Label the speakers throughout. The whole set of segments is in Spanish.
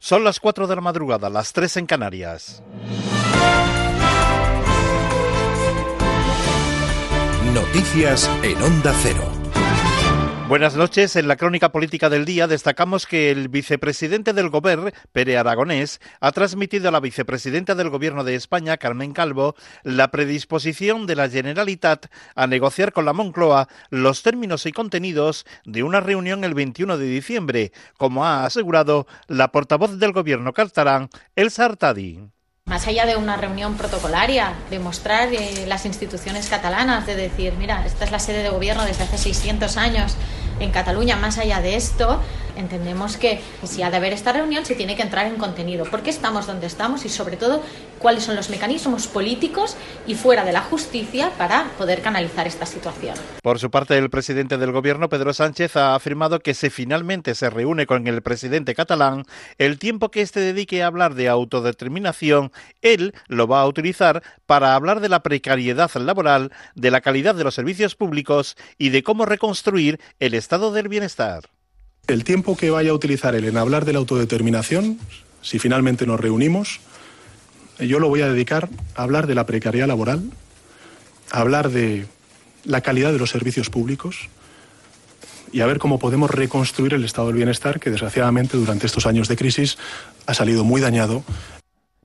Speaker 1: Son las 4 de la madrugada, las 3 en Canarias.
Speaker 2: Noticias en Onda Cero.
Speaker 1: Buenas noches. En la crónica política del día destacamos que el vicepresidente del Gobierno, Pere Aragonés, ha transmitido a la vicepresidenta del Gobierno de España, Carmen Calvo, la predisposición de la Generalitat a negociar con la Moncloa los términos y contenidos de una reunión el 21 de diciembre, como ha asegurado la portavoz del Gobierno catalán, Elsa Artadi.
Speaker 3: Más allá de una reunión protocolaria, de mostrar eh, las instituciones catalanas, de decir, mira, esta es la sede de gobierno desde hace 600 años en Cataluña, más allá de esto, entendemos que si ha de haber esta reunión se tiene que entrar en contenido. ¿Por qué estamos donde estamos? Y sobre todo, cuáles son los mecanismos políticos y fuera de la justicia para poder canalizar esta situación.
Speaker 1: Por su parte, el presidente del gobierno, Pedro Sánchez, ha afirmado que si finalmente se reúne con el presidente catalán, el tiempo que éste dedique a hablar de autodeterminación, él lo va a utilizar para hablar de la precariedad laboral, de la calidad de los servicios públicos y de cómo reconstruir el estado del bienestar.
Speaker 4: El tiempo que vaya a utilizar él en hablar de la autodeterminación, si finalmente nos reunimos, yo lo voy a dedicar a hablar de la precariedad laboral, a hablar de la calidad de los servicios públicos y a ver cómo podemos reconstruir el estado del bienestar que desgraciadamente durante estos años de crisis ha salido muy dañado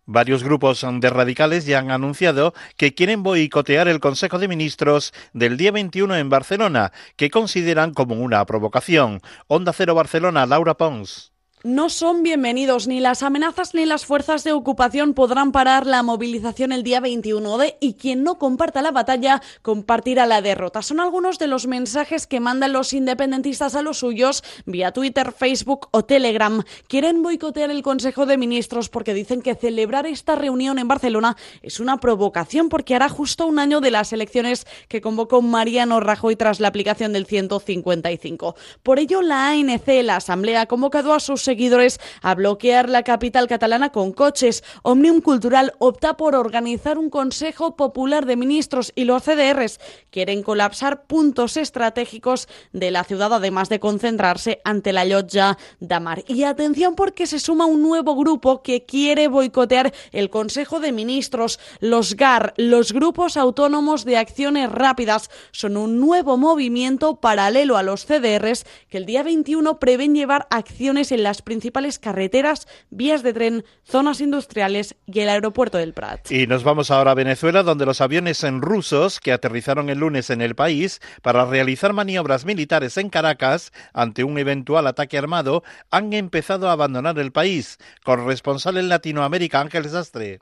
Speaker 1: Varios grupos de radicales ya han anunciado que quieren boicotear el Consejo de Ministros del día 21 en Barcelona, que consideran como una provocación. Onda Cero Barcelona, Laura Pons.
Speaker 5: No son bienvenidos ni las amenazas ni las fuerzas de ocupación podrán parar la movilización el día 21 de y quien no comparta la batalla compartirá la derrota. Son algunos de los mensajes que mandan los independentistas a los suyos vía Twitter, Facebook o Telegram. Quieren boicotear el Consejo de Ministros porque dicen que celebrar esta reunión en Barcelona es una provocación porque hará justo un año de las elecciones que convocó Mariano Rajoy tras la aplicación del 155. Por ello la ANC, la Asamblea, ha convocado a sus seguidores a bloquear la capital catalana con coches. Omnium Cultural opta por organizar un Consejo Popular de Ministros y los CDRs quieren colapsar puntos estratégicos de la ciudad, además de concentrarse ante la Llotja Damar. Y atención porque se suma un nuevo grupo que quiere boicotear el Consejo de Ministros, los GAR, los Grupos Autónomos de Acciones Rápidas. Son un nuevo movimiento paralelo a los CDRs que el día 21 prevén llevar acciones en las principales carreteras, vías de tren, zonas industriales y el aeropuerto del Prat.
Speaker 1: Y nos vamos ahora a Venezuela, donde los aviones en rusos que aterrizaron el lunes en el país para realizar maniobras militares en Caracas ante un eventual ataque armado han empezado a abandonar el país. Corresponsal en Latinoamérica, Ángel Sastre.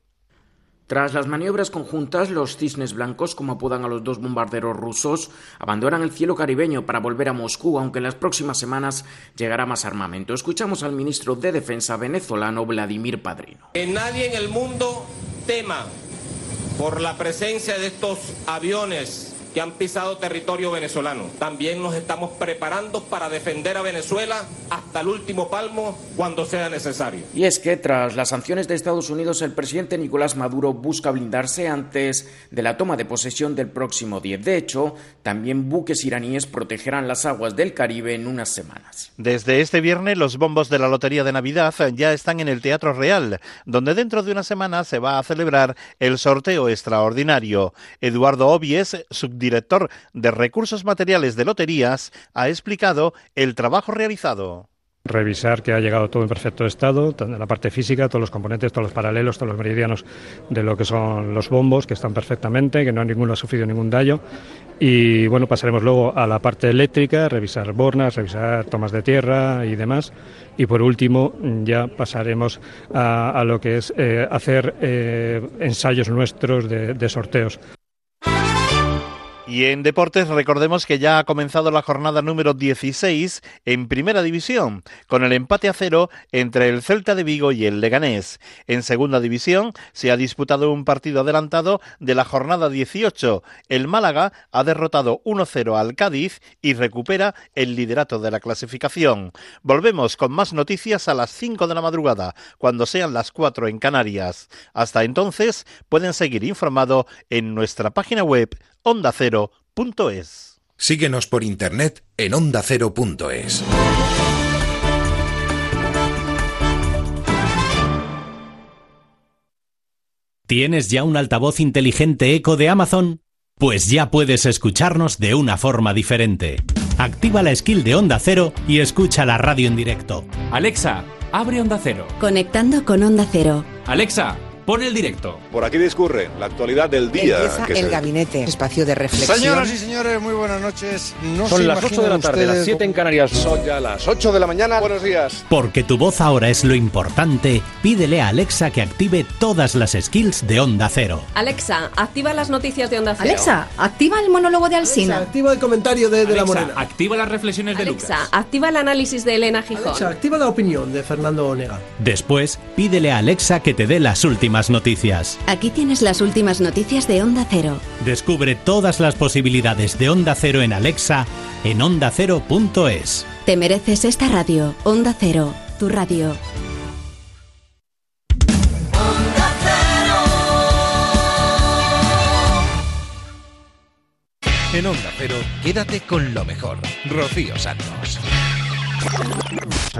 Speaker 6: Tras las maniobras conjuntas, los cisnes blancos, como apodan a los dos bombarderos rusos, abandonan el cielo caribeño para volver a Moscú, aunque en las próximas semanas llegará más armamento. Escuchamos al ministro de Defensa venezolano Vladimir Padrino.
Speaker 7: Que nadie en el mundo tema por la presencia de estos aviones que han pisado territorio venezolano. También nos estamos preparando para defender a Venezuela hasta el último palmo cuando sea necesario.
Speaker 6: Y es que tras las sanciones de Estados Unidos, el presidente Nicolás Maduro busca blindarse antes de la toma de posesión del próximo 10. De hecho, también buques iraníes protegerán las aguas del Caribe en unas semanas.
Speaker 1: Desde este viernes, los bombos de la Lotería de Navidad ya están en el Teatro Real, donde dentro de una semana se va a celebrar el sorteo extraordinario. Eduardo Obies, director de Recursos Materiales de Loterías, ha explicado el trabajo realizado.
Speaker 8: Revisar que ha llegado todo en perfecto estado, la parte física, todos los componentes, todos los paralelos, todos los meridianos de lo que son los bombos, que están perfectamente, que no ninguno ha sufrido ningún daño. Y bueno, pasaremos luego a la parte eléctrica, revisar bornas, revisar tomas de tierra y demás. Y por último, ya pasaremos a, lo que es eh, hacer eh, ensayos nuestros de sorteos.
Speaker 1: Y en deportes recordemos que ya ha comenzado la jornada número 16 en Primera División, con el empate a cero entre el Celta de Vigo y el Leganés. En Segunda División se ha disputado un partido adelantado de la jornada 18. El Málaga ha derrotado 1-0 al Cádiz y recupera el liderato de la clasificación. Volvemos con más noticias a las 5 de la madrugada, cuando sean las 4 en Canarias. Hasta entonces pueden seguir informado en nuestra página web ondacero.es.
Speaker 2: Síguenos por internet en ondacero.es.
Speaker 9: ¿Tienes ya un altavoz inteligente eco de Amazon? Pues ya puedes escucharnos de una forma diferente. Activa la skill de Onda Cero y escucha la radio en directo.
Speaker 10: Alexa, abre Onda Cero.
Speaker 11: Conectando con Onda Cero.
Speaker 10: Alexa pon el directo.
Speaker 12: Por aquí discurre la actualidad del día.
Speaker 13: Empieza
Speaker 12: que
Speaker 13: el
Speaker 12: se-
Speaker 13: gabinete, espacio de reflexión.
Speaker 14: Señoras y señores, muy buenas noches. No
Speaker 12: Son las 8 de la tarde, las
Speaker 14: ustedes
Speaker 12: 7 en Canarias. Son ya las 8 de la mañana. Buenos días.
Speaker 9: Porque tu voz ahora es lo importante, pídele a Alexa que active todas las skills de Onda Cero.
Speaker 15: Alexa, activa las noticias de Onda Cero.
Speaker 16: Alexa, activa el monólogo de Alsina.
Speaker 14: activa el comentario de, de la
Speaker 10: Alexa,
Speaker 14: Morena.
Speaker 10: activa las reflexiones de
Speaker 15: Alexa,
Speaker 10: Lucas.
Speaker 15: activa el análisis de Elena Gijón.
Speaker 14: Alexa, activa la opinión de Fernando Onega.
Speaker 9: Después, pídele a Alexa que te dé las últimas noticias.
Speaker 11: Aquí tienes las últimas noticias de Onda Cero.
Speaker 9: Descubre todas las posibilidades de Onda Cero en Alexa en ondacero.es.
Speaker 11: Te mereces esta radio. Onda Cero, tu radio.
Speaker 2: En Onda Cero, quédate con lo mejor. Rocío Santos.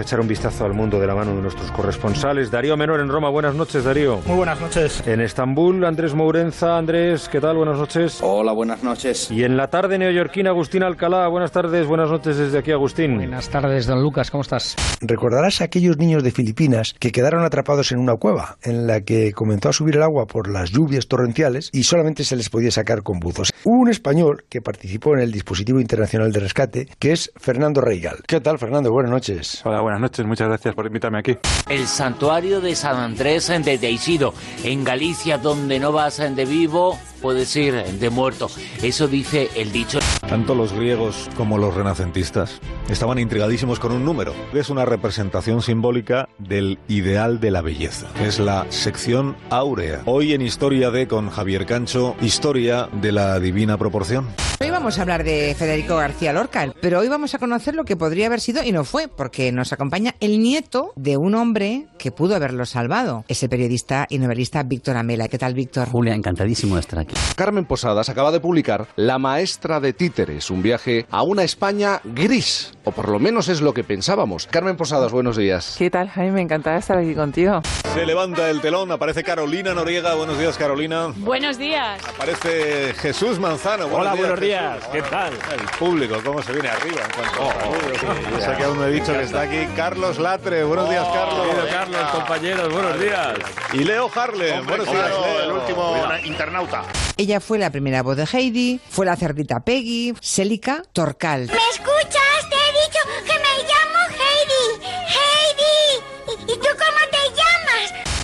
Speaker 17: A echar un vistazo al mundo de la mano de nuestros corresponsales. Darío Menor en Roma, buenas noches, Darío.
Speaker 4: Muy buenas noches.
Speaker 17: En Estambul, Andrés Mourenza. Andrés, ¿qué tal? Buenas noches.
Speaker 4: Hola, buenas noches.
Speaker 17: Y en la tarde neoyorquina, Agustín Alcalá. Buenas tardes, buenas noches desde aquí, Agustín.
Speaker 4: Buenas tardes, don Lucas, ¿cómo estás?
Speaker 18: Recordarás a aquellos niños de Filipinas que quedaron atrapados en una cueva en la que comenzó a subir el agua por las lluvias torrenciales y solamente se les podía sacar con buzos. Hubo un español que participó en el dispositivo internacional de rescate que es Fernando Reigal. ¿Qué tal, Fernando? Buenas noches.
Speaker 17: Hola, buenas noches. Muchas gracias por invitarme aquí.
Speaker 19: El santuario de San Andrés de Teixido, en Galicia, donde no vas de vivo, puedes ir de muerto. Eso dice el dicho.
Speaker 12: Tanto los griegos como los renacentistas estaban intrigadísimos con un número. Es una representación simbólica del ideal de la belleza. Es la sección áurea. Hoy en Historia de con Javier Cancho, Historia de la Divina Proporción.
Speaker 13: Hoy vamos a hablar de Federico García Lorca, pero hoy vamos a conocer lo que podría haber sido y no fue, porque nos acompaña el nieto de un hombre que pudo haberlo salvado, ese periodista y novelista Víctor Amela. ¿Qué tal, Víctor?
Speaker 20: Julia, encantadísimo de estar aquí.
Speaker 21: Carmen Posadas acaba de publicar La maestra de títeres, un viaje a una España gris, o por lo menos es lo que pensábamos. Carmen Posadas, buenos días.
Speaker 22: ¿Qué tal, Jaime? Encantada de estar aquí contigo.
Speaker 12: Se levanta el telón, aparece Carolina Noriega. Buenos días, Carolina.
Speaker 23: Buenos días.
Speaker 12: Aparece Jesús Manzano.
Speaker 17: Hola, buenos días.
Speaker 12: Jesús.
Speaker 17: ¿Qué tal?
Speaker 12: El público, cómo se viene arriba en cuanto a
Speaker 17: Oh, sí,
Speaker 12: Yo sé que aún no he dicho que está aquí Carlos Latre. Buenos días,
Speaker 17: Oh,
Speaker 12: Carlos.
Speaker 17: querido Carlos, compañeros, buenos días.
Speaker 12: Y Leo Harlem. Buenos días, Leo.
Speaker 7: el último internauta.
Speaker 13: Ella fue la primera voz de Heidi, fue la cerdita Peggy, Célica Torcal.
Speaker 24: ¿Me escuchas?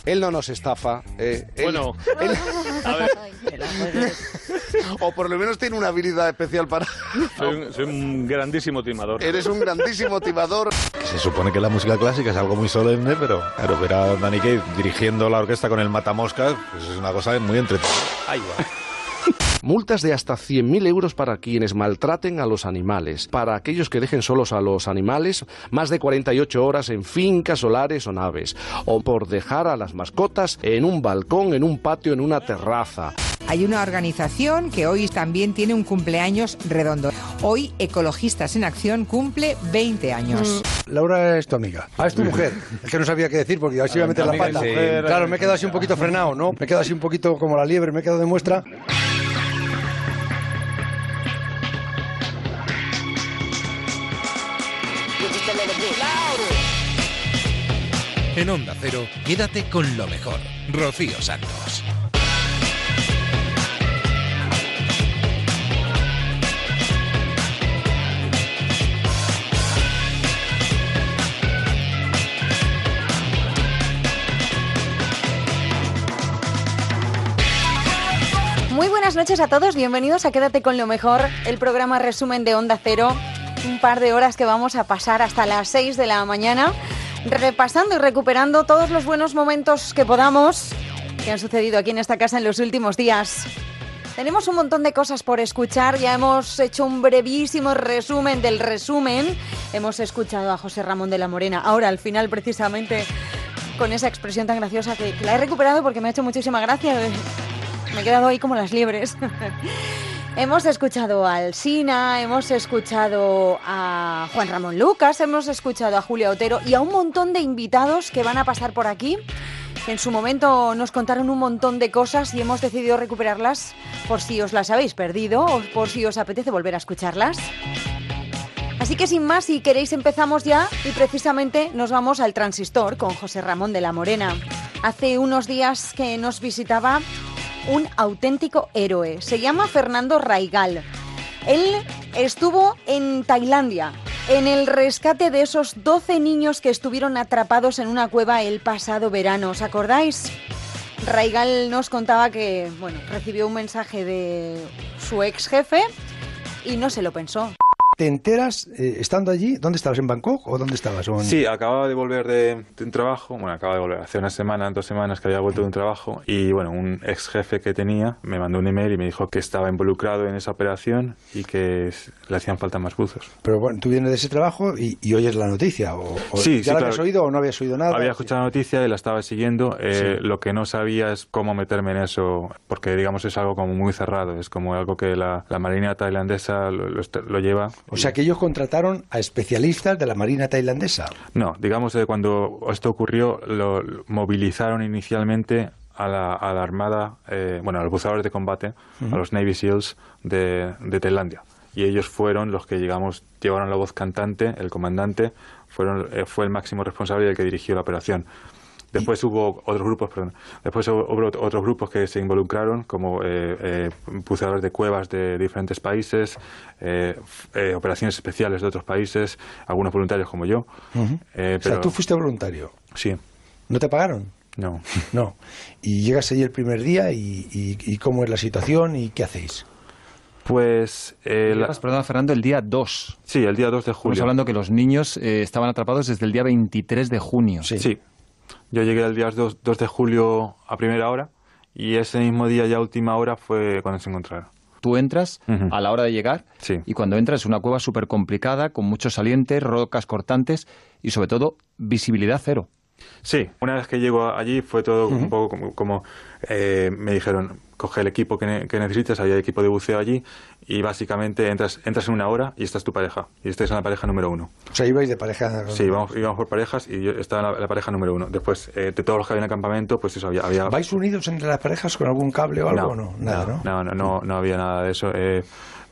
Speaker 21: Él no nos estafa. eh, él-
Speaker 7: Bueno,
Speaker 21: él-
Speaker 7: a ver. o por lo menos tiene una habilidad especial para...
Speaker 17: Soy un, soy un grandísimo timador.
Speaker 7: Eres un grandísimo timador.
Speaker 12: Se supone que la música clásica es algo muy solemne, pero claro, ver a Danny Kaye dirigiendo la orquesta con el matamoscas pues es una cosa muy entretenida.
Speaker 17: Ahí va.
Speaker 21: Multas de hasta 100.000 euros para quienes maltraten a los animales. Para aquellos que dejen solos a los animales más de 48 horas en fincas, solares o naves. O por dejar a las mascotas en un balcón, en un patio, en una terraza.
Speaker 13: Hay una organización que hoy también tiene un cumpleaños redondo. Hoy Ecologistas en Acción cumple 20 años.
Speaker 18: Laura es tu amiga. Ah, es tu mujer. Es que no sabía qué decir porque así iba a meter la pata. Claro, me he quedado así un poquito frenado, ¿no? Me he quedado así un poquito como la liebre, me he quedado de muestra.
Speaker 2: En Onda Cero, quédate con lo mejor. Rocío Santos.
Speaker 16: Muy buenas noches a todos, bienvenidos a Quédate con lo mejor, el programa resumen de Onda Cero. Un par de horas que vamos a pasar hasta las 6 de la mañana, repasando y recuperando todos los buenos momentos que podamos que han sucedido aquí en esta casa en los últimos días. Tenemos un montón de cosas por escuchar, ya hemos hecho un brevísimo resumen del resumen. Hemos escuchado a José Ramón de la Morena, ahora al final precisamente con esa expresión tan graciosa que, la he recuperado porque me ha hecho muchísima gracia. Me he quedado ahí como las liebres. Hemos escuchado a Alsina, hemos escuchado a Juan Ramón Lucas, hemos escuchado a Julia Otero y a un montón de invitados que van a pasar por aquí en su momento nos contaron un montón de cosas y hemos decidido recuperarlas por si os las habéis perdido o por si os apetece volver a escucharlas. Así que sin más, si queréis empezamos ya y precisamente nos vamos al transistor con José Ramón de la Morena. Hace unos días que nos visitaba un auténtico héroe. Se llama Fernando Raigal. Él estuvo en Tailandia en el rescate de esos 12 niños que estuvieron atrapados en una cueva el pasado verano. ¿Os acordáis? Raigal nos contaba que, bueno, recibió un mensaje de su ex jefe y no se lo pensó.
Speaker 18: ¿Te enteras eh, estando allí? ¿Dónde estabas? ¿En Bangkok o dónde estabas? ¿O en-
Speaker 25: Sí, acababa de volver de, de un trabajo, bueno, acababa de volver hace una semana, dos semanas que había vuelto de un trabajo y bueno, un ex jefe que tenía me mandó un email y me dijo que estaba involucrado en esa operación y que le hacían falta más buzos.
Speaker 18: Pero bueno, tú vienes de ese trabajo y, y oyes la noticia. ¿O, o
Speaker 25: Sí,
Speaker 18: ya
Speaker 25: sí,
Speaker 18: la
Speaker 25: claro.
Speaker 18: habías oído o no habías oído nada?
Speaker 25: Había escuchado la noticia y la estaba siguiendo. eh,
Speaker 18: Sí.
Speaker 25: Lo que no sabía es cómo meterme en eso, porque digamos es algo como muy cerrado, es como algo que la, la marina tailandesa lo, lo lo lleva.
Speaker 18: O sea que ellos contrataron a especialistas de la Marina tailandesa.
Speaker 25: No, digamos que cuando esto ocurrió, lo lo movilizaron inicialmente a la, a la Armada, eh, bueno, a los buceadores de combate, a los Navy SEALs de, de Tailandia. Y ellos fueron los que, digamos, llevaron la voz cantante, el comandante, fueron, eh, fue el máximo responsable y el que dirigió la operación. Después hubo otros grupos, perdón, después hubo hubo otros grupos que se involucraron, como eh, eh, buceadores de cuevas de diferentes países, eh, eh, operaciones especiales de otros países, algunos voluntarios como yo. Eh,
Speaker 18: O sea, tú fuiste voluntario.
Speaker 25: Sí.
Speaker 18: ¿No te pagaron?
Speaker 25: No.
Speaker 18: No. Y llegas allí el primer día y, y- y cómo es la situación y qué hacéis.
Speaker 25: Pues... Eh, la-
Speaker 10: perdona, Fernando, el día 2.
Speaker 25: Sí, el día 2 de julio.
Speaker 10: Estamos hablando que los niños eh, estaban atrapados desde el día 23 de junio.
Speaker 25: Sí. Yo llegué el día 2, 2 de julio a primera hora y ese mismo día ya última hora fue cuando se encontraron.
Speaker 10: Tú entras a la hora de llegar
Speaker 25: Sí.
Speaker 10: y cuando entras es una cueva súper complicada, con muchos salientes, rocas cortantes y sobre todo visibilidad cero.
Speaker 25: Sí, una vez que llego allí fue todo un poco como, como, eh, me dijeron, coge el equipo que, ne- que necesites, había equipo de buceo allí y básicamente entras, entras en una hora y esta es tu pareja y esta es la pareja número uno.
Speaker 18: O sea, ibais de pareja.
Speaker 25: Sí, íbamos, íbamos por parejas y yo estaba en la, la pareja número uno. Después, eh, de todos los que había en el campamento, pues eso, había... había
Speaker 18: ¿Vais unidos entre las parejas con algún cable o algo o no? Nada, ¿no?
Speaker 25: no, no, no, no había nada de eso. eh,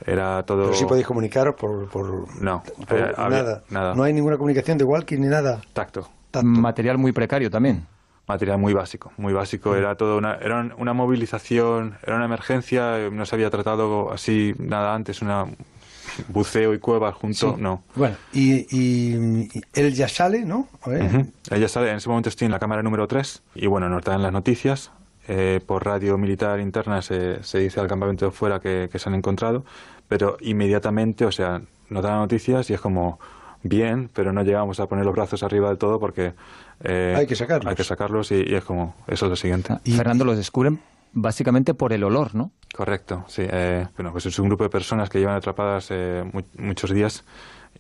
Speaker 25: era todo...
Speaker 18: Pero sí podéis comunicaros por... por
Speaker 25: No,
Speaker 18: por
Speaker 25: eh, había-
Speaker 18: nada.
Speaker 25: nada.
Speaker 18: No hay ninguna comunicación de walkie ni nada.
Speaker 25: Tacto.
Speaker 10: Material muy precario también.
Speaker 25: Material muy básico, muy básico. Era todo una, era un- una movilización, era una emergencia. eh, No se había tratado así nada antes, una buceo y cuevas juntos,
Speaker 18: Sí.
Speaker 25: no.
Speaker 18: Bueno, y, y- y él ya sale, ¿no? A ver.
Speaker 25: Ujú. Ella sale, en ese momento estoy en la cámara número 3 y bueno, nos dan las noticias. eh, por radio militar interna se, se dice al campamento de fuera que, que se han encontrado, pero inmediatamente, o sea, nos dan las noticias y es como bien, pero no llegamos a poner los brazos arriba del todo porque eh,
Speaker 18: Hay que sacarlos.
Speaker 25: Hay que sacarlos y, y es como, eso es lo siguiente.
Speaker 10: Fernando los descubren básicamente por el olor, ¿no?
Speaker 25: Correcto, sí. eh, bueno, pues es un grupo de personas que llevan atrapadas eh, mu- muchos días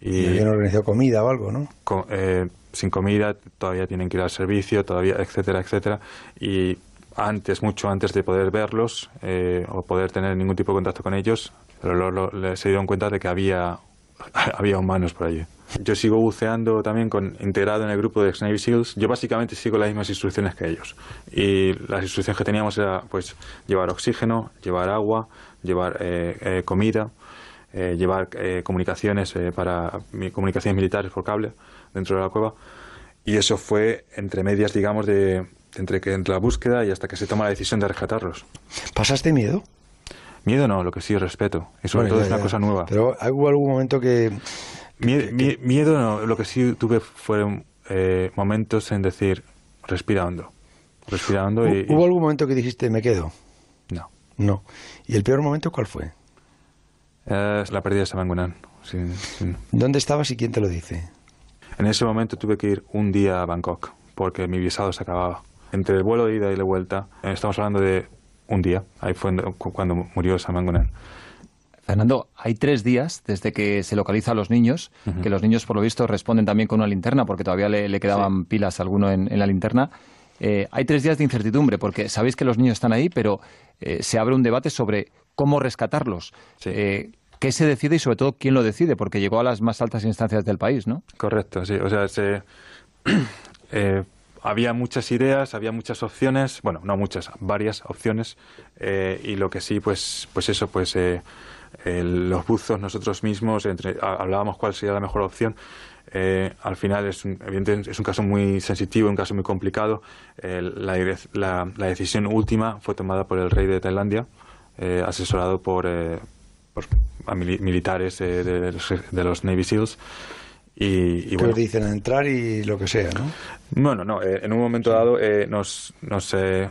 Speaker 18: Y
Speaker 25: y,
Speaker 18: habían organizado comida o algo, ¿no?
Speaker 25: co- eh, sin comida, todavía tienen que ir al servicio, todavía, etcétera, etcétera. Y antes, mucho antes de poder verlos eh, o poder tener ningún tipo de contacto con ellos, pero lo- lo- le- se dieron cuenta de que había, había humanos por allí. Yo sigo buceando también con, integrado en el grupo de Navy SEALs. Yo básicamente sigo las mismas instrucciones que ellos. Y las instrucciones que teníamos era pues llevar oxígeno, llevar agua, llevar eh, eh, comida, eh, llevar eh, comunicaciones eh, para comunicaciones militares por cable dentro de la cueva. Y eso fue entre medias, digamos, de entre que entre la búsqueda y hasta que se toma la decisión de rescatarlos.
Speaker 18: ¿Pasaste miedo?
Speaker 25: Miedo no, lo que sí respeto. Y sobre
Speaker 18: Bueno,
Speaker 25: todo
Speaker 18: ya,
Speaker 25: es una
Speaker 18: ya.
Speaker 25: cosa nueva.
Speaker 18: Pero hubo algún momento que...
Speaker 25: Mie- miedo no, lo que sí tuve fueron eh, momentos en decir, respira hondo. Respira hondo y...
Speaker 18: ¿Hubo algún momento que dijiste, me quedo?
Speaker 25: No.
Speaker 18: No. ¿Y el peor momento cuál fue?
Speaker 25: Eh, es la pérdida de sin-
Speaker 18: ¿Dónde estabas y quién te lo dice?
Speaker 25: En ese momento tuve que ir un día a Bangkok porque mi visado se acababa. Entre el vuelo de ida y de vuelta, eh, estamos hablando de un día. Ahí fue cuando murió Samangunan.
Speaker 10: Fernando, hay tres días desde que se localiza a los niños, que los niños por lo visto responden también con una linterna, porque todavía le, le quedaban pilas a alguno en, en la linterna. Eh, hay tres días de incertidumbre, porque sabéis que los niños están ahí, pero eh, se abre un debate sobre cómo rescatarlos. Eh, ¿Qué se decide y sobre todo quién lo decide? Porque llegó a las más altas instancias del país, ¿no?
Speaker 25: Correcto, sí. O sea, se, había muchas ideas, había muchas opciones, bueno, no muchas, varias opciones, eh, y lo que sí, pues, pues eso, pues eh, los buzos nosotros mismos entre, hablábamos cuál sería la mejor opción. Eh, al final es un, es un caso muy sensitivo, un caso muy complicado. La, la, decisión última fue tomada por el rey de Tailandia, asesorado por, por militares de, de, los Navy SEALs. Y, y
Speaker 18: bueno, dicen entrar y lo que sea, ¿no?
Speaker 25: Bueno, no, eh, en un momento dado eh, nos, nos eh,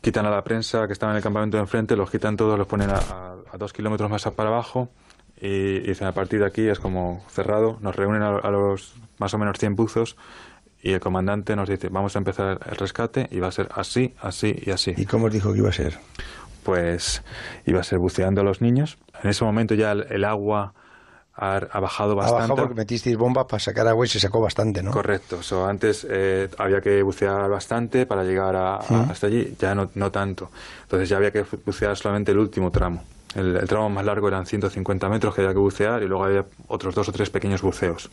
Speaker 25: quitan a la prensa que estaba en el campamento de enfrente, los quitan todos, los ponen a, dos kilómetros más para abajo y, dicen a partir de aquí es como cerrado, nos reúnen a, los más o menos 100 buzos y el comandante nos dice vamos a empezar el rescate y va a ser así, así y así.
Speaker 18: ¿Y cómo os dijo que iba a ser?
Speaker 25: Pues iba a ser buceando a los niños. En ese momento ya el agua ha, bajado bastante.
Speaker 18: Ha bajado porque metisteis bombas para sacar agua y se sacó bastante, ¿no?
Speaker 25: Correcto. So, antes eh, había que bucear bastante para llegar a, hasta allí, ya no, no tanto. Entonces ya había que bucear solamente el último tramo. El, tramo más largo eran 150 metros que había que bucear y luego había otros dos o tres pequeños buceos.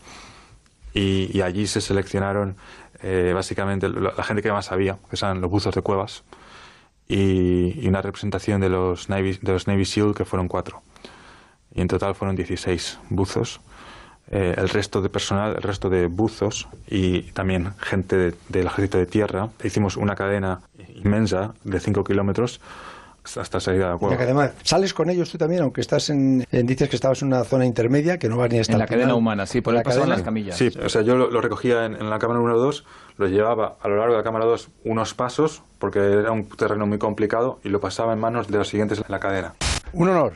Speaker 25: Y, allí se seleccionaron eh, básicamente la, gente que más sabía, que eran los buzos de cuevas, y, y una representación de los, Navy, de los Navy SEAL, que fueron cuatro y en total fueron 16 buzos. Eh, el resto de personal, el resto de buzos y también gente del ejército de tierra. Hicimos una cadena inmensa de 5 kilómetros hasta salir a la cueva.
Speaker 18: además, sales con ellos tú también, aunque estás en, dices que estabas en una zona intermedia, que no vas ni a estar
Speaker 10: En la cadena humana, sí, por la cadena. las camillas.
Speaker 25: Sí, o sea, yo lo, recogía en, la cámara número 2, lo llevaba a lo largo de la cámara 2 unos pasos, porque era un terreno muy complicado, y lo pasaba en manos de los siguientes en la cadena.
Speaker 18: Un honor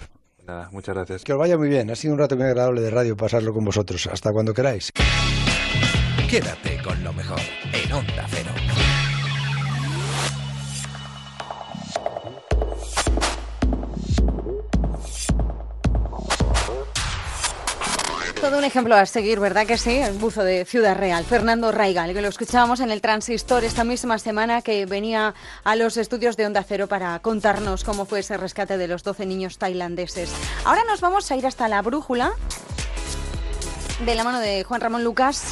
Speaker 25: muchas gracias.
Speaker 18: Que os vaya muy bien. Ha sido un rato muy agradable de radio pasarlo con vosotros. Hasta cuando queráis.
Speaker 2: Quédate con lo mejor en Onda Cero.
Speaker 16: Todo un ejemplo a seguir, ¿verdad que sí? El buzo de Ciudad Real, Fernando Raigal, que lo escuchábamos en el Transistor esta misma semana que venía a los estudios de Onda Cero para contarnos cómo fue ese rescate de los 12 niños tailandeses. Ahora nos vamos a ir hasta la brújula de la mano de Juan Ramón Lucas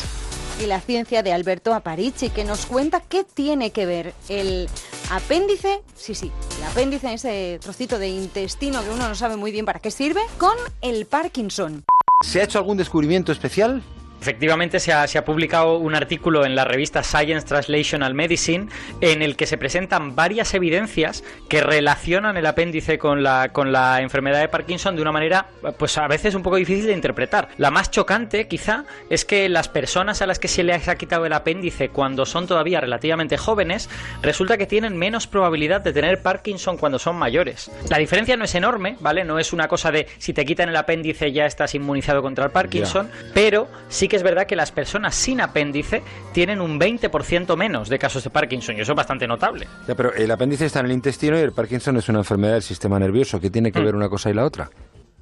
Speaker 16: y la ciencia de Alberto Aparici, que nos cuenta qué tiene que ver el apéndice, sí, sí, el apéndice, ese trocito de intestino que uno no sabe muy bien para qué sirve, con el Parkinson.
Speaker 26: ¿Se ha hecho algún descubrimiento especial?
Speaker 27: Efectivamente, se ha, publicado un artículo en la revista Science Translational Medicine en el que se presentan varias evidencias que relacionan el apéndice con la, con la enfermedad de Parkinson de una manera, pues a veces un poco difícil de interpretar. La más chocante, quizá, es que las personas a las que se les ha quitado el apéndice cuando son todavía relativamente jóvenes, resulta que tienen menos probabilidad de tener Parkinson cuando son mayores. La diferencia no es enorme, ¿vale? No es una cosa de si te quitan el apéndice ya estás inmunizado contra el Parkinson, pero sí que es verdad que las personas sin apéndice tienen un 20% menos de casos de Parkinson y eso es bastante notable.
Speaker 26: Ya, pero el apéndice está en el intestino y el Parkinson es una enfermedad del sistema nervioso. ¿Qué tiene que mm. ver una cosa y la otra?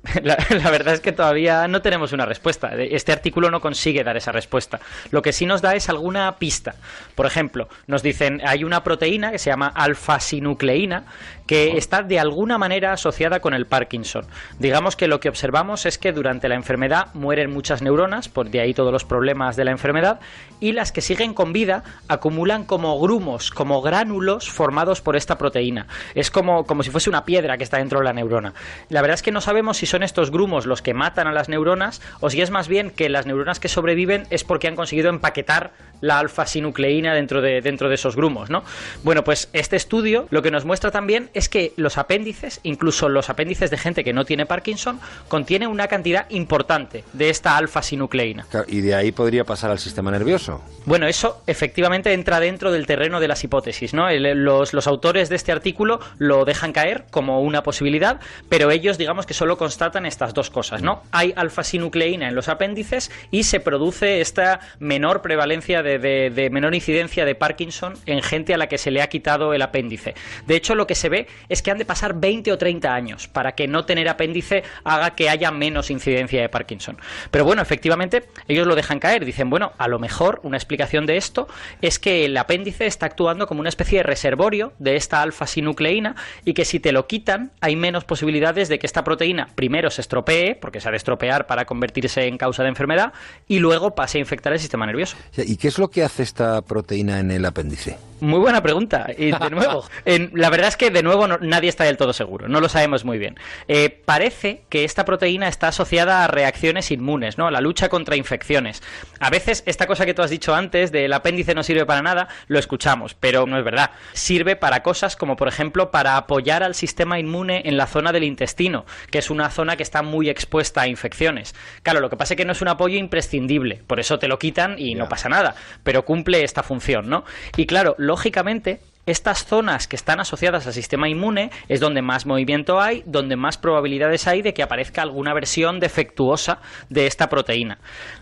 Speaker 27: La, verdad es que todavía no tenemos una respuesta. Este artículo no consigue dar esa respuesta. Lo que sí nos da es alguna pista. Por ejemplo, nos dicen hay una proteína que se llama alfa-sinucleína que está de alguna manera asociada con el Parkinson. Digamos que lo que observamos es que durante la enfermedad mueren muchas neuronas, por de ahí todos los problemas de la enfermedad, y las que siguen con vida acumulan como grumos, como gránulos formados por esta proteína. Es como, como si fuese una piedra que está dentro de la neurona. La verdad es que no sabemos si son estos grumos los que matan a las neuronas o si es más bien que las neuronas que sobreviven es porque han conseguido empaquetar la alfa-sinucleína dentro de, dentro de esos grumos, ¿no? Bueno, pues este estudio lo que nos muestra también es que los apéndices, incluso los apéndices de gente que no tiene Parkinson, contienen una cantidad importante de esta alfa-sinucleína.
Speaker 26: y de ahí podría pasar al sistema nervioso.
Speaker 27: Bueno, eso efectivamente entra dentro del terreno de las hipótesis, ¿no? los, los autores de este artículo lo dejan caer como una posibilidad, pero ellos digamos que solo constatan estas dos cosas, ¿no? Hay alfa-sinucleína en los apéndices y se produce esta menor prevalencia de, de, menor incidencia de Parkinson en gente a la que se le ha quitado el apéndice. De hecho, lo que se ve es que han de pasar 20 o 30 años para que no tener apéndice haga que haya menos incidencia de Parkinson. Pero bueno, efectivamente, ellos lo dejan caer. Dicen, bueno, a lo mejor una explicación de esto es que el apéndice está actuando como una especie de reservorio de esta alfa-sinucleína y que si te lo quitan hay menos posibilidades de que esta proteína primero se estropee, porque se ha de estropear para convertirse en causa de enfermedad, y luego pase a infectar el sistema nervioso.
Speaker 26: ¿Y qué es lo que hace esta proteína en el apéndice?
Speaker 27: Muy buena pregunta. Y de nuevo, en- la verdad es que de nuevo no- nadie está del todo seguro, no lo sabemos muy bien. Eh, parece que esta proteína está asociada a reacciones inmunes, ¿no? A la lucha contra infecciones. A veces esta cosa que tú has dicho antes del apéndice no sirve para nada, lo escuchamos, pero no es verdad. Sirve para cosas como por ejemplo para apoyar al sistema inmune en la zona del intestino, que es una zona que está muy expuesta a infecciones. Claro, lo que pasa es que no es un apoyo imprescindible, por eso te lo quitan y no pasa nada, pero cumple esta función, ¿no? Y claro, lógicamente, estas zonas que están asociadas al sistema inmune es donde más movimiento hay, donde más probabilidades hay de que aparezca alguna versión defectuosa de esta proteína.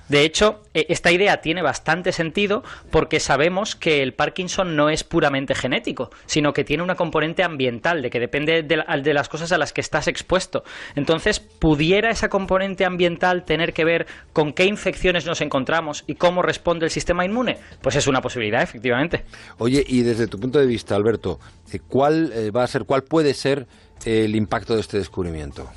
Speaker 27: De hecho, eh, esta idea tiene bastante sentido porque sabemos que el Parkinson no es puramente genético, sino que tiene una componente ambiental, de que depende de las cosas a las que estás expuesto. Entonces, ¿pudiera esa componente ambiental tener que ver con qué infecciones nos encontramos y cómo responde el sistema inmune? Pues es una posibilidad, efectivamente.
Speaker 26: Oye, y desde tu punto de Alberto, eh, ¿cuál eh, va a ser, cuál puede ser el impacto de este descubrimiento?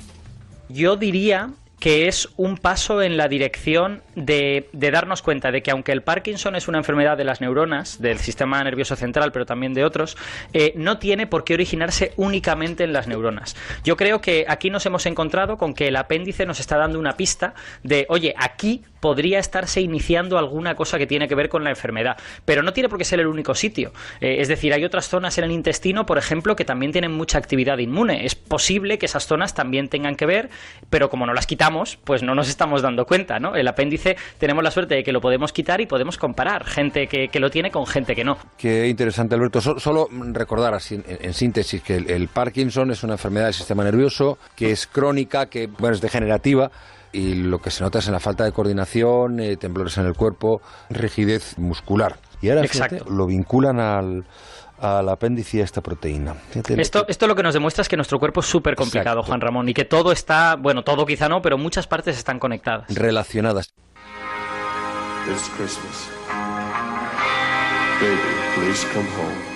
Speaker 27: Yo diría que es un paso en la dirección de, darnos cuenta de que aunque el Parkinson es una enfermedad de las neuronas, del sistema nervioso central, pero también de otros, eh, no tiene por qué originarse únicamente en las neuronas. Yo creo que aquí nos hemos encontrado con que el apéndice nos está dando una pista de, oye, aquí podría estarse iniciando alguna cosa que tiene que ver con la enfermedad, pero no tiene por qué ser el único sitio. Eh, es decir, hay otras zonas en el intestino, por ejemplo, que también tienen mucha actividad inmune. Es posible que esas zonas también tengan que ver, pero como no las quitamos, pues no nos estamos dando cuenta, ¿no? El apéndice tenemos la suerte de que lo podemos quitar y podemos comparar gente que, que lo tiene con gente que no.
Speaker 26: Qué interesante, Alberto. So- solo recordar así, en, en síntesis que el, el Parkinson es una enfermedad del sistema nervioso que es crónica, que bueno, es degenerativa y lo que se nota es en la falta de coordinación, eh, temblores en el cuerpo, rigidez muscular. Y ahora fíjate, lo vinculan al, al apéndice y a esta proteína.
Speaker 27: Esto, esto lo que nos demuestra es que nuestro cuerpo es súper complicado,
Speaker 26: Exacto.
Speaker 27: Juan Ramón, y que todo está, bueno, todo quizá no, pero muchas partes están conectadas.
Speaker 26: relacionadas.
Speaker 28: This Christmas. Baby, please come home.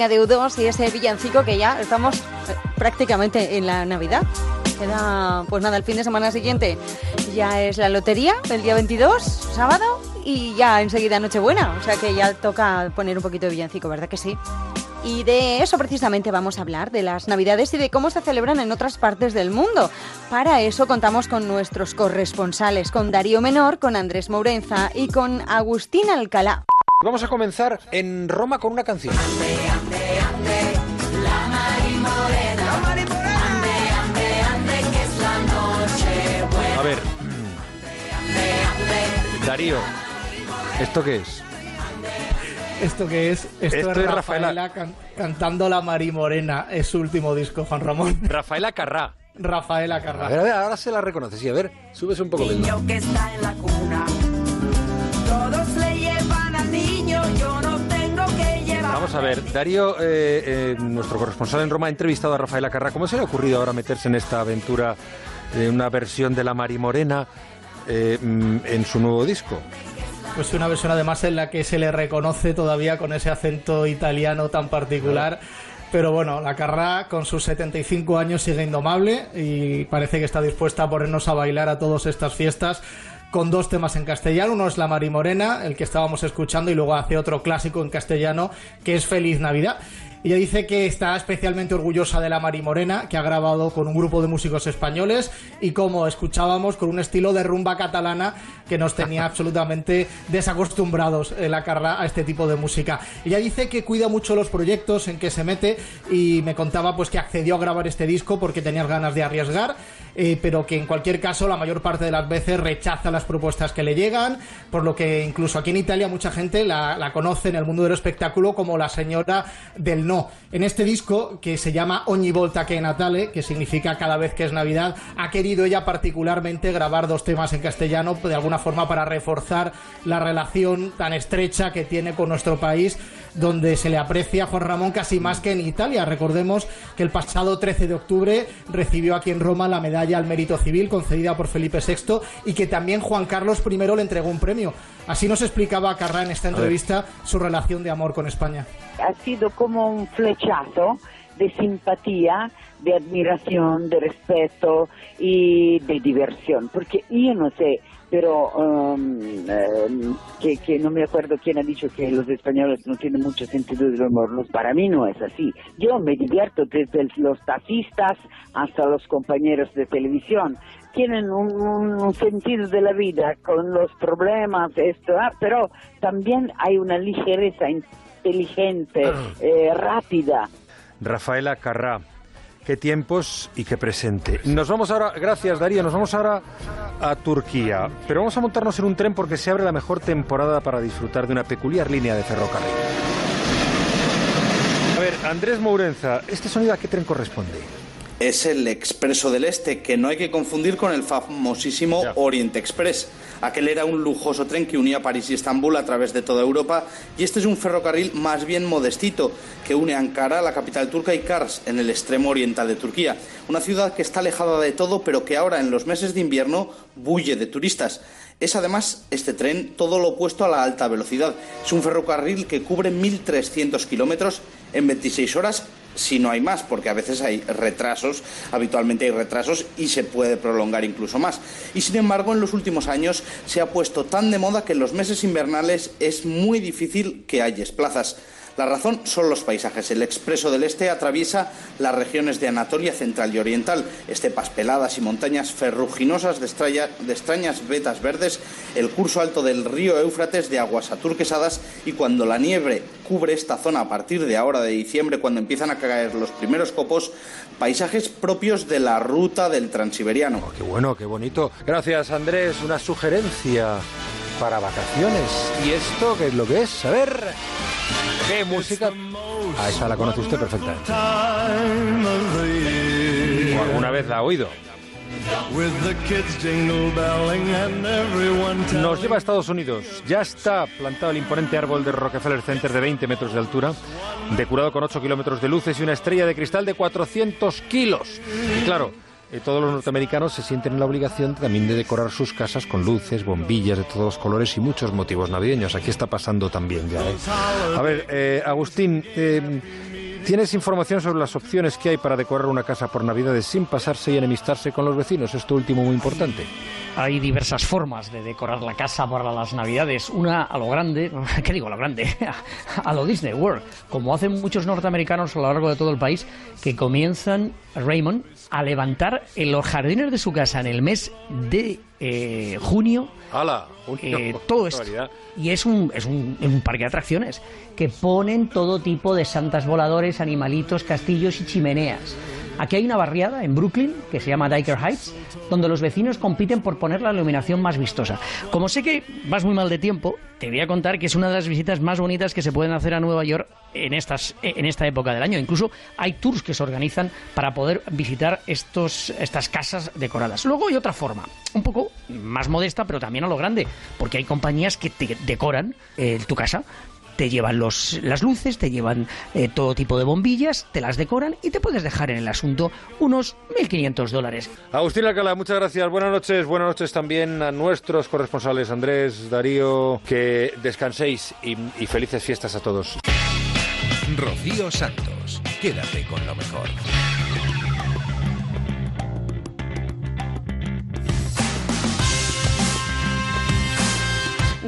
Speaker 16: Música de U2 y ese villancico que ya estamos eh, prácticamente en la Navidad. Queda, pues nada, el fin de semana siguiente ya es la lotería, el día 22, sábado, y ya enseguida Nochebuena. O sea que ya toca poner un poquito de villancico, ¿verdad que sí? Y de eso precisamente vamos a hablar, de las Navidades y de cómo se celebran en otras partes del mundo. Para eso contamos con nuestros corresponsales, con Darío Menor, con Andrés Mourenza y con Agustín Alcalá.
Speaker 26: Vamos a comenzar en Roma con una canción.
Speaker 29: Darío, ¿esto qué es?
Speaker 30: ¿Esto qué es? Esto,
Speaker 29: Esto
Speaker 30: es
Speaker 29: es
Speaker 30: Rafaela,
Speaker 29: Rafaela.
Speaker 30: can- cantando La Marimorena. Es su último disco, Juan Ramón.
Speaker 29: Rafaela Carrá.
Speaker 30: Rafaela Carrá.
Speaker 26: A ver, a ver, ahora se la reconoce. Sí, a ver, subes un poco el.
Speaker 31: Niño que está en la cuna. Todos le llevan al niño, yo no tengo que llevar.
Speaker 29: Vamos a ver, Darío, eh, eh, nuestro corresponsal en Roma, ha entrevistado a Rafaela Carrá. ¿Cómo se le ha ocurrido ahora meterse en esta aventura de una versión de La Marimorena eh, mm, en su nuevo disco?
Speaker 30: Pues una versión además en la que se le reconoce todavía con ese acento italiano tan particular. Pero bueno, la Carrá con sus 75 años sigue indomable y parece que está dispuesta a ponernos a bailar a todas estas fiestas con dos temas en castellano. Uno es La Marimorena, el que estábamos escuchando, y luego hace otro clásico en castellano que es Feliz Navidad. Ella dice que está especialmente orgullosa de la Mari Morena, que ha grabado con un grupo de músicos españoles y como escuchábamos, con un estilo de rumba catalana que nos tenía absolutamente desacostumbrados eh, la Carla a este tipo de música. Ella dice que cuida mucho los proyectos en que se mete y me contaba pues que accedió a grabar este disco porque tenía ganas de arriesgar, eh, pero que en cualquier caso la mayor parte de las veces rechaza las propuestas que le llegan, por lo que incluso aquí en Italia mucha gente la, la conoce en el mundo del espectáculo como la señora del no. En este disco, que se llama Ogni volta che Natale, que significa cada vez que es Navidad, ha querido ella particularmente grabar dos temas en castellano, de alguna forma para reforzar la relación tan estrecha que tiene con nuestro país, donde se le aprecia a Juan Ramón casi más que en Italia. Recordemos que el pasado 13 de octubre recibió aquí en Roma la medalla al mérito civil concedida por Felipe VI y que también Juan Carlos I le entregó un premio. Así nos explicaba Carrá en esta entrevista su relación de amor con España.
Speaker 32: ha sido como un flechazo de simpatía, de admiración, de respeto y de diversión. Porque yo no sé, pero um, em, que, que no me acuerdo quién ha dicho que los españoles no tienen mucho sentido del humor. Los- Para mí no es así. Yo me divierto desde los taxistas hasta los compañeros de televisión. Tienen un, un- un sentido de la vida con los problemas, esto, ah, pero también hay una ligereza inteligente, eh, rápida.
Speaker 29: Rafaela Carrá. Qué tiempos y qué presente. Nos vamos ahora, gracias Darío, nos vamos ahora a Turquía. Pero vamos a montarnos en un tren porque se abre la mejor temporada para disfrutar de una peculiar línea de ferrocarril. A ver, Andrés Mourenza, ¿este sonido a qué tren corresponde?
Speaker 33: Es el Expreso del Este, que no hay que confundir con el famosísimo Orient Express. Aquel era un lujoso tren que unía París y Estambul a través de toda Europa y este es un ferrocarril más bien modestito que une Ankara, la capital turca, y Kars, en el extremo oriental de Turquía. Una ciudad que está alejada de todo, pero que ahora en los meses de invierno bulle de turistas. Es además este tren todo lo opuesto a la alta velocidad. Es un ferrocarril que cubre 1.300 kilómetros en 26 horas si no hay más, porque a veces hay retrasos, habitualmente hay retrasos y se puede prolongar incluso más. Y sin embargo, en los últimos años se ha puesto tan de moda que en los meses invernales es muy difícil que hayas plazas. La razón son los paisajes. El expreso del este atraviesa las regiones de Anatolia central y oriental, estepas peladas y montañas ferruginosas de, estrella- de extrañas vetas verdes, el curso alto del río Éufrates de aguas aturquesadas y cuando la nieve cubre esta zona a partir de ahora de diciembre, cuando empiezan a caer los primeros copos, paisajes propios de la ruta del transiberiano.
Speaker 29: Qué bueno, qué bonito. Gracias Andrés, una sugerencia para vacaciones. ¿Y esto qué es lo que es? A ver, ¿qué música? Ah, esa la conoce usted perfectamente. O alguna vez la ha oído. Nos lleva a Estados Unidos. Ya está plantado el imponente árbol de Rockefeller Center de 20 metros de altura, decorado con 8 kilómetros de luces y una estrella de cristal de 400 kilos. Y claro, eh, todos los norteamericanos se sienten en la obligación también de decorar sus casas con luces, bombillas de todos los colores y muchos motivos navideños. Aquí está pasando también ya. ¿eh? A ver, eh, Agustín, eh, ¿tienes información sobre las opciones que hay para decorar una casa por Navidades sin pasarse y enemistarse con los vecinos? Esto último muy importante.
Speaker 34: Hay diversas formas de decorar la casa para las navidades. Una a lo grande, ¿qué digo a lo grande? a lo Disney World, como hacen muchos norteamericanos a lo largo de todo el país, que comienzan, Raymond, a levantar en los jardines de su casa en el mes de eh, junio
Speaker 29: ¡Hala!
Speaker 34: eh, todo esto. Y es un, es un, un parque de atracciones que ponen todo tipo de santas voladores, animalitos, castillos y chimeneas. Aquí hay una barriada en Brooklyn que se llama Diker Heights, donde los vecinos compiten por poner la iluminación más vistosa. Como sé que vas muy mal de tiempo, te voy a contar que es una de las visitas más bonitas que se pueden hacer a Nueva York en, esta época del año. Incluso hay tours que se organizan para poder visitar estos, estas casas decoradas. Luego hay otra forma, un poco más modesta, pero también a lo grande, porque hay compañías que te decoran eh, tu casa te llevan los, las luces, te llevan eh, todo tipo de bombillas, te las decoran y te puedes dejar en el asunto unos 1.500 dólares.
Speaker 29: Agustín Alcalá, muchas gracias. Buenas noches. Buenas noches también a nuestros corresponsales Andrés, Darío. Que descanséis y, y felices fiestas a todos.
Speaker 2: Rocío Santos, quédate con lo mejor.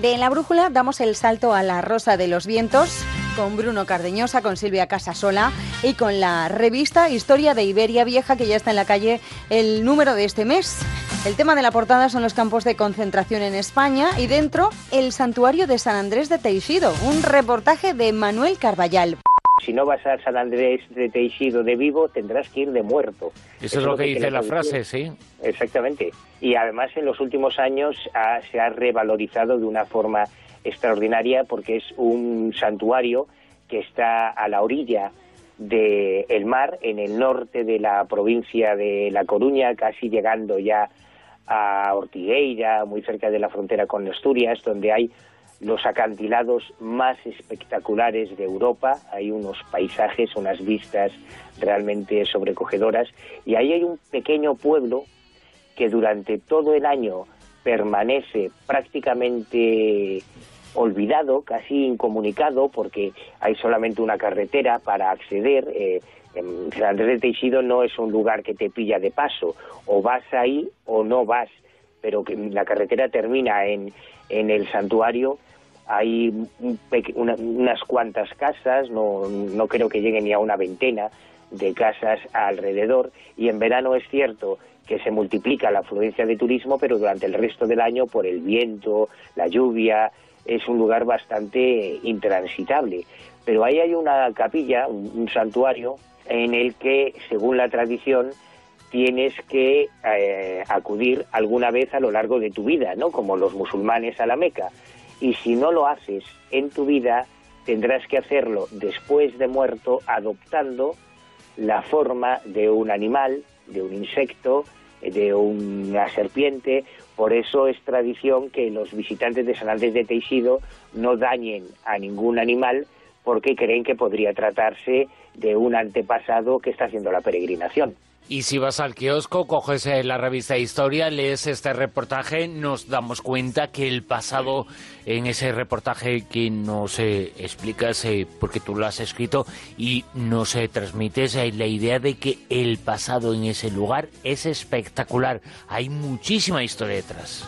Speaker 16: De la brújula damos el salto a la Rosa de los Vientos con Bruno Cardeñosa, con Silvia Casasola y con la revista Historia de Iberia Vieja que ya está en la calle el número de este mes. El tema de la portada son los campos de concentración en España y dentro el santuario de San Andrés de Teixido, un reportaje de Manuel Carballal.
Speaker 35: Si no vas a San Andrés de Teixido de vivo, tendrás que ir de muerto.
Speaker 19: Eso es lo que dice la frase, sí.
Speaker 35: Exactamente. Y además en los últimos años ha- se ha revalorizado de una forma extraordinaria porque es un santuario que está a la orilla del mar, en el norte de la provincia de La Coruña, casi llegando ya a Ortigueira, muy cerca de la frontera con Asturias, donde hay los acantilados más espectaculares de Europa. Hay unos paisajes, unas vistas realmente sobrecogedoras. Y ahí hay un pequeño pueblo que durante todo el año permanece prácticamente olvidado, casi incomunicado, porque hay solamente una carretera para acceder. Eh, en San Andrés de Teixido no es un lugar que te pilla de paso, o vas ahí o no vas, pero que la carretera termina en, en el santuario. Hay un una- unas cuantas casas, no, no creo que lleguen ni a una veintena de casas alrededor, y en verano es cierto que se multiplica la afluencia de turismo, pero durante el resto del año, por el viento, la lluvia, es un lugar bastante intransitable. Pero ahí hay una capilla, un, un santuario, en el que, según la tradición, tienes que eh, acudir alguna vez a lo largo de tu vida, ¿no? Como los musulmanes a la Meca. Y si no lo haces en tu vida, tendrás que hacerlo después de muerto, adoptando la forma de un animal, de un insecto, de una serpiente. Por eso es tradición que los visitantes de San Andrés de Teixido no dañen a ningún animal porque creen que podría tratarse de un antepasado que está haciendo la peregrinación.
Speaker 19: Y si vas al kiosco, coges eh, la revista Historia, lees este reportaje, nos damos cuenta que el pasado en ese reportaje que nos eh, explicas, eh, porque tú lo has escrito, y nos eh, transmites la idea de que el pasado en ese lugar es espectacular. Hay muchísima historia detrás.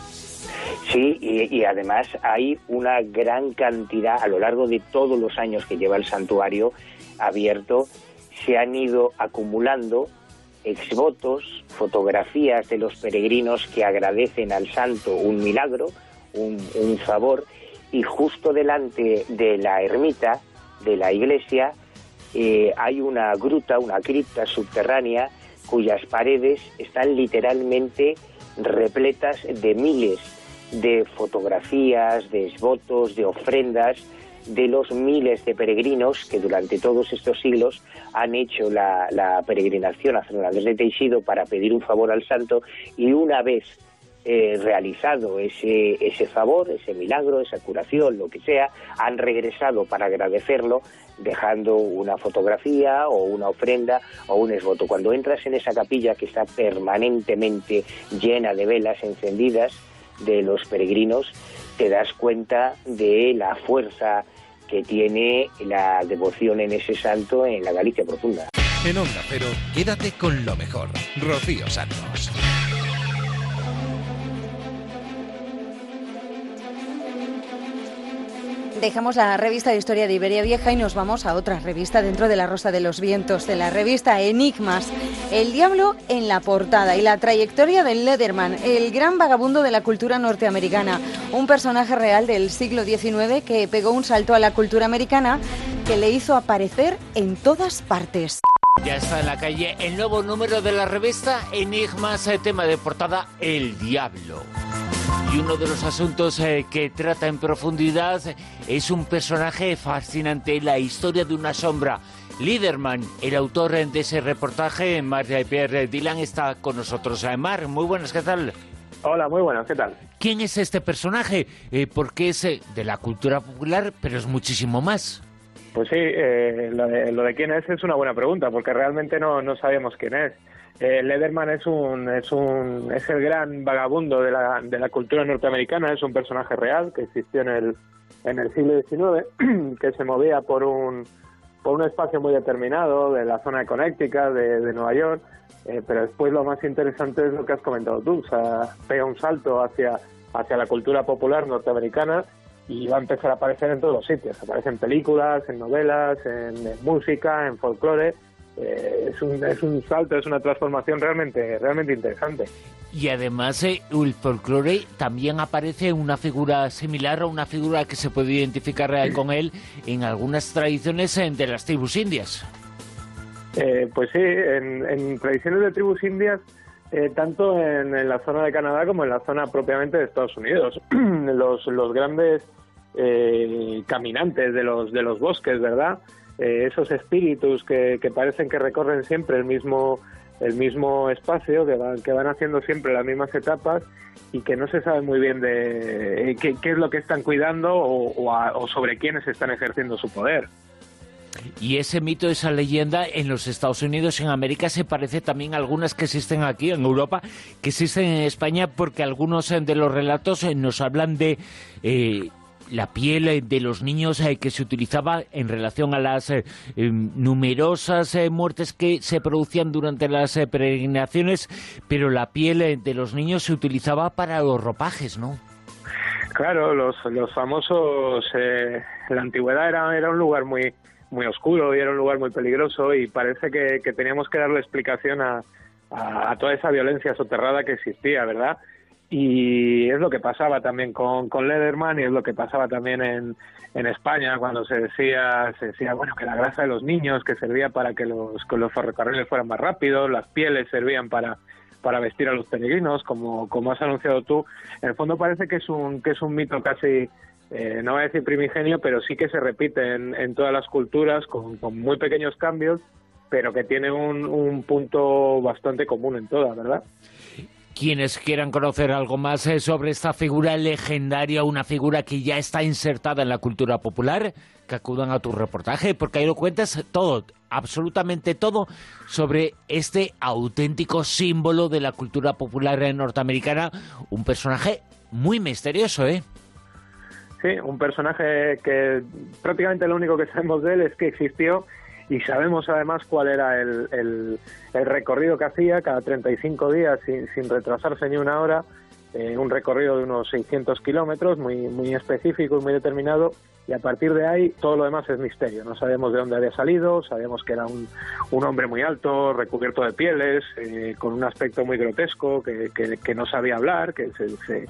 Speaker 35: Sí, y además hay una gran cantidad, a lo largo de todos los años que lleva el santuario abierto, se han ido acumulando exvotos, fotografías de los peregrinos que agradecen al santo un milagro, un, favor, y justo delante de la ermita, de la iglesia, eh, hay una gruta, una cripta subterránea, cuyas paredes están literalmente repletas de miles de fotografías, de esvotos, de ofrendas de los miles de peregrinos que durante todos estos siglos han hecho la, la peregrinación a San Andrés de Teixido para pedir un favor al santo y una vez eh, realizado ese, ese favor, ese milagro, esa curación, lo que sea, han regresado para agradecerlo dejando una fotografía o una ofrenda o un esvoto. Cuando entras en esa capilla que está permanentemente llena de velas encendidas de los peregrinos, te das cuenta de la fuerza que tiene la devoción en ese santo en la Galicia profunda.
Speaker 2: En Onda Cero, quédate con lo mejor. Rocío Santos.
Speaker 16: Dejamos la revista de Historia de Iberia Vieja y nos vamos a otra revista dentro de la Rosa de los Vientos, de la revista Enigmas. El diablo en la portada y la trayectoria del Lederman, el gran vagabundo de la cultura norteamericana, un personaje real del siglo XIX que pegó un salto a la cultura americana que le hizo aparecer en todas partes.
Speaker 19: Ya está en la calle el nuevo número de la revista Enigmas, eh, tema de portada El Diablo. Y uno de los asuntos eh, que trata en profundidad es un personaje fascinante, la historia de una sombra. Liderman, el autor de ese reportaje, Mar Pierre Dylan, está con nosotros. Eh, Mar, muy buenas, ¿qué tal?
Speaker 36: Hola, muy buenas, ¿qué tal?
Speaker 19: ¿Quién es este personaje? Eh, porque es eh, de la cultura popular, pero es muchísimo más.
Speaker 36: Pues sí, eh, lo, de, lo de quién es es una buena pregunta, porque realmente no, no sabemos quién es. Eh, Lederman es un, es un es el gran vagabundo de la, de la cultura norteamericana, es un personaje real que existió en el, en el siglo XIX, que se movía por un, por un espacio muy determinado de la zona de Connecticut, de, de Nueva York, eh, pero después lo más interesante es lo que has comentado tú, o sea, pega un salto hacia, hacia la cultura popular norteamericana y va a empezar a aparecer en todos los sitios. Aparece en películas, en novelas, en, en música, en folclore. Eh, es, un, es un salto, es una transformación realmente, realmente interesante.
Speaker 19: Y además, eh, el folclore también aparece una figura similar a una figura que se puede identificar con él en algunas tradiciones eh, de las tribus indias.
Speaker 36: Eh, pues sí, en, en tradiciones de tribus indias, eh, tanto en, en la zona de Canadá como en la zona propiamente de Estados Unidos, los, los grandes eh, caminantes de los, de los bosques, ¿verdad? Eh, esos espíritus que, que parecen que recorren siempre el mismo el mismo espacio, que van, que van haciendo siempre las mismas etapas y que no se sabe muy bien de eh, qué, qué es lo que están cuidando o, o a- o sobre quiénes están ejerciendo su poder.
Speaker 19: Y ese mito, esa leyenda en los Estados Unidos, en América, se parece también a algunas que existen aquí en Europa, que existen en España, porque algunos de los relatos nos hablan de eh, la piel eh, de los niños eh, que se utilizaba en relación a las eh, eh, numerosas muertes que se producían durante las peregrinaciones, pero la piel de los niños se utilizaba para los ropajes, ¿no?
Speaker 36: Claro, los, los famosos. Eh, la antigüedad era, era un lugar muy muy oscuro y era un lugar muy peligroso y parece que, teníamos que darle explicación a, a toda esa violencia soterrada que existía, ¿verdad? Y es lo que pasaba también con, con Lederman y es lo que pasaba también en, en España cuando se decía, se decía, bueno, que la grasa de los niños que servía para que los, ferrocarriles fueran más rápidos, las pieles servían para, para vestir a los peregrinos, como, como has anunciado tú. En el fondo parece que es un, que es un mito casi, eh, no voy a decir primigenio, pero sí que se repite en, en todas las culturas con, con muy pequeños cambios, pero que tiene un, un punto bastante común en todas, ¿verdad?
Speaker 19: Quienes quieran conocer algo más eh, sobre esta figura legendaria, una figura que ya está insertada en la cultura popular, que acudan a tu reportaje, porque ahí lo cuentas todo, absolutamente todo, sobre este auténtico símbolo de la cultura popular norteamericana, un personaje muy misterioso, ¿eh?
Speaker 36: Sí, un personaje que prácticamente lo único que sabemos de él es que existió y sabemos además cuál era el, el, recorrido que hacía cada 35 días sin, sin retrasarse ni una hora, eh, un recorrido de unos 600 kilómetros muy, muy específico y muy determinado y a partir de ahí todo lo demás es misterio. No sabemos de dónde había salido, sabemos que era un, un hombre muy alto, recubierto de pieles, eh, con un aspecto muy grotesco, que, que, que no sabía hablar, que se, se,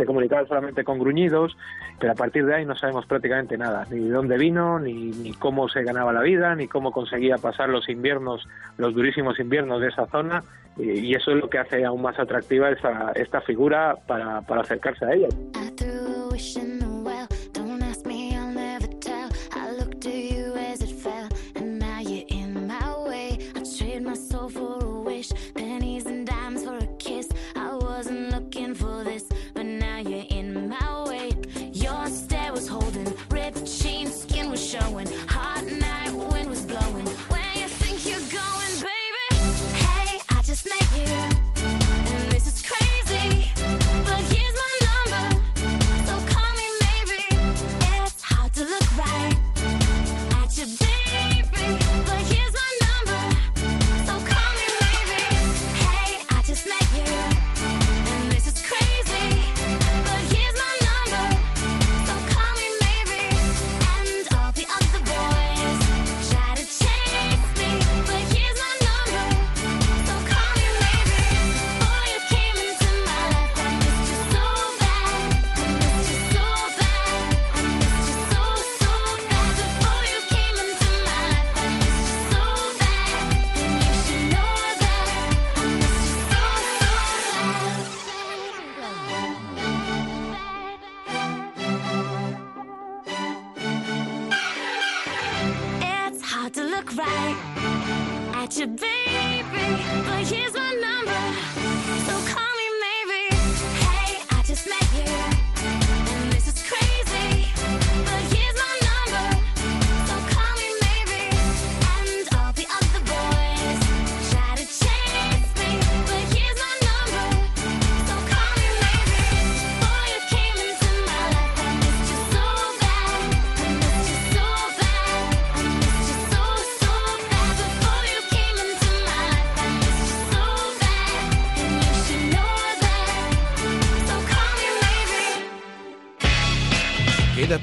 Speaker 36: se comunicaba solamente con gruñidos, pero a partir de ahí no sabemos prácticamente nada, ni de dónde vino, ni, ni cómo se ganaba la vida, ni cómo conseguía pasar los inviernos, los durísimos inviernos de esa zona, y, y eso es lo que hace aún más atractiva esta, esta figura para, para acercarse a ella.
Speaker 37: threw a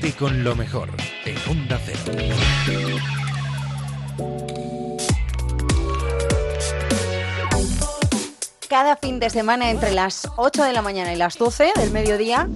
Speaker 2: Quédate con lo mejor en Onda Cero.
Speaker 16: Cada fin de semana entre las 8 de la mañana y las 12 del mediodía,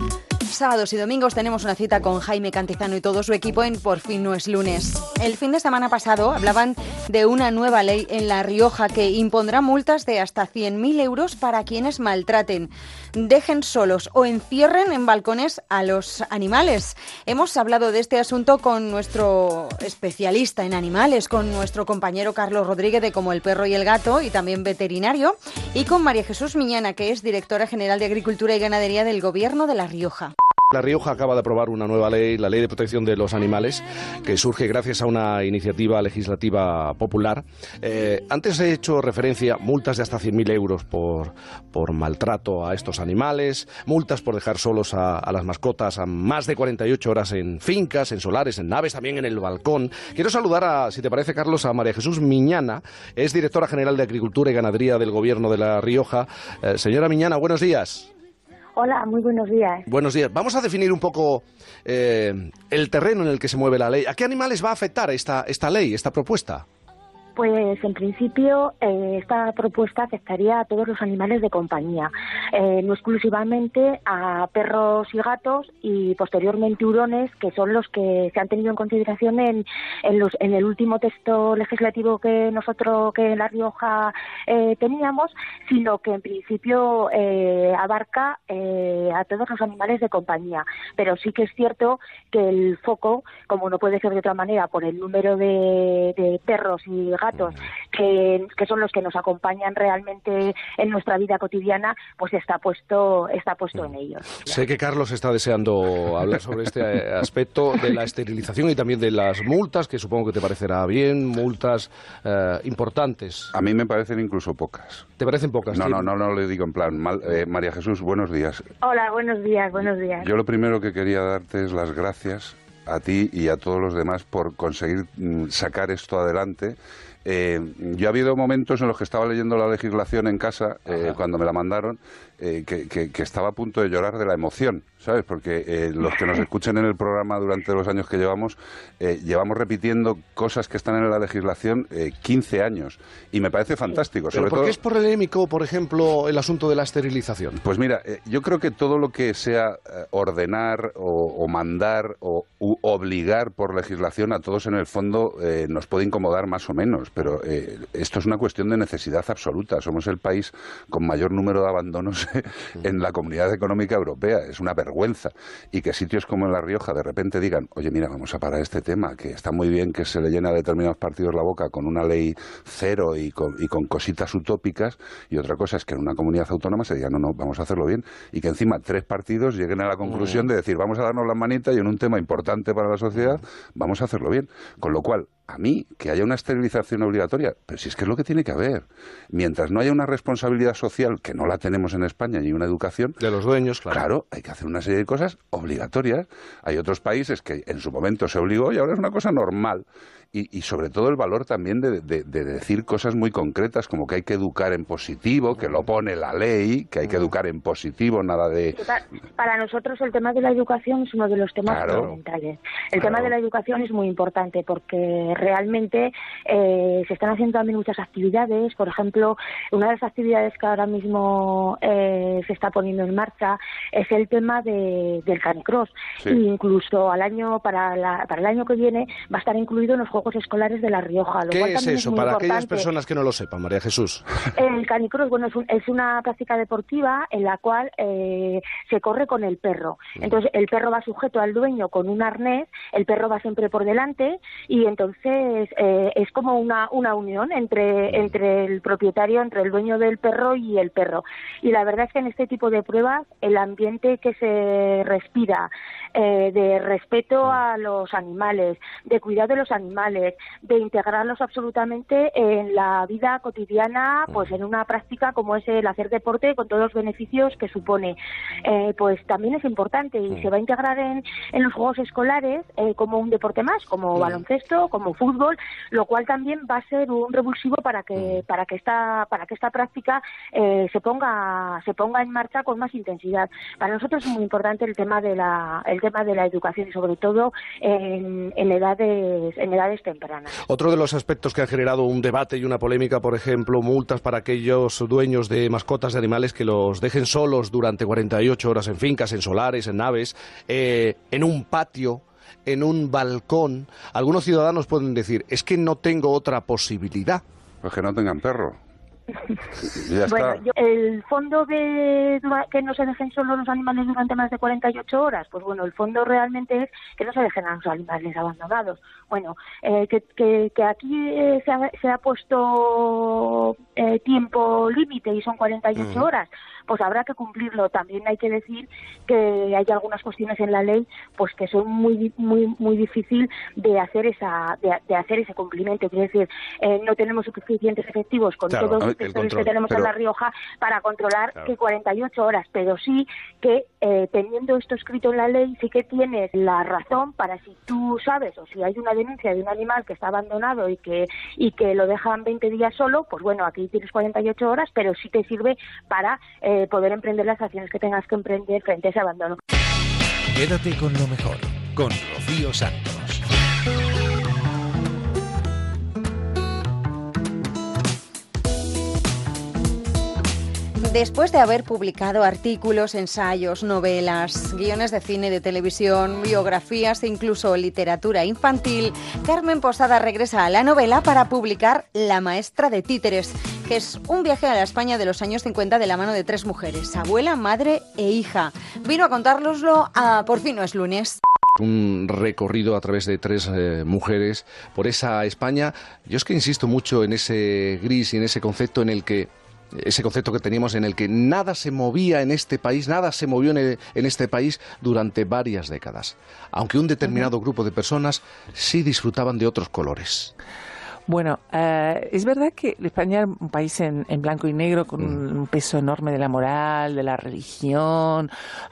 Speaker 16: sábados y domingos tenemos una cita con Jaime Cantizano y todo su equipo en Por fin no es lunes. El fin de semana pasado hablaban de una nueva ley en La Rioja que impondrá multas de hasta 100.000 euros para quienes maltraten, dejen solos o encierren en balcones a los animales. Hemos hablado de este asunto con nuestro especialista en animales, con nuestro compañero Carlos Rodríguez de Como el Perro y el Gato y también veterinario, y con María Jesús Miñana, que es directora general de Agricultura y Ganadería del Gobierno de La Rioja.
Speaker 21: La Rioja acaba de aprobar una nueva ley, la Ley de Protección de los Animales, que surge gracias a una iniciativa legislativa popular. Eh, antes he hecho referencia multas de hasta 100.000 euros por, por maltrato a estos animales, multas por dejar solos a, las mascotas a más de 48 horas en fincas, en solares, en naves, también en el balcón. Quiero saludar, a, si te parece, Carlos, a María Jesús Miñana, es directora general de Agricultura y Ganadería del Gobierno de La Rioja. Eh, señora Miñana, buenos días.
Speaker 38: Hola, muy buenos días.
Speaker 21: Buenos días. Vamos a definir un poco eh, el terreno en el que se mueve la ley. ¿A qué animales va a afectar esta, esta ley, esta propuesta?
Speaker 38: Pues en principio eh, esta propuesta afectaría a todos los animales de compañía, eh, no exclusivamente a perros y gatos y posteriormente hurones, que son los que se han tenido en consideración en, en, los, en el último texto legislativo que nosotros, que en La Rioja eh, teníamos, sino que en principio eh, abarca a todos los animales de compañía. Pero sí que es cierto que el foco, como no puede ser de otra manera, por el número de, de perros y gatos que, que son los que nos acompañan realmente en nuestra vida cotidiana, pues está puesto, está puesto en ellos.
Speaker 21: Sé que Carlos está deseando hablar sobre este eh, aspecto de la esterilización y también de las multas, que supongo que te parecerá bien, multas eh, importantes.
Speaker 39: A mí me parecen incluso pocas.
Speaker 21: ¿Te parecen pocas?
Speaker 39: No,
Speaker 21: sí?
Speaker 39: no, no, no le digo en plan. mal. Eh, María Jesús, buenos días.
Speaker 38: Hola, buenos días, buenos días.
Speaker 39: Yo lo primero que quería darte es las gracias a ti y a todos los demás por conseguir mm, sacar esto adelante. Eh, yo ha habido momentos en los que estaba leyendo la legislación en casa, eh, cuando me la mandaron, eh, que, que- que estaba a punto de llorar de la emoción, ¿sabes? Porque eh, los que nos escuchen en el programa durante los años que llevamos, eh, llevamos repitiendo cosas que están en la legislación eh, 15 años. Y me parece fantástico.
Speaker 21: ¿Pero
Speaker 39: sobre
Speaker 21: por
Speaker 39: todo...
Speaker 21: qué es polémico, por ejemplo, el asunto de la esterilización?
Speaker 39: Pues mira, eh, yo creo que todo lo que sea ordenar o, o mandar o u- obligar por legislación a todos en el fondo eh, nos puede incomodar más o menos, pero eh, esto es una cuestión de necesidad absoluta. Somos el país con mayor número de abandonos en la comunidad económica europea. Es una vergüenza. Y que sitios como en La Rioja de repente digan, oye, mira, vamos a parar este tema, que está muy bien que se le llena a determinados partidos la boca con una ley cero y con, y con cositas utópicas, y otra cosa es que en una comunidad autónoma se diga, no, no, vamos a hacerlo bien, y que encima tres partidos lleguen a la conclusión de decir, vamos a darnos las manitas y en un tema importante para la sociedad, vamos a hacerlo bien. Con lo cual, a mí, que haya una esterilización obligatoria, pero si es que es lo que tiene que haber. Mientras no haya una responsabilidad social, que no la tenemos en España, ni una educación...
Speaker 21: De los dueños, claro.
Speaker 39: hay que hacer una serie de cosas obligatorias. Hay otros países que en su momento se obligó y ahora es una cosa normal. Y, y sobre todo el valor también de, de- de decir cosas muy concretas, como que hay que educar en positivo, que lo pone la ley, que hay que educar en positivo, nada de...
Speaker 38: Que pa- Para nosotros el tema de la educación es uno de los temas
Speaker 39: Claro.
Speaker 38: fundamentales. El tema de la educación es muy importante porque realmente eh, se están haciendo también muchas actividades. Por ejemplo, una de las actividades que ahora mismo eh, se está poniendo en marcha es el tema de, del canicross.
Speaker 21: Sí.
Speaker 38: Y incluso al año para, la- para el año que viene va a estar incluido en los Juegos Escolares de La Rioja. Lo cual
Speaker 21: ¿Qué es eso? Para aquellas personas que no lo sepan, María Jesús.
Speaker 38: El canicross, bueno, es, un- es una práctica deportiva en la cual eh, se corre con el perro. Entonces, el perro va sujeto al dueño con un arnés, el perro va siempre por delante y entonces eh, es como una, una unión entre, entre el propietario, entre el dueño del perro y el perro. Y la verdad es que en este tipo de pruebas el ambiente que se respira eh, de respeto a los animales, de cuidado de los animales, de integrarlos absolutamente en la vida cotidiana, pues en una práctica como es el hacer deporte con todos los beneficios que supone, eh, pues también es importante y se va a integrar en, en los juegos escolares eh, como un deporte más, como baloncesto, como fútbol, lo cual también va a ser un revulsivo para que para que esta para que esta práctica eh, se ponga se ponga en marcha con más intensidad. Para nosotros es muy importante el tema de la el tema de la educación y sobre todo en, en edades en edades tempranas.
Speaker 21: Otro de los aspectos que ha generado un debate y una polémica, por ejemplo, multas para aquellos dueños de mascotas de animales que los dejen solos durante 48 horas en fincas, en solares, en naves, eh, en un patio en un balcón, algunos ciudadanos pueden decir, es que no tengo otra posibilidad.
Speaker 39: Pues que no tengan perro. Ya
Speaker 38: Bueno,
Speaker 39: está.
Speaker 38: yo- el fondo de que no se dejen solo los animales durante más de 48 horas, pues bueno, el fondo realmente es que no se dejen a los animales abandonados. Bueno, eh, que, que, que aquí eh, se, ha, se ha puesto eh, tiempo límite y son 48
Speaker 22: Ujú.
Speaker 38: horas, pues habrá que cumplirlo. También hay que decir que hay algunas cuestiones en la ley pues que son muy muy muy difícil de hacer esa de, de hacer ese cumplimiento. Quiero decir, eh, no tenemos suficientes efectivos con
Speaker 39: Claro,
Speaker 38: todos los inspectores
Speaker 39: control,
Speaker 38: que tenemos
Speaker 39: pero-
Speaker 38: en La Rioja para controlar
Speaker 39: Claro.
Speaker 38: que 48 horas, pero sí que eh, teniendo esto escrito en la ley sí que tienes la razón para si tú sabes o si hay una denuncia de un animal que está abandonado y que y que lo dejan 20 días solo, pues bueno, aquí tienes 48 horas, pero sí te sirve para eh, poder emprender las acciones que tengas que emprender frente a ese abandono.
Speaker 2: Quédate con lo mejor, con Rocío Santos.
Speaker 16: Después de haber publicado artículos, ensayos, novelas, guiones de cine, de televisión, biografías e incluso literatura infantil, Carmen Posada regresa a la novela para publicar La maestra de títeres, que es un viaje a la España de los años 50 de la mano de tres mujeres, abuela, madre e hija. Vino a contárnoslo a Por fin no es lunes.
Speaker 21: un recorrido a través de tres eh, mujeres por esa España. Yo es que insisto mucho en ese gris y en ese concepto en el que ese concepto que teníamos en el que nada se movía en este país, nada se movió en, el- en este país durante varias décadas, aunque un determinado grupo de personas sí disfrutaban de otros colores.
Speaker 22: Bueno, eh, es verdad que España era un país en, en blanco y negro con un, un peso enorme de la moral, de la religión.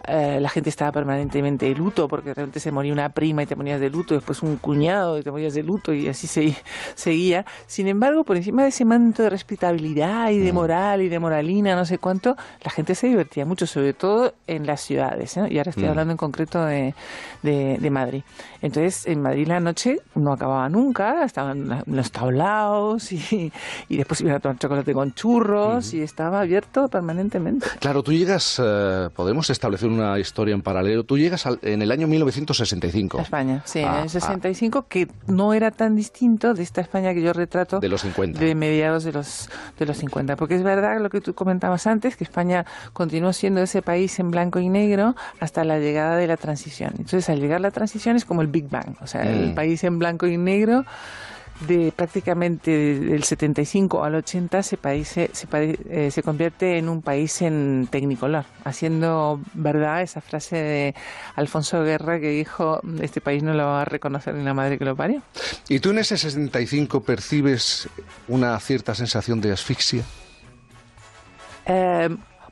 Speaker 22: eh, la gente estaba permanentemente de luto porque de repente se moría una prima y te ponías de luto, después un cuñado y te morías de luto y así se, seguía. Sin embargo, por encima de ese manto de respetabilidad y de moral y de moralina, no sé cuánto, la gente se divertía mucho, sobre todo en las ciudades. ¿eh? Y ahora estoy
Speaker 40: Mm.
Speaker 22: hablando en concreto de, de, de Madrid. Entonces, en Madrid la noche no acababa nunca, estaban los tablaos y, y después iban a tomar chocolate con churros y estaba abierto permanentemente.
Speaker 21: Claro, tú llegas, eh, podemos establecer una historia en paralelo, tú llegas al- en el año 1965.
Speaker 22: A España, sí, en
Speaker 21: Ah,
Speaker 22: el 65, que no era tan distinto de esta España que yo retrato
Speaker 21: De los 50.
Speaker 22: de mediados de los, de los 50. Porque es verdad lo que tú comentabas antes, que España continuó siendo ese país en blanco y negro hasta la llegada de la transición. Entonces, al llegar la transición es como el Big Bang, o sea, el
Speaker 40: Mm.
Speaker 22: país en blanco y negro de prácticamente del 75 al 80 se, país, se, eh, se convierte en un país en tecnicolor, haciendo verdad esa frase de Alfonso Guerra que dijo, este país no lo va a reconocer ni la madre que lo parió.
Speaker 21: ¿Y tú en ese 65 percibes una cierta sensación de asfixia?
Speaker 22: Eh,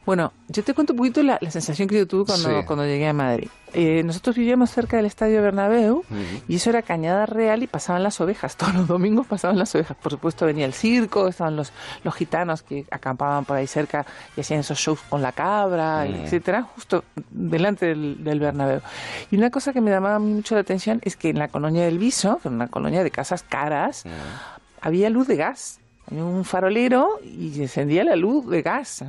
Speaker 22: bueno, yo te cuento un poquito la, la sensación que yo tuve cuando,
Speaker 21: Sí.
Speaker 22: cuando llegué a Madrid. Eh, nosotros vivíamos cerca del Estadio Bernabéu y eso era Cañada Real y pasaban las ovejas. Todos los domingos pasaban las ovejas. Por supuesto venía el circo, estaban los, los gitanos que acampaban por ahí cerca y hacían esos shows con la cabra,
Speaker 40: Mm.
Speaker 22: etcétera, justo delante del, del Bernabéu. Y una cosa que me llamaba mucho la atención es que en la colonia del Viso, que era una colonia de casas caras, había luz de gas. Un farolero y encendía la luz de gas.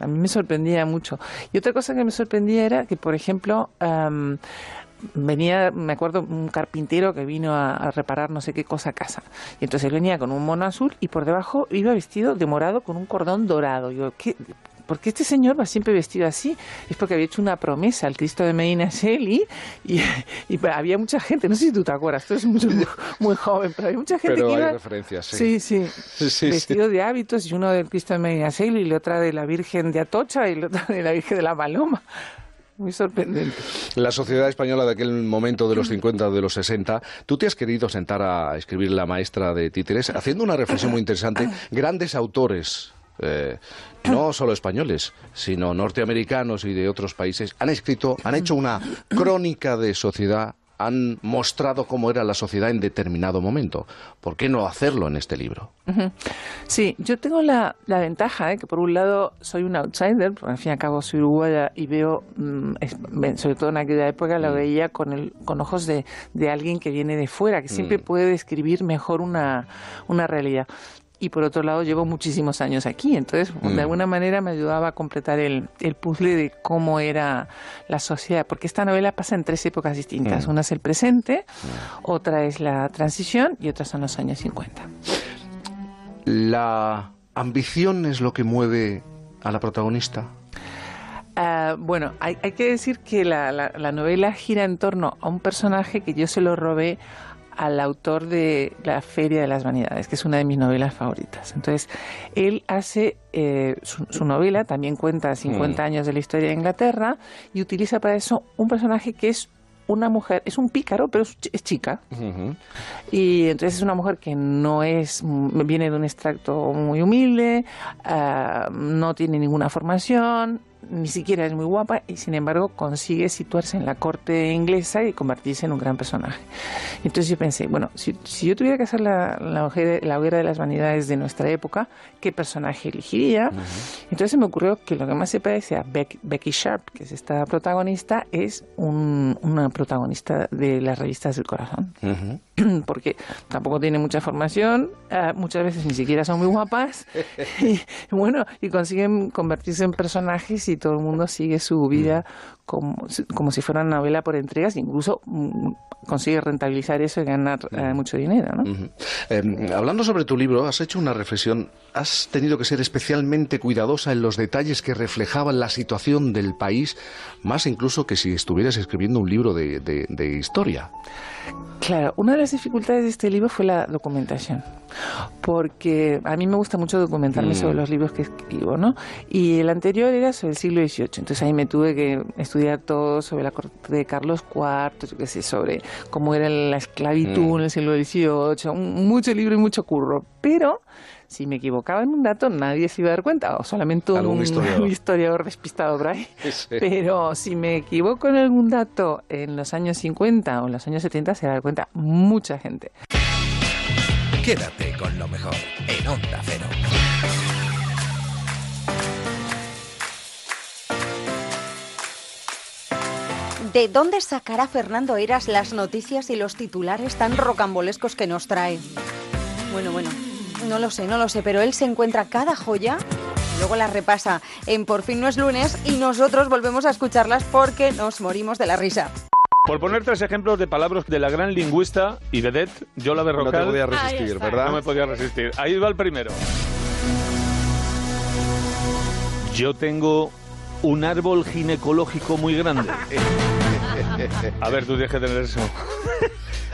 Speaker 22: A mí me sorprendía mucho. Y otra cosa que me sorprendía era que, por ejemplo, am, venía, me acuerdo, un carpintero que vino a, reparar no sé qué cosa a casa. Y entonces venía con un mono azul y por debajo iba vestido de morado con un cordón dorado. Yo, ¿qué? ¿Por qué este señor va siempre vestido así? Es porque había hecho una promesa al Cristo de Medina Celi y, y había mucha gente, no sé si tú te acuerdas, tú eres muy, muy joven, pero había mucha gente
Speaker 21: Pero
Speaker 22: que
Speaker 21: hay
Speaker 22: iba...
Speaker 21: referencias, sí.
Speaker 22: Sí, sí,
Speaker 21: sí.
Speaker 22: vestido de hábitos y uno del Cristo de Medina Celi y la otra de la Virgen de Atocha y la otra de la Virgen de la Paloma. Muy sorprendente.
Speaker 21: La sociedad española de aquel momento de los 50, de los 60, tú te has querido sentar a escribir La maestra de títeres, haciendo una reflexión muy interesante. Grandes autores, eh, no solo españoles, sino norteamericanos y de otros países, han escrito, han hecho una crónica de sociedad han mostrado cómo era la sociedad en determinado momento. ¿Por qué no hacerlo en este libro?
Speaker 22: Sí, yo tengo la, la ventaja de que por un lado soy un outsider, porque al fin y al cabo soy uruguaya y veo, mm, sobre todo en aquella época, lo veía con, el, con ojos de, de alguien que viene de fuera, que siempre
Speaker 17: Mm.
Speaker 22: puede describir mejor una, una realidad. Y por otro lado, llevo muchísimos años aquí, entonces
Speaker 17: Mm.
Speaker 22: de alguna manera me ayudaba a completar el, el puzzle de cómo era la sociedad, porque esta novela pasa en tres épocas distintas.
Speaker 21: Mm.
Speaker 22: Una es el presente, otra es la transición y otra son los años 50.
Speaker 21: La ambición es lo que mueve a la protagonista.
Speaker 22: Ah, bueno, hay, hay que decir que la, la- la novela gira en torno a un personaje que yo se lo robé al autor de La Feria de las Vanidades, que es una de mis novelas favoritas. Entonces, él hace eh, su, su novela, también cuenta 50
Speaker 17: Mm.
Speaker 22: años de la historia de Inglaterra, y utiliza para eso un personaje que es una mujer, es un pícaro, pero es ch- es chica, y entonces es una mujer que no es, viene de un extracto muy humilde, ah, no tiene ninguna formación, ni siquiera es muy guapa y sin embargo consigue situarse en la corte inglesa y convertirse en un gran personaje. Entonces yo pensé, bueno, si, si yo tuviera que hacer la, la, la hoguera de las vanidades de nuestra época, ¿qué personaje elegiría? Entonces se me ocurrió que lo que más se parece a Beck- Becky Sharp, que es esta protagonista, es un- una protagonista de las revistas del corazón porque tampoco tiene mucha formación, eh, muchas veces ni siquiera son muy guapas, y bueno, y consiguen convertirse en personajes y todo el mundo sigue su vida como, si- como si fuera una novela por entregas, incluso mm, consigue rentabilizar eso y ganar eh, mucho dinero.
Speaker 21: Eh, hablando sobre tu libro, has hecho una reflexión. Has tenido que ser especialmente cuidadosa en los detalles que reflejaban la situación del país, más incluso que si estuvieras escribiendo un libro de, de- de historia.
Speaker 22: Claro, una de las dificultades de este libro fue la documentación, porque a mí me gusta mucho documentarme
Speaker 21: Mm.
Speaker 22: sobre los libros que escribo, ¿no? Y el anterior era sobre el siglo XVIII, entonces ahí me tuve que estudiar todo sobre la corte de Carlos IV, yo qué sé, sobre cómo era la esclavitud
Speaker 21: Mm.
Speaker 22: en el siglo XVIII, un- mucho libro y mucho curro, pero si me equivocaba en un dato nadie se iba a dar cuenta, o solamente un,
Speaker 21: Algún historiador.
Speaker 22: un historiador despistado por ahí.
Speaker 21: Sí.
Speaker 22: Pero si me equivoco en algún dato en los años 50 o en los años 70 se va a dar cuenta mucha gente.
Speaker 2: Quédate con lo mejor en Onda Cero.
Speaker 16: ¿De dónde sacará Fernando Eras las noticias y los titulares tan rocambolescos que nos trae? Bueno, bueno, no lo sé, no lo sé, pero él se encuentra cada joya, luego las repasa en Por fin no es lunes y nosotros volvemos a escucharlas porque nos morimos de la risa.
Speaker 17: Por poner tres ejemplos de palabras de la gran lingüista y vedette, Yola Berrocal.
Speaker 21: No te podías resistir. ¿verdad?
Speaker 17: No me podía resistir. Ahí va el primero. Yo tengo un árbol ginecológico muy grande. A ver, tú tienes que tener eso.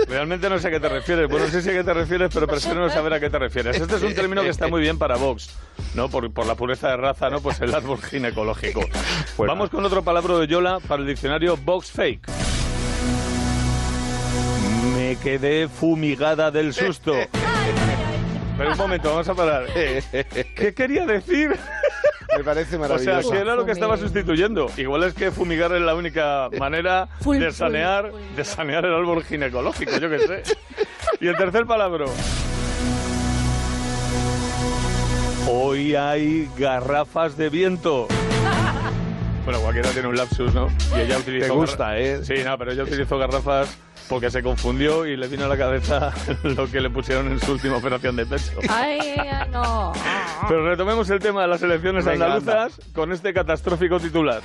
Speaker 17: Realmente no sé a qué te refieres. Bueno, sí sé a qué te refieres, pero prefiero no saber a qué te refieres. Este es un término que está muy bien para Vox, ¿no? Por, por la pureza de raza, ¿no? Pues el árbol ginecológico. Vamos con otro palabra de Yola para el diccionario Vox Fake. Me quedé fumigada del susto. Pero un momento, vamos a parar. ¿Qué quería decir?
Speaker 21: Me parece
Speaker 17: O
Speaker 21: maravilloso.
Speaker 17: sea, ¿qué era lo que estaba sustituyendo? Igual es que fumigar es la única manera de sanear, de sanear el árbol ginecológico, yo qué sé. Y el tercer palabra. Hoy hay garrafas de viento. Bueno, cualquiera tiene un lapsus, ¿no? Y ella utilizó
Speaker 21: Te gusta, ¿eh?
Speaker 17: Sí, no, pero ella utilizó garrafas porque se confundió y le vino a la cabeza lo que le pusieron en su última operación de pecho.
Speaker 40: Ay, ay, no.
Speaker 17: Pero retomemos el tema de las elecciones
Speaker 40: Venga,
Speaker 17: andaluzas con este catastrófico titular.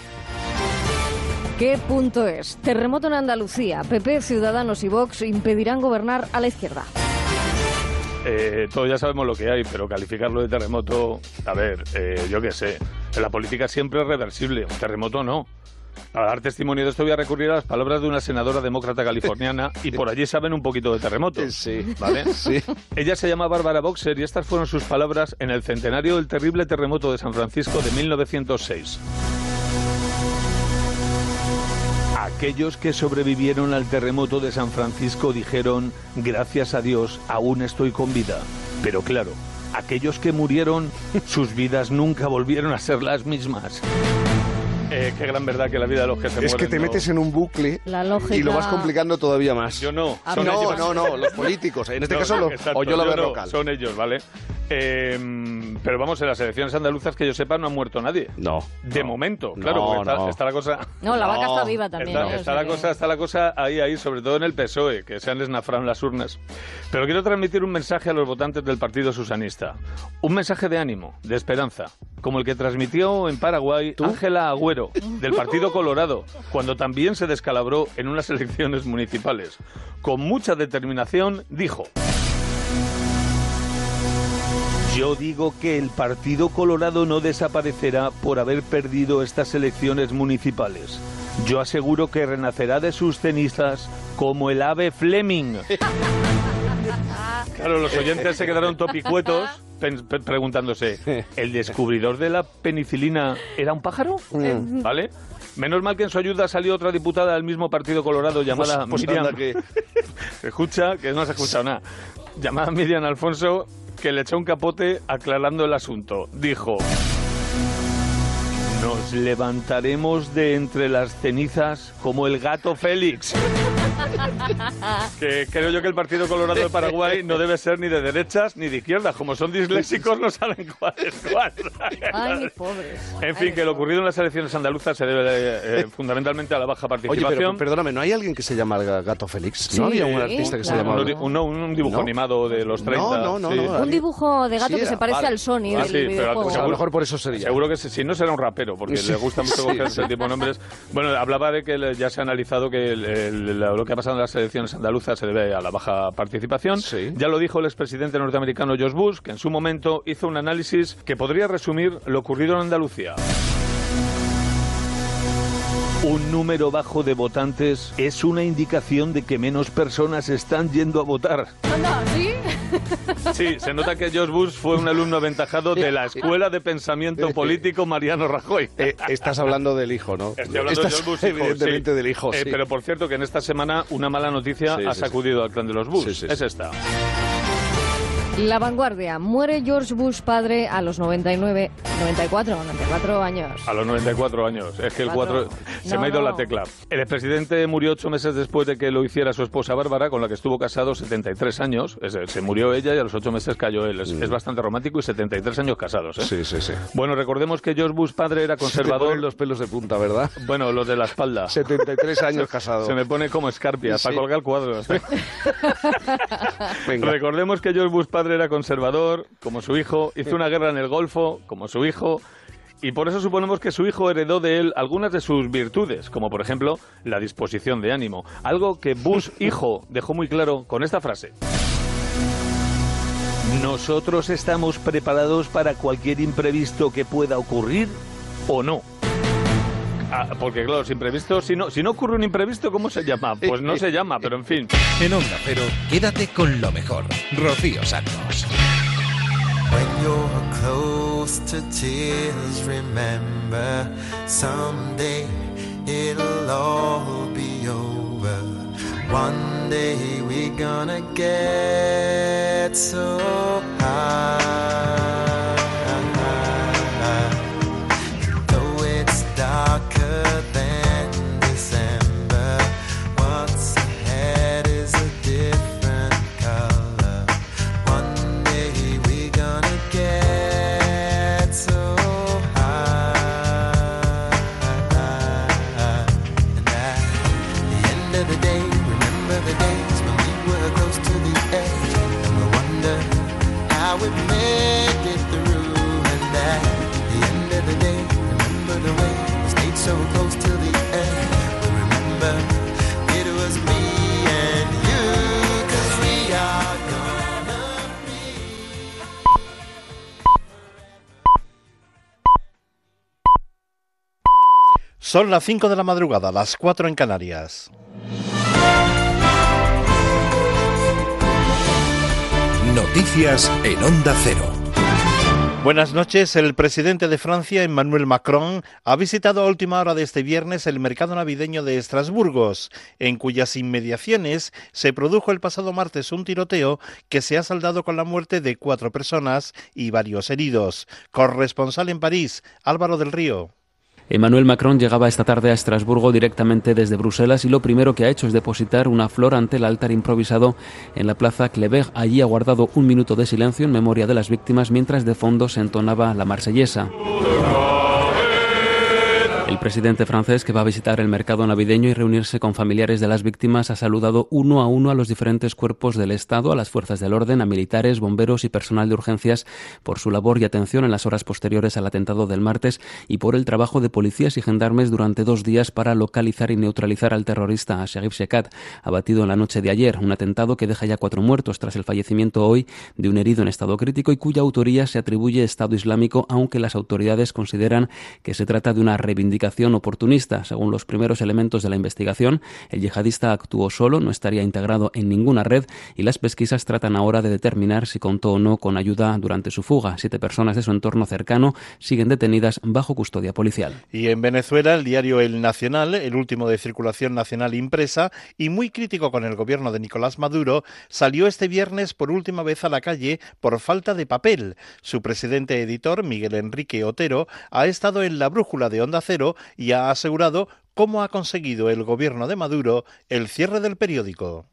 Speaker 40: ¿Qué punto es? Terremoto en Andalucía. PP, Ciudadanos y Vox impedirán gobernar a la izquierda.
Speaker 17: eh, todos ya sabemos lo que hay, pero calificarlo de terremoto, a ver, eh, yo qué sé, en la política siempre es reversible, un terremoto no. Para dar testimonio de esto voy a recurrir a las palabras de una senadora demócrata californiana y por allí saben un poquito de terremotos.
Speaker 21: Sí.
Speaker 17: ¿Vale? Ella se llama Bárbara Boxer y estas fueron sus palabras en el centenario del terrible terremoto de San Francisco de 1906. Aquellos que sobrevivieron al terremoto de San Francisco dijeron, gracias a Dios, aún estoy con vida. Pero claro, aquellos que murieron, sus vidas nunca volvieron a ser las mismas. Eh, qué gran verdad que la vida de los que se
Speaker 21: Es
Speaker 17: mueren.
Speaker 21: que te
Speaker 17: no-
Speaker 21: metes en un bucle
Speaker 40: La lógica...
Speaker 21: y lo vas complicando todavía más.
Speaker 17: Yo no.
Speaker 21: Ah,
Speaker 17: son
Speaker 21: no,
Speaker 17: ellos.
Speaker 21: no, no, los políticos. En este
Speaker 17: No,
Speaker 21: caso, lo,
Speaker 17: exacto,
Speaker 21: o yo lo
Speaker 17: yo
Speaker 21: veo
Speaker 17: no,
Speaker 21: local.
Speaker 17: Son ellos, ¿vale? Eh, pero vamos, en las elecciones andaluzas que yo sepa no ha muerto nadie.
Speaker 21: No.
Speaker 17: De momento, claro,
Speaker 21: No,
Speaker 17: porque está,
Speaker 21: no.
Speaker 17: está la cosa...
Speaker 40: No, la vaca está viva también.
Speaker 17: Está, está la
Speaker 40: que-
Speaker 17: cosa, está la cosa ahí, ahí, sobre todo en el PSOE, que se han esnafrado en las urnas. Pero quiero transmitir un mensaje a los votantes del Partido Susanista. Un mensaje de ánimo, de esperanza, como el que transmitió en Paraguay Ángela Agüero, del Partido Colorado, cuando también se descalabró en unas elecciones municipales. Con mucha determinación dijo... Yo digo que el Partido Colorado no desaparecerá por haber perdido estas elecciones municipales. Yo aseguro que renacerá de sus cenizas como el ave Fleming. Claro, los oyentes se quedaron topicuetos preguntándose, ¿el descubridor de la penicilina era un pájaro?
Speaker 21: Mm.
Speaker 17: ¿Vale? Menos mal que en su ayuda salió otra diputada del mismo Partido Colorado llamada
Speaker 21: Pues- pues
Speaker 17: Miriam.
Speaker 21: que-
Speaker 17: Escucha, que no has escuchado nada. Llamada Miriam Alfonso, que le echó un capote aclarando el asunto. Dijo... Nos levantaremos de entre las cenizas como el gato Félix. Que creo yo que el Partido Colorado de Paraguay no debe ser ni de derechas ni de izquierdas. Como son disléxicos, no saben cuál es cuál.
Speaker 40: Ay, mis pobres.
Speaker 17: En fin, que lo ocurrido en las elecciones andaluzas se debe eh, fundamentalmente a la baja
Speaker 21: Oye,
Speaker 17: participación.
Speaker 21: pero perdóname, ¿no hay alguien que se llama el Gato Félix? ¿No
Speaker 17: Sí,
Speaker 21: había un artista que se
Speaker 17: claro.
Speaker 21: llamaba?
Speaker 17: Un, un- no, un dibujo
Speaker 21: ¿No?
Speaker 17: animado de los 30.
Speaker 21: No, no, no,
Speaker 17: sí.
Speaker 21: no,
Speaker 40: Un dibujo de gato
Speaker 21: Sí,
Speaker 40: que se parece
Speaker 21: vale.
Speaker 40: al Sony
Speaker 17: Ah,
Speaker 40: del
Speaker 17: sí, pero
Speaker 21: a lo mejor por eso sería.
Speaker 17: Seguro que si no será un rapero, porque
Speaker 21: Sí.
Speaker 17: le gusta mucho
Speaker 21: Sí,
Speaker 17: coger
Speaker 21: sí.
Speaker 17: ese tipo de nombres. Bueno, hablaba de que ya se ha analizado que el- el- lo que ha pasado en las elecciones andaluzas se debe a la baja participación. Ya lo dijo el expresidente norteamericano George Bush, que en su momento hizo un análisis que podría resumir lo ocurrido en Andalucía. Un número bajo de votantes es una indicación de que menos personas están yendo a votar.
Speaker 40: ¿sí?
Speaker 17: Sí, se nota que George Bush fue un alumno aventajado de la Escuela de Pensamiento Político Mariano Rajoy.
Speaker 21: Eh, estás hablando del hijo, ¿no?
Speaker 17: Estoy hablando
Speaker 21: Estás
Speaker 17: de George Bush, hijo,
Speaker 21: evidentemente
Speaker 17: sí.
Speaker 21: del hijo,
Speaker 17: Eh,
Speaker 21: sí.
Speaker 17: Pero por cierto que en esta semana una mala noticia
Speaker 21: Sí,
Speaker 17: ha
Speaker 21: sí,
Speaker 17: sacudido al clan de los Bush.
Speaker 21: Sí, sí,
Speaker 17: es esta.
Speaker 40: La vanguardia. Muere George Bush padre a los 99, 94, 94 años.
Speaker 17: A los 94 años. Es que el
Speaker 40: Cuatro.
Speaker 17: 4 se
Speaker 40: No,
Speaker 17: me ha ido
Speaker 40: no.
Speaker 17: la tecla. El expresidente murió ocho meses después de que lo hiciera su esposa Bárbara, con la que estuvo casado 73 años. Es- se murió ella y a los ocho meses cayó él. Es, es bastante romántico y 73 años casados. ¿eh?
Speaker 21: Mm. Sí, sí, sí.
Speaker 17: Bueno, recordemos que George Bush padre era
Speaker 21: Se te
Speaker 17: conservador.
Speaker 21: ponen los pelos de punta, ¿verdad?
Speaker 17: Bueno, los de la espalda.
Speaker 21: 73 años casado.
Speaker 17: Se me pone como escarpia
Speaker 21: Sí.
Speaker 17: para colgar cuadros.
Speaker 21: Venga.
Speaker 17: Recordemos que George Bush padre era conservador, como su hijo, hizo una guerra en el Golfo, como su hijo, y por eso suponemos que su hijo heredó de él algunas de sus virtudes, como por ejemplo la disposición de ánimo, algo que Bush hijo dejó muy claro con esta frase. Nosotros estamos preparados para cualquier imprevisto que pueda ocurrir o no. Ah, porque claro, los imprevistos, si no, si no ocurre un imprevisto, ¿cómo se llama? Pues no se llama, pero en fin.
Speaker 2: En Onda Cero, quédate con lo mejor. Rocío Santos.
Speaker 31: When you're close to tears, remember someday it'll all be over. One day we're gonna get so high.
Speaker 1: Son las 5 de la madrugada, las 4 en Canarias.
Speaker 2: Noticias en Onda Cero.
Speaker 1: Buenas noches. El presidente de Francia, Emmanuel Macron, ha visitado a última hora de este viernes el mercado navideño de Estrasburgos, en cuyas inmediaciones se produjo el pasado martes un tiroteo que se ha saldado con la muerte de cuatro personas y varios heridos. Corresponsal en París, Álvaro del Río.
Speaker 41: Emmanuel Macron llegaba esta tarde a Estrasburgo directamente desde Bruselas y lo primero que ha hecho es depositar una flor ante el altar improvisado en la plaza Clever. Allí ha guardado un minuto de silencio en memoria de las víctimas mientras de fondo se entonaba la marsellesa. El presidente francés, que va a visitar el mercado navideño y reunirse con familiares de las víctimas, ha saludado uno a uno a los diferentes cuerpos del Estado, a las fuerzas del orden, a militares, bomberos y personal de urgencias por su labor y atención en las horas posteriores al atentado del martes y por el trabajo de policías y gendarmes durante dos días para localizar y neutralizar al terrorista Sharif Shekat, abatido en la noche de ayer. Un atentado que deja ya cuatro muertos tras el fallecimiento hoy de un herido en estado crítico y cuya autoría se atribuye Estado Islámico, aunque las autoridades consideran que se trata de una reivindicación oportunista. Según los primeros elementos de la investigación, el yihadista actuó solo, no estaría integrado en ninguna red y las pesquisas tratan ahora de determinar si contó o no con ayuda durante su fuga. Siete personas de su entorno cercano siguen detenidas bajo custodia policial.
Speaker 1: Y en Venezuela, el diario El Nacional, el último de circulación nacional impresa y muy crítico con el gobierno de Nicolás Maduro, salió este viernes por última vez a la calle por falta de papel. Su presidente editor, Miguel Enrique Otero, ha estado en la brújula de Onda Cero y ha asegurado cómo ha conseguido el gobierno de Maduro el cierre del periódico.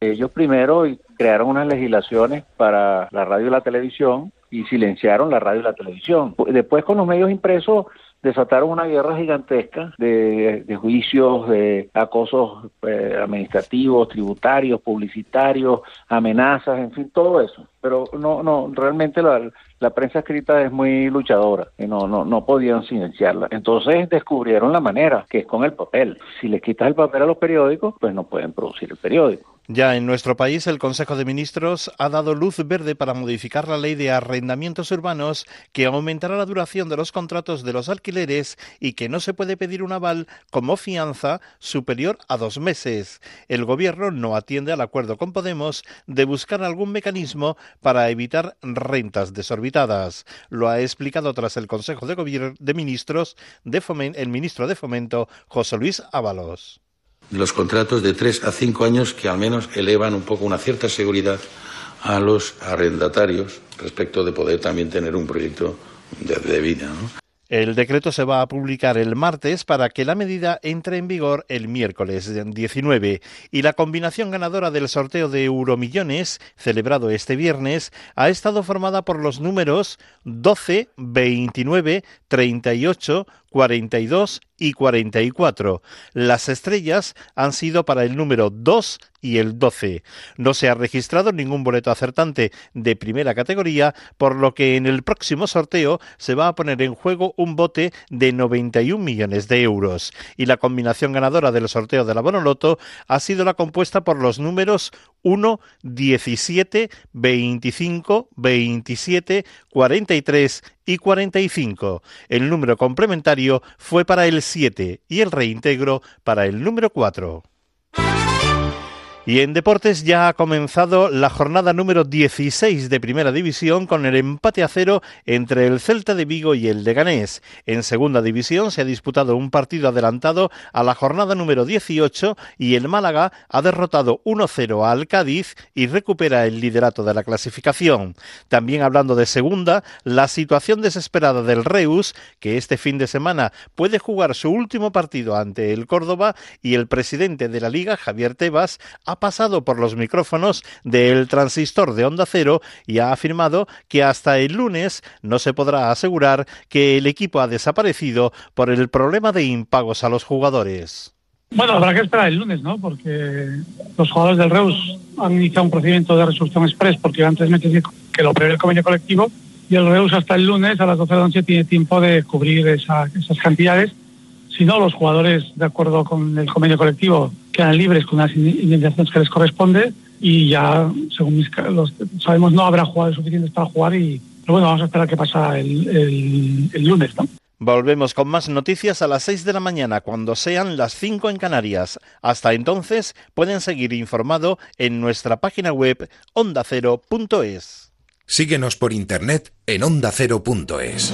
Speaker 42: Ellos primero crearon unas legislaciones para la radio y la televisión y silenciaron la radio y la televisión. Después con los medios impresos desataron una guerra gigantesca de, juicios, de acosos eh, administrativos, tributarios, publicitarios, amenazas, en fin, todo eso. Pero no, no, realmente la, la prensa escrita es muy luchadora y no, no, no podían silenciarla. Entonces descubrieron la manera, que es con el papel. Si le quitas el papel a los periódicos, pues no pueden producir el periódico.
Speaker 1: Ya en nuestro país, el Consejo de Ministros ha dado luz verde para modificar la ley de arrendamientos urbanos que aumentará la duración de los contratos de los alquileres y que no se puede pedir un aval como fianza superior a dos meses. El Gobierno no atiende al acuerdo con Podemos de buscar algún mecanismo para evitar rentas desorbitadas. Lo ha explicado tras el Consejo de, Gobier de Ministros el ministro de Fomento, José Luis Ábalos
Speaker 43: los contratos de tres a cinco años que al menos elevan un poco una cierta seguridad a los arrendatarios respecto de poder también tener un proyecto de, de vida. ¿no?
Speaker 1: El decreto se va a publicar el martes para que la medida entre en vigor el miércoles 19 y la combinación ganadora del sorteo de Euromillones, celebrado este viernes, ha estado formada por los números 12, 29, 38, 42 y 44. Las estrellas han sido para el número 2 y el 12. No se ha registrado ningún boleto acertante de primera categoría, por lo que en el próximo sorteo se va a poner en juego un bote de 91 millones de euros. Y la combinación ganadora del sorteo de la Bonoloto ha sido la compuesta por los números 1, 17, 25, 27, 43 y 45. El número complementario fue para el 7 y el reintegro para el número 4. Y en deportes ya ha comenzado la jornada número 16 de Primera División con el empate a cero entre el Celta de Vigo y el Leganés. En Segunda División se ha disputado un partido adelantado a la jornada número 18 y el Málaga ha derrotado 1-0 al Cádiz y recupera el liderato de la clasificación. También hablando de Segunda, la situación desesperada del Reus, que este fin de semana puede jugar su último partido ante el Córdoba y el presidente de la Liga, Javier Tebas, ha pasado por los micrófonos del transistor de onda cero y ha afirmado que hasta el lunes no se podrá asegurar que el equipo ha desaparecido por el problema de impagos a los jugadores.
Speaker 44: Bueno, habrá que esperar el lunes, ¿no? Porque los jugadores del Reus han iniciado un procedimiento de resolución express porque antes meses que lo prevé el convenio colectivo y el Reus hasta el lunes a las 12 de la noche tiene tiempo de cubrir esa, esas cantidades si no, los jugadores, de acuerdo con el convenio colectivo, quedan libres con las indemnizaciones que les corresponde y ya, según mis, los, sabemos, no habrá jugadores suficientes para jugar y, pero bueno, vamos a esperar qué pasa el, el, el lunes, ¿no?
Speaker 1: Volvemos con más noticias a las 6 de la mañana cuando sean las 5 en Canarias. Hasta entonces pueden seguir informado en nuestra página web ondacero.es.
Speaker 2: Síguenos por internet en ondacero.es.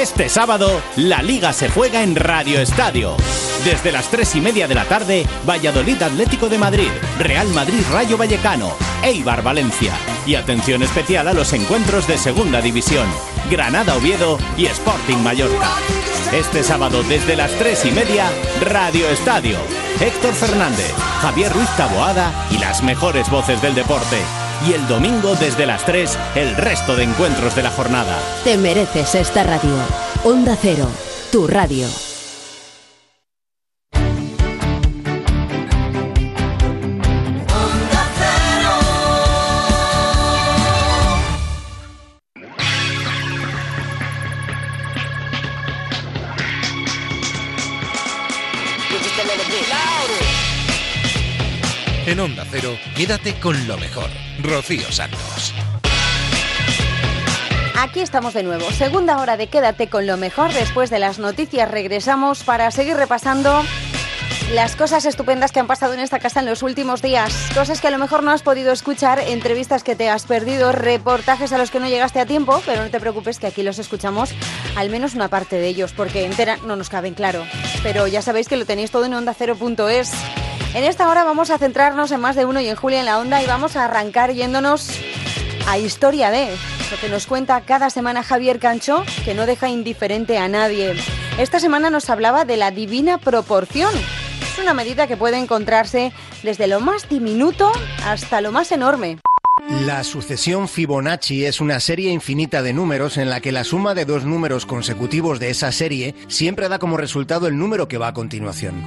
Speaker 9: Este sábado, la Liga se juega en Radio Estadio. Desde las tres y media de la tarde, Valladolid Atlético de Madrid, Real Madrid Rayo Vallecano, Eibar Valencia. Y atención especial a los encuentros de Segunda División, Granada Oviedo y Sporting Mallorca. Este sábado, desde las tres y media, Radio Estadio. Héctor Fernández, Javier Ruiz Taboada y las mejores voces del deporte. Y el domingo, desde las 3, el resto de encuentros de la jornada.
Speaker 45: Te mereces esta radio. Onda Cero, tu radio.
Speaker 2: En Onda Cero, quédate con lo mejor. Rocío Santos.
Speaker 16: Aquí estamos de nuevo. Segunda hora de Quédate con lo mejor. Después de las noticias regresamos para seguir repasando las cosas estupendas que han pasado en esta casa en los últimos días. Cosas que a lo mejor no has podido escuchar, entrevistas que te has perdido, reportajes a los que no llegaste a tiempo, pero no te preocupes que aquí los escuchamos, al menos una parte de ellos, porque entera no nos caben, claro. Pero ya sabéis que lo tenéis todo en ondacero.es. En esta hora vamos a centrarnos en más de uno y en Julia en la onda y vamos a arrancar yéndonos a Historia de, lo que nos cuenta cada semana Javier Cancho, que no deja indiferente a nadie. Esta semana nos hablaba de la divina proporción. Es una medida que puede encontrarse desde lo más diminuto hasta lo más enorme.
Speaker 46: La sucesión Fibonacci es una serie infinita de números en la que la suma de dos números consecutivos de esa serie siempre da como resultado el número que va a continuación.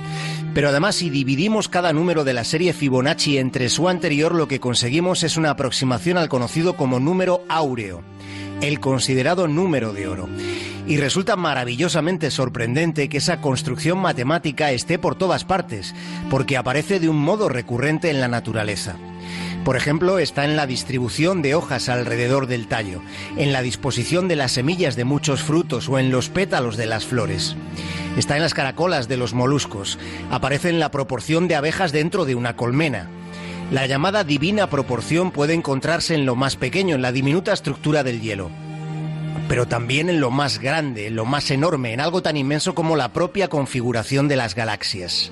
Speaker 46: Pero además, si dividimos cada número de la serie Fibonacci entre su anterior, lo que conseguimos es una aproximación al conocido como número áureo, el considerado número de oro. Y resulta maravillosamente sorprendente que esa construcción matemática esté por todas partes, porque aparece de un modo recurrente en la naturaleza. Por ejemplo, está en la distribución de hojas alrededor del tallo, en la disposición de las semillas de muchos frutos o en los pétalos de las flores. Está en las caracolas de los moluscos, aparece en la proporción de abejas dentro de una colmena. La llamada divina proporción puede encontrarse en lo más pequeño, en la diminuta estructura del hielo pero también en lo más grande, en lo más enorme, en algo tan inmenso como la propia configuración de las galaxias.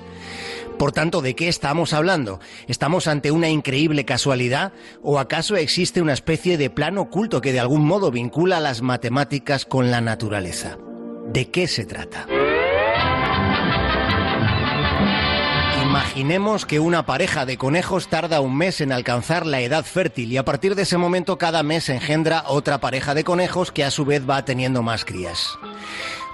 Speaker 46: Por tanto, ¿de qué estamos hablando? ¿Estamos ante una increíble casualidad? ¿O acaso existe una especie de plano oculto que de algún modo vincula las matemáticas con la naturaleza? ¿De qué se trata? Imaginemos que una pareja de conejos tarda un mes en alcanzar la edad fértil y a partir de ese momento cada mes engendra otra pareja de conejos que a su vez va teniendo más crías.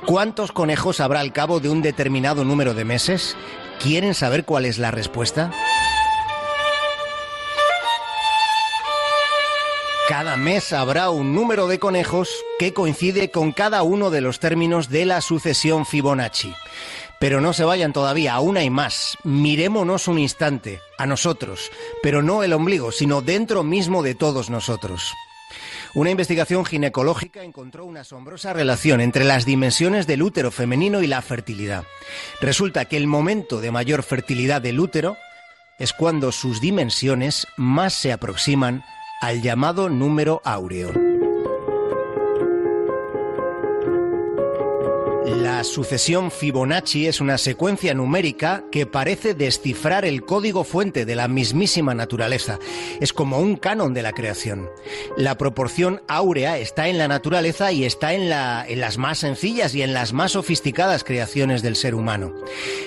Speaker 46: ¿Cuántos conejos habrá al cabo de un determinado número de meses? ¿Quieren saber cuál es la respuesta? Cada mes habrá un número de conejos que coincide con cada uno de los términos de la sucesión Fibonacci. Pero no se vayan todavía, aún hay más. Mirémonos un instante, a nosotros, pero no el ombligo, sino dentro mismo de todos nosotros. Una investigación ginecológica encontró una asombrosa relación entre las dimensiones del útero femenino y la fertilidad. Resulta que el momento de mayor fertilidad del útero es cuando sus dimensiones más se aproximan al llamado número áureo. La sucesión Fibonacci es una secuencia numérica que parece descifrar el código fuente de la mismísima naturaleza. Es como un canon de la creación. La proporción áurea está en la naturaleza y está en, en las más sencillas y en las más sofisticadas creaciones del ser humano.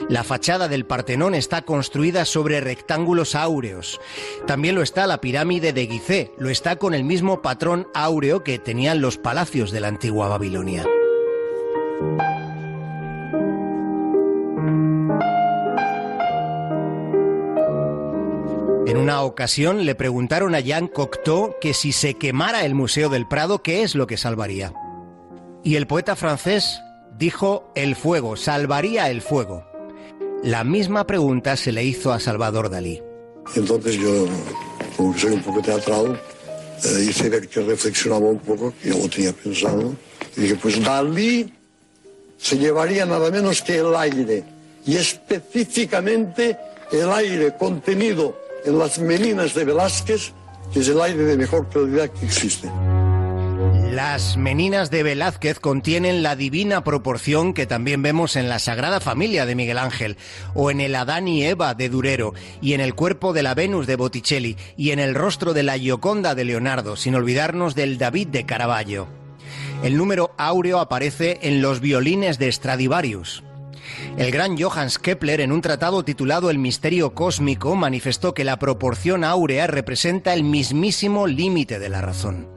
Speaker 46: La fachada del Partenón está construida sobre rectángulos áureos. También lo está la pirámide de Gizeh, lo está con el mismo patrón áureo que tenían los palacios de la antigua Babilonia. En una ocasión le preguntaron a Jean Cocteau que si se quemara el Museo del Prado, ¿qué es lo que salvaría? Y el poeta francés dijo el fuego, salvaría el fuego. La misma pregunta se le hizo a Salvador Dalí.
Speaker 20: Entonces yo
Speaker 47: como soy un poco teatral, eh, hice ver que reflexionaba un poco, que ya lo tenía pensado, y dije, pues Dalí se llevaría nada menos que el aire, y específicamente el aire contenido en las meninas de Velázquez, que es el aire de mejor calidad que existe.
Speaker 46: Las meninas de Velázquez contienen la divina proporción que también vemos en la Sagrada Familia de Miguel Ángel, o en el Adán y Eva de Durero, y en el cuerpo de la Venus de Botticelli, y en el rostro de la Gioconda de Leonardo, sin olvidarnos del David de Caravaggio. El número áureo aparece en los violines de Stradivarius. El gran Johannes Kepler, en un tratado titulado El misterio cósmico, manifestó que la proporción áurea representa el mismísimo límite de la razón.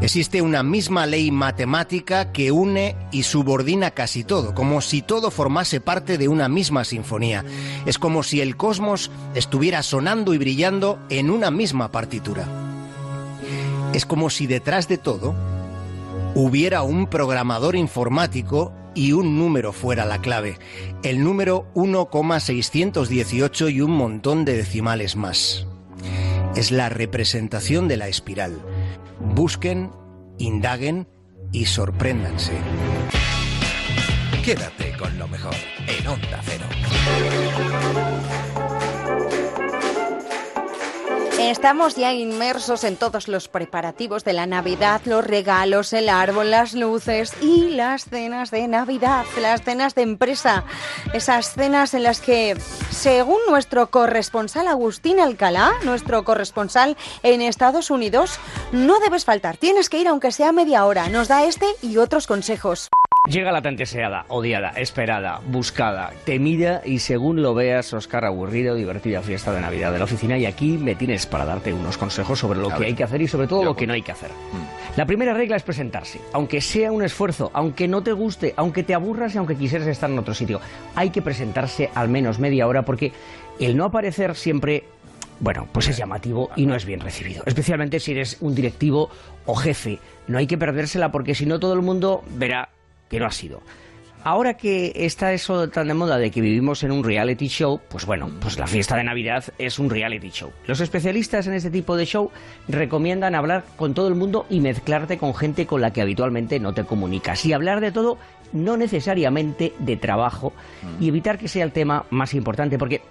Speaker 46: Existe una misma ley matemática que une y subordina casi todo, como si todo formase parte de una misma sinfonía. Es como si el cosmos estuviera sonando y brillando en una misma partitura. Es como si detrás de todo hubiera un programador informático y un número fuera la clave, el número 1,618 y un montón de decimales más. Es la representación de la espiral. Busquen, indaguen y sorpréndanse.
Speaker 2: Quédate con lo mejor en Onda Cero.
Speaker 16: Estamos ya inmersos en todos los preparativos de la Navidad, los regalos, el árbol, las luces y las cenas de Navidad, las cenas de empresa. Esas cenas en las que, según nuestro corresponsal Agustín Alcalá, nuestro corresponsal en Estados Unidos, no debes faltar. Tienes que ir aunque sea media hora. Nos da este y otros consejos.
Speaker 34: Llega la tan deseada, odiada, esperada, buscada, temida y según lo veas, Oscar, aburrido, divertida fiesta de Navidad de la oficina y aquí me tienes para darte unos consejos sobre lo que hay que hacer y sobre todo lo que no hay que hacer. La primera regla es presentarse, aunque sea un esfuerzo, aunque no te guste, aunque te aburras y aunque quisieras estar en otro sitio. Hay que presentarse al menos media hora porque el no aparecer siempre bueno, pues es llamativo y no es bien recibido. Especialmente si eres un directivo o jefe. No hay que perdérsela porque si no todo el mundo verá que no ha sido. Ahora que está eso tan de moda de que vivimos en un reality show, pues bueno, pues la fiesta de Navidad es un reality show. Los especialistas en este tipo de show recomiendan hablar con todo el mundo y mezclarte con gente con la que habitualmente no te comunicas. Y hablar de todo, no necesariamente de trabajo, y evitar que sea el tema más importante, porque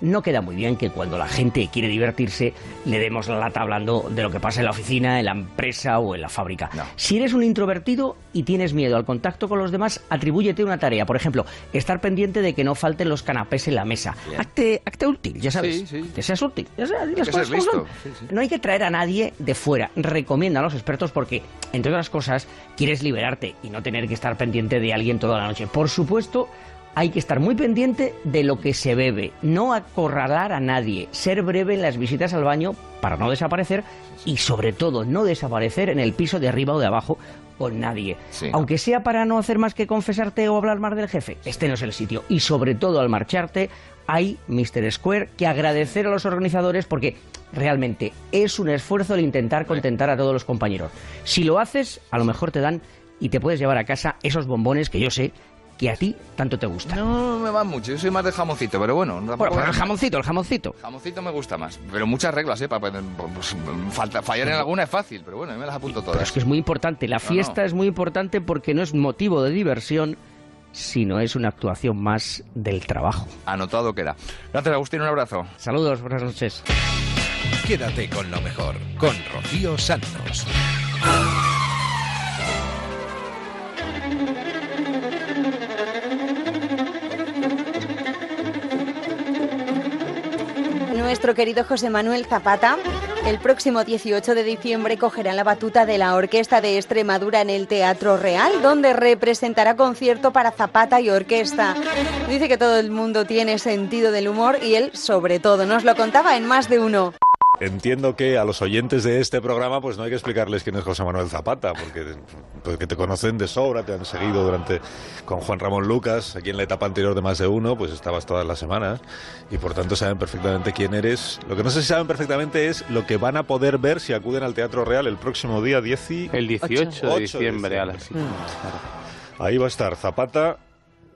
Speaker 34: no queda muy bien que cuando la gente quiere divertirse le demos la lata hablando de lo que pasa en la oficina, en la empresa o en la fábrica. Si eres un introvertido y tienes miedo al contacto con los demás, atribúyete una tarea. Por ejemplo, estar pendiente de que no falten los canapés en la mesa. Hazte, hazte útil, ya sabes. Que seas útil. Ya sabes, las
Speaker 21: que
Speaker 34: cosas
Speaker 21: seas listo. Sí, sí.
Speaker 34: No hay que traer a nadie de fuera. Recomiendan los expertos porque, entre otras cosas, quieres liberarte y no tener que estar pendiente de alguien toda la noche. Por supuesto, hay que estar muy pendiente de lo que se bebe, no acorralar a nadie, ser breve en las visitas al baño para no desaparecer y sobre todo no desaparecer en el piso de arriba o de abajo con nadie.
Speaker 21: Sí.
Speaker 34: Aunque sea para no hacer más que confesarte o hablar más del jefe, este no es el sitio. Y sobre todo al marcharte hay Mr. Square que agradecer a los organizadores porque realmente es un esfuerzo el intentar contentar a todos los compañeros. Si lo haces, a lo mejor te dan y te puedes llevar a casa esos bombones que yo sé que a ti tanto te gustan.
Speaker 21: No me van mucho, yo soy más de jamoncito, pero bueno.
Speaker 34: Bueno, pero el jamoncito, el jamoncito.
Speaker 21: Jamoncito me gusta más, pero muchas reglas, ¿eh? Para, poder- pues, falta, fallar en alguna es fácil, pero bueno, yo me las apunto todas.
Speaker 34: Pero es que es muy importante. La
Speaker 21: No,
Speaker 34: fiesta
Speaker 21: no.
Speaker 34: es muy importante porque no es motivo de diversión, sino es una actuación más del trabajo.
Speaker 21: Anotado queda. Gracias, Agustín, un abrazo.
Speaker 34: Saludos, buenas noches.
Speaker 2: Quédate con lo mejor, con Rocío Santos.
Speaker 16: Nuestro querido José Manuel Zapata, el próximo 18 de diciembre cogerá la batuta de la Orquesta de Extremadura en el Teatro Real, donde representará concierto para Zapata y orquesta. Dice que todo el mundo tiene sentido del humor y él sobre todo. Nos lo contaba en más de uno.
Speaker 12: Entiendo que a los oyentes de este programa pues no hay que explicarles quién es José Manuel Zapata, porque, porque te conocen de sobra, te han seguido durante con Juan Ramón Lucas, aquí en la etapa anterior de más de uno, pues estabas todas las semanas y por tanto saben perfectamente quién eres. Lo que no sé si saben perfectamente es lo que van a poder ver si acuden al Teatro Real el próximo día 10 y-
Speaker 48: El 18 de
Speaker 12: 8
Speaker 48: diciembre a las.
Speaker 12: Ahí va a estar Zapata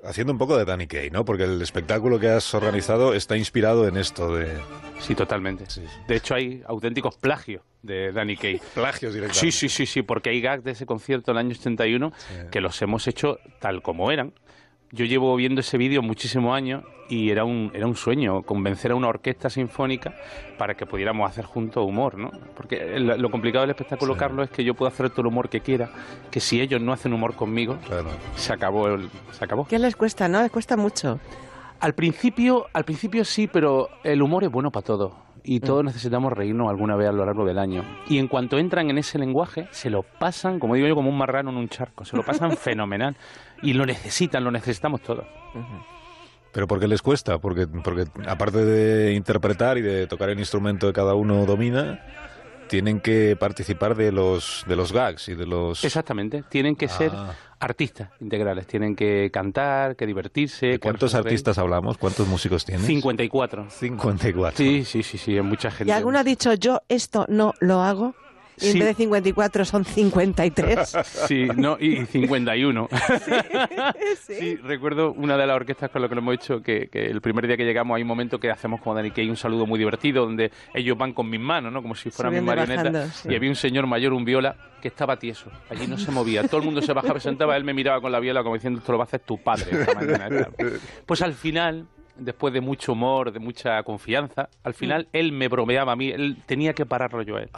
Speaker 12: haciendo un poco de Danny Kaye, ¿no? Porque el espectáculo que has organizado está inspirado en esto de
Speaker 48: Sí, totalmente. De hecho, hay auténticos plagios de Danny Kaye.
Speaker 12: Plagios directamente.
Speaker 48: Sí, sí, sí, sí, porque hay gags de ese concierto del año 81 que los hemos hecho tal como eran. Yo llevo viendo ese vídeo muchísimos años y era un, era un sueño convencer a una orquesta sinfónica para que pudiéramos hacer juntos humor, ¿no? Porque lo complicado del espectáculo, Carlos, es que yo puedo hacer todo el humor que quiera, que si ellos no hacen humor conmigo, se acabó, el- se acabó.
Speaker 49: ¿Qué les cuesta, no? Les cuesta mucho.
Speaker 48: Al principio, al principio sí, pero el humor es bueno para todos. Y todos necesitamos reírnos alguna vez a lo largo del año. Y en cuanto entran en ese lenguaje, se lo pasan, como digo yo, como un marrano en un charco. Se lo pasan fenomenal. Y lo necesitan, lo necesitamos todos.
Speaker 12: Pero ¿por qué les cuesta? Porque, porque aparte de interpretar y de tocar el instrumento que cada uno domina, tienen que participar de los, de los gags y de los...
Speaker 48: Exactamente. Tienen que ser
Speaker 12: Ah.
Speaker 48: artistas integrales. Tienen que cantar, que divertirse.
Speaker 12: ¿De
Speaker 48: que
Speaker 12: cuántos artistas hablamos? ¿Cuántos músicos tienes?
Speaker 48: 54.
Speaker 12: 54.
Speaker 48: Sí, sí, sí, sí, es mucha gente.
Speaker 49: ¿Y alguno ha dicho yo esto no lo hago? Y en
Speaker 48: Sí.
Speaker 49: vez de 54 son 53.
Speaker 48: Sí, no, y 51. Sí, recuerdo una de las orquestas con lo que lo hemos hecho, que, que el primer día que llegamos hay un momento que hacemos como Dani Kay un saludo muy divertido, donde ellos van con mis manos, ¿no? Como si fueran mis marionetas.
Speaker 49: bajando, sí.
Speaker 48: Y había un señor mayor, un viola, que estaba tieso. Allí no se movía. Todo el mundo se bajaba sentaba, él me miraba con la viola como diciendo, esto lo va a hacer tu padre esta mañana. Pues al final, después de mucho humor, de mucha confianza, al final él me bromeaba a mí, él tenía que pararlo yo a él.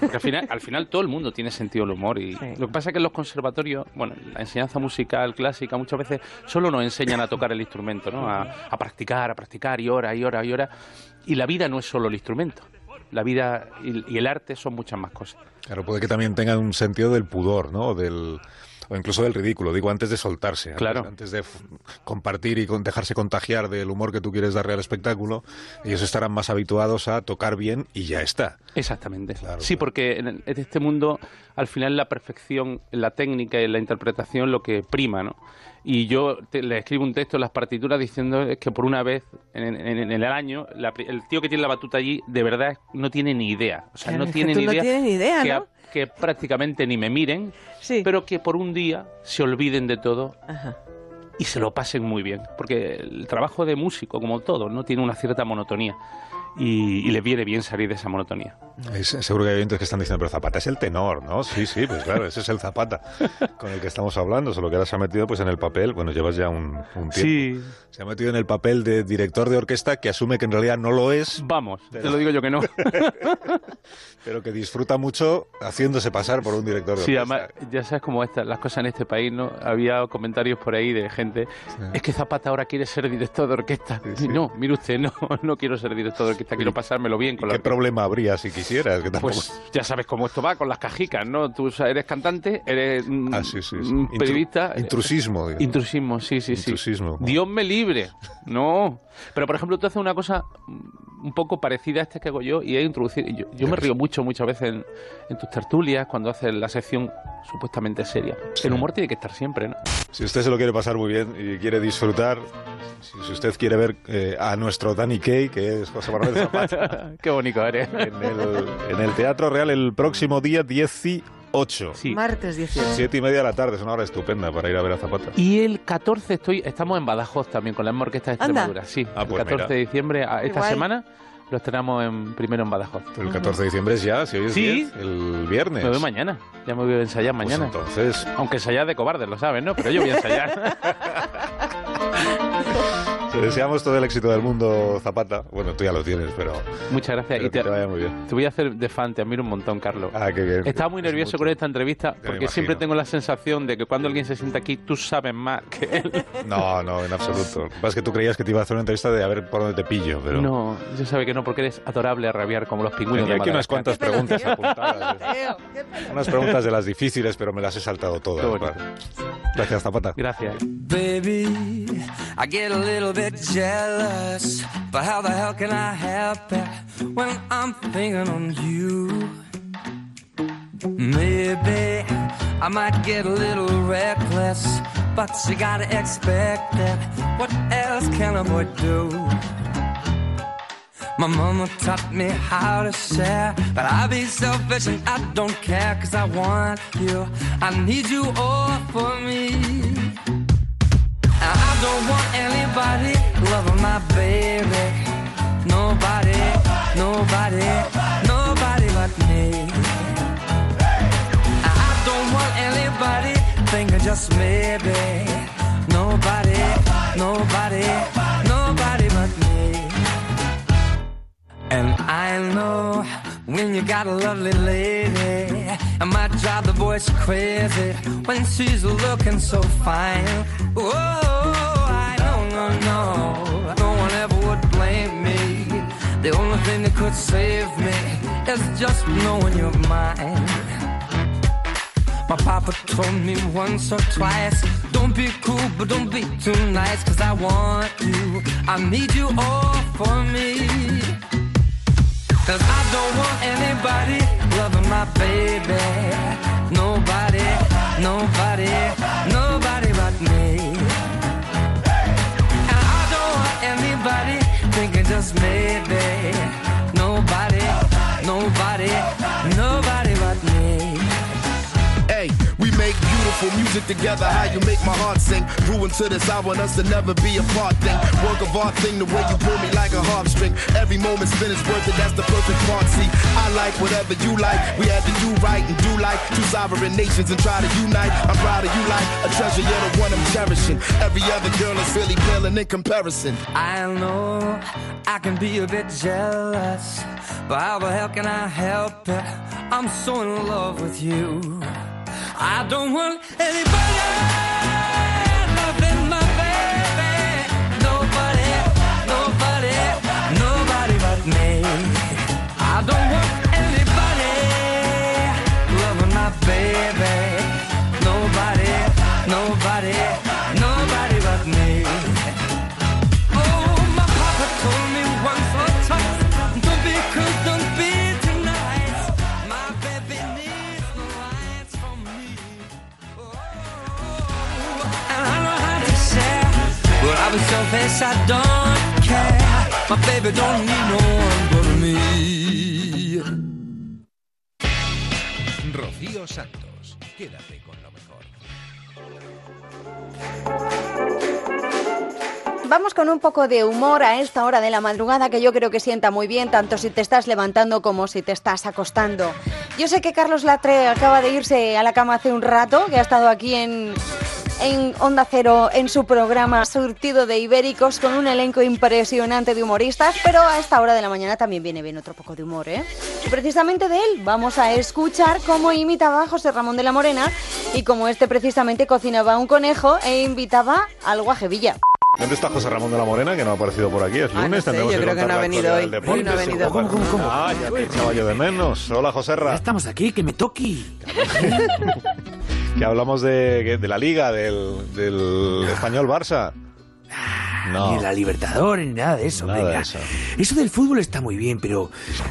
Speaker 48: Porque al final, al final todo el mundo tiene sentido del humor y lo que pasa es que en los conservatorios, bueno, la enseñanza musical clásica muchas veces solo nos enseñan a tocar el instrumento, ¿no? A, a practicar, a practicar y hora y hora y hora. Y la vida no es solo el instrumento. La vida y, y el arte son muchas más cosas.
Speaker 12: Claro, puede que también tengan un sentido del pudor, ¿no? Del, o incluso del ridículo, digo, antes de soltarse. antes-
Speaker 48: Claro.
Speaker 12: Antes, de f- compartir y con- dejarse contagiar del humor que tú quieres darle al espectáculo, ellos estarán más habituados a tocar bien y ya está.
Speaker 48: Exactamente. sí, porque en, este mundo, al final, la perfección, la técnica y la interpretación lo que prima, ¿no? Y yo te- le escribo un texto en las partituras diciendo es que por una vez en, en- en el año, la el tío que tiene la batuta allí, de verdad, no tiene ni idea. O sea,
Speaker 49: Claro,
Speaker 48: no tiene ni
Speaker 49: no
Speaker 48: idea.
Speaker 49: tienes ni idea,
Speaker 48: que,
Speaker 49: ¿no?
Speaker 48: Que prácticamente ni me miren, pero que por un día se olviden de todo
Speaker 49: Ajá.
Speaker 48: y se lo pasen muy bien. Porque el trabajo de músico, como todo, no tiene una cierta monotonía. Y, y le viene bien salir de esa monotonía.
Speaker 12: Es- seguro que hay oyentes que están diciendo, pero Zapata es el tenor, ¿no? Sí, sí, pues claro, ese es el Zapata con el que estamos hablando, solo que ahora se ha metido pues en el papel, bueno, llevas ya un, un tiempo.
Speaker 48: Sí.
Speaker 12: Se ha metido en el papel de director de orquesta que asume que en realidad no lo es.
Speaker 48: Vamos, te lo digo yo que no.
Speaker 12: pero que disfruta mucho haciéndose pasar por un director de
Speaker 48: Sí,
Speaker 12: orquesta.
Speaker 48: además, ya sabes cómo están las cosas en este país, ¿no? Había comentarios por ahí de gente, es que Zapata ahora quiere ser director de orquesta. Y No, mire usted, no, no quiero ser director de orquesta, quiero pasármelo bien con la
Speaker 12: ¿Qué problema habría si quisieras? Que tampoco...
Speaker 48: Pues ya sabes cómo esto va con las cajicas, ¿no? Tú eres cantante, eres mm,
Speaker 12: Ah, sí, sí, sí.
Speaker 48: mm,
Speaker 12: Intru-
Speaker 48: periodista.
Speaker 12: intrusismo, digo.
Speaker 48: Intrusismo, sí, sí, sí.
Speaker 12: Intrusismo.
Speaker 48: Dios me libre. No. Pero, por ejemplo, tú haces una cosa un poco parecida a esta que hago yo y es introducir. Yo, yo me río mucho muchas veces en, en tus tertulias cuando haces la sección supuestamente seria. El humor tiene que estar siempre, ¿no?
Speaker 12: Si usted se lo quiere pasar muy bien y quiere disfrutar, si, si usted quiere ver eh, a nuestro Danny Kay, que es José Manuel Zapata,
Speaker 48: Qué bonito eres.
Speaker 12: en el, en el Teatro Real el próximo día 18.
Speaker 49: Martes 18.
Speaker 12: Siete y media de la tarde, es una hora estupenda para ir a ver a Zapata.
Speaker 48: Y el 14 estoy, estamos en Badajoz también con la misma orquesta de
Speaker 12: Anda.
Speaker 48: Extremadura. Sí,
Speaker 12: Ah, pues
Speaker 48: el 14
Speaker 12: mira.
Speaker 48: de diciembre, a-
Speaker 12: Qué
Speaker 48: esta
Speaker 12: guay.
Speaker 48: semana, lo estrenamos en, primero en Badajoz.
Speaker 12: El 14 de diciembre es ya, si hoy es
Speaker 48: Sí.
Speaker 12: 10, el viernes.
Speaker 48: Me voy mañana. Ya me voy a ensayar
Speaker 12: Pues
Speaker 48: mañana.
Speaker 12: entonces,
Speaker 48: Aunque ensayar de cobarde, lo sabes, ¿no? Pero yo voy a ensayar.
Speaker 12: te deseamos todo el éxito del mundo, Zapata. Bueno, tú ya lo tienes, pero...
Speaker 48: Muchas gracias.
Speaker 12: Espero
Speaker 48: Y
Speaker 12: que te vaya muy bien.
Speaker 48: Te voy a hacer de fan, te admiro un montón, Carlos.
Speaker 12: Ah, qué bien.
Speaker 48: Estaba muy nervioso con esta entrevista porque siempre tengo la sensación de que cuando alguien se sienta aquí, tú sabes más que él.
Speaker 12: No, no, en absoluto. Lo que pasa es que tú creías que te iba a hacer una entrevista de a ver por dónde te pillo, pero...
Speaker 48: No, yo sabe que no, porque eres adorable a rabiar como los pingüinos
Speaker 12: Tenía
Speaker 48: de
Speaker 12: aquí unas cuantas preguntas apuntadas. Unas preguntas de las difíciles, pero me las he saltado todas. Gracias, Zapata.
Speaker 48: Gracias.
Speaker 31: Baby, I get a little bit jealous, but how the hell can I help it when I'm thinking on you? Maybe I might get a little reckless, but you gotta expect it. What else can a boy do? My mama taught me how to share, but I be selfish and I don't care, cause I want you. I need you all for me. I don't want anybody loving my baby. Nobody.
Speaker 28: nobody, nobody but me. I don't want anybody thinking just maybe. Nobody, nobody, nobody but me. And I know when you got a lovely lady, it might drive the boys crazy when she's looking so fine. Oh, I don't know, no, no, no one ever would blame me. The only thing that could save me is just knowing you're mine. My papa told me once or twice, don't be cool, but don't be too nice, cause I want you, I need you all for me. Cause I don't want anybody loving my baby. Nobody, nobody, nobody but me. And I don't want anybody thinking just maybe. Nobody, nobody, nobody but me.
Speaker 50: Make beautiful music together. How you make my heart sing. Grew into this, I want us to never be apart thing. Work of art thing, the way you pull me like a harp string. Every moment spent is worth it, that's the perfect part. See, I like whatever you like. We had to do right and do like two sovereign nations and try to unite. I'm proud of you like a treasure, you're the one I'm cherishing. Every other girl is really paling in comparison.
Speaker 28: I know I can be a bit jealous, but how the hell can I help it? I'm so in love with you. I don't want anybody baby. I don't care. My baby don't need no one but me.
Speaker 2: Rocío Santos, quédate con lo mejor.
Speaker 16: Vamos con un poco de humor a esta hora de la madrugada que yo creo que sienta muy bien, tanto si te estás levantando como si te estás acostando. Yo sé que Carlos Latre acaba de irse a la cama hace un rato, que ha estado aquí en, en Onda Cero en su programa Surtido de Ibéricos con un elenco impresionante de humoristas, pero a esta hora de la mañana también viene bien otro poco de humor, ¿eh? Precisamente de él vamos a escuchar cómo imitaba a José Ramón de la Morena y cómo este precisamente cocinaba un conejo e invitaba al guajevilla.
Speaker 12: ¿Dónde está José Ramón de la Morena, que no ha aparecido por aquí? Es
Speaker 51: Ah, no
Speaker 12: lunes,
Speaker 51: sé,
Speaker 12: tendremos
Speaker 51: yo creo que
Speaker 12: contar
Speaker 51: no ha
Speaker 12: la
Speaker 51: venido
Speaker 12: actualidad
Speaker 51: hoy.
Speaker 12: del deporte,
Speaker 51: Hoy no ha
Speaker 12: sí.
Speaker 51: venido.
Speaker 12: ¿Cómo,
Speaker 51: ¿Cómo, cómo?
Speaker 12: Ah, ya te echaba yo de menos. Hola, José Ra.
Speaker 52: Estamos aquí, que me toque.
Speaker 12: Que hablamos de, de la Liga, del, del español Barça. No.
Speaker 52: Ni la Libertadores, ni nada de eso.
Speaker 12: Nada
Speaker 52: venga.
Speaker 12: de eso.
Speaker 52: Eso del fútbol está muy bien, pero,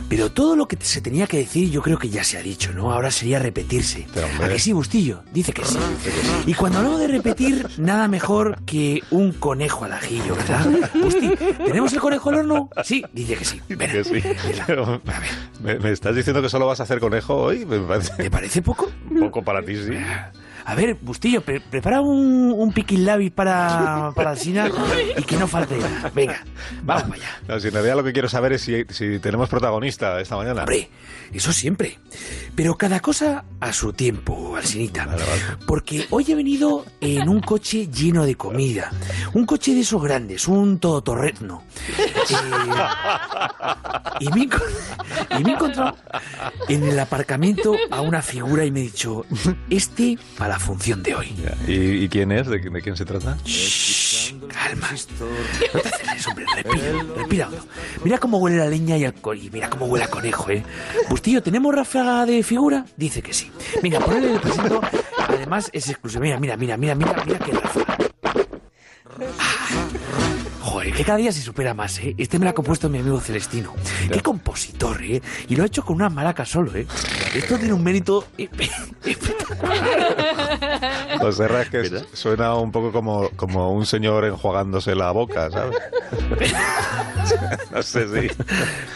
Speaker 52: pero todo lo que se tenía que decir yo creo que ya se ha dicho, ¿no? Ahora sería repetirse. ¿A que sí, Bustillo? Dice que sí. Y cuando hablamos de repetir, nada mejor que un conejo al ajillo, ¿verdad? Busti, ¿tenemos el conejo al horno? Sí, dice que sí. Ven,
Speaker 12: Que sí. Pero, ¿me, me estás diciendo que solo vas a hacer conejo hoy? Me parece...
Speaker 52: ¿Te parece poco?
Speaker 12: Poco para ti, sí.
Speaker 52: A ver, Bustillo, pre- prepara un, un piquilabis para, para Alsina y que no falte nada. Venga, vamos para allá.
Speaker 12: No, si en realidad lo que quiero saber es si, si tenemos protagonista esta mañana.
Speaker 52: Hombre, eso siempre. Pero cada cosa a su tiempo, Alsinita. Porque hoy he venido en un coche lleno de comida. Un coche de esos grandes, un todoterreno. Eh, y, me y me he encontrado en el aparcamiento a una figura y me he dicho, este para la función de hoy.
Speaker 12: ¿Y, y quién es? ¿De, de quién se trata?
Speaker 52: Calma. No te aceleres, hombre. Respira, respira. hondo. Mira cómo huele la leña y, el co- y mira cómo huele a conejo, ¿eh? Bustillo, ¿tenemos ráfaga de figura? Dice que sí. Venga, ponle el presento. Además, es exclusivo. Mira, mira, mira, mira, mira, mira qué ráfaga. Ah, Joder, que cada día se supera más, ¿eh? Este me lo ha compuesto mi amigo Celestino. Qué compositor, ¿eh? Y lo ha hecho con una maraca solo, ¿eh? Esto tiene un mérito
Speaker 12: José Ra, es que suena un poco como, como un señor enjuagándose la boca, ¿sabes? no sé si...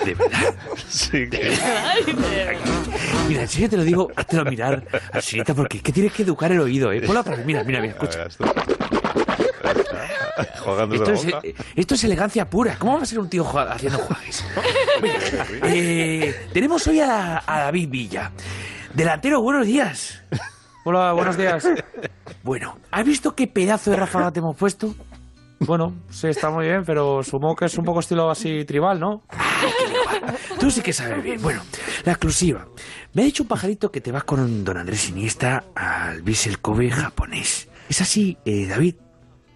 Speaker 52: De verdad.
Speaker 12: Sí,
Speaker 52: Mira, en serio te lo digo, háztelo mirar, Alcinita, porque es que tienes que educar el oído, ¿eh? Ponla otra vez, mira, mira, mira, escucha. Esto es, eh, esto es elegancia pura. ¿Cómo va a ser un tío haciendo juegues? Eh, tenemos hoy a, a David Villa. Delantero, buenos días.
Speaker 53: Hola, buenos días.
Speaker 52: Bueno, ¿has visto qué pedazo de ráfaga te hemos puesto?
Speaker 53: Bueno, sí, está muy bien, pero supongo que es un poco estilo así tribal, ¿no?
Speaker 52: Tú sí que sabes bien. Bueno, la exclusiva. Me ha dicho un pajarito que te vas con don Andrés Iniesta al Vissel Kobe japonés. ¿Es así, eh, David?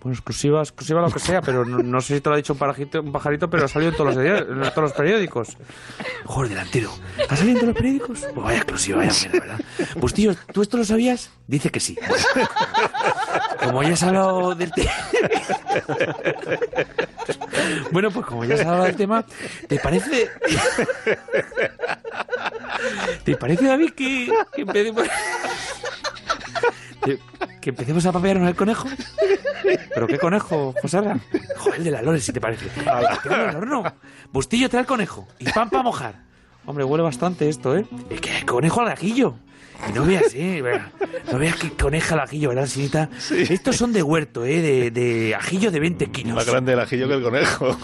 Speaker 53: Bueno, exclusiva, exclusiva lo que sea, pero no, sé si te lo ha dicho un pajarito, pero ha salido en todos los, periódicos.
Speaker 52: Joder, delantero. ¿Ha salido en todos los periódicos? Pues vaya exclusiva, vaya mierda, ¿verdad? Pues tío, ¿tú esto lo sabías? Dice que sí. Como ya has hablado del tema... Bueno, pues como ya has hablado del tema, ¿te parece... ¿Te parece, David, que, que empecemos... que- empecemos a papearnos el conejo?
Speaker 53: ¿Pero qué conejo, José?
Speaker 52: Joder, el de la Lore, si te parece. Al horno. Bustillo, trae el conejo. Y pan para mojar.
Speaker 53: Hombre, huele bastante esto, ¿eh?
Speaker 52: Es que conejo al ajillo. Y no veas, eh, no veas que coneja al ajillo, ¿verdad, Sinita? Estos son de huerto, eh, de, de ajillo de 20 kilos.
Speaker 12: Más grande el ajillo que el conejo.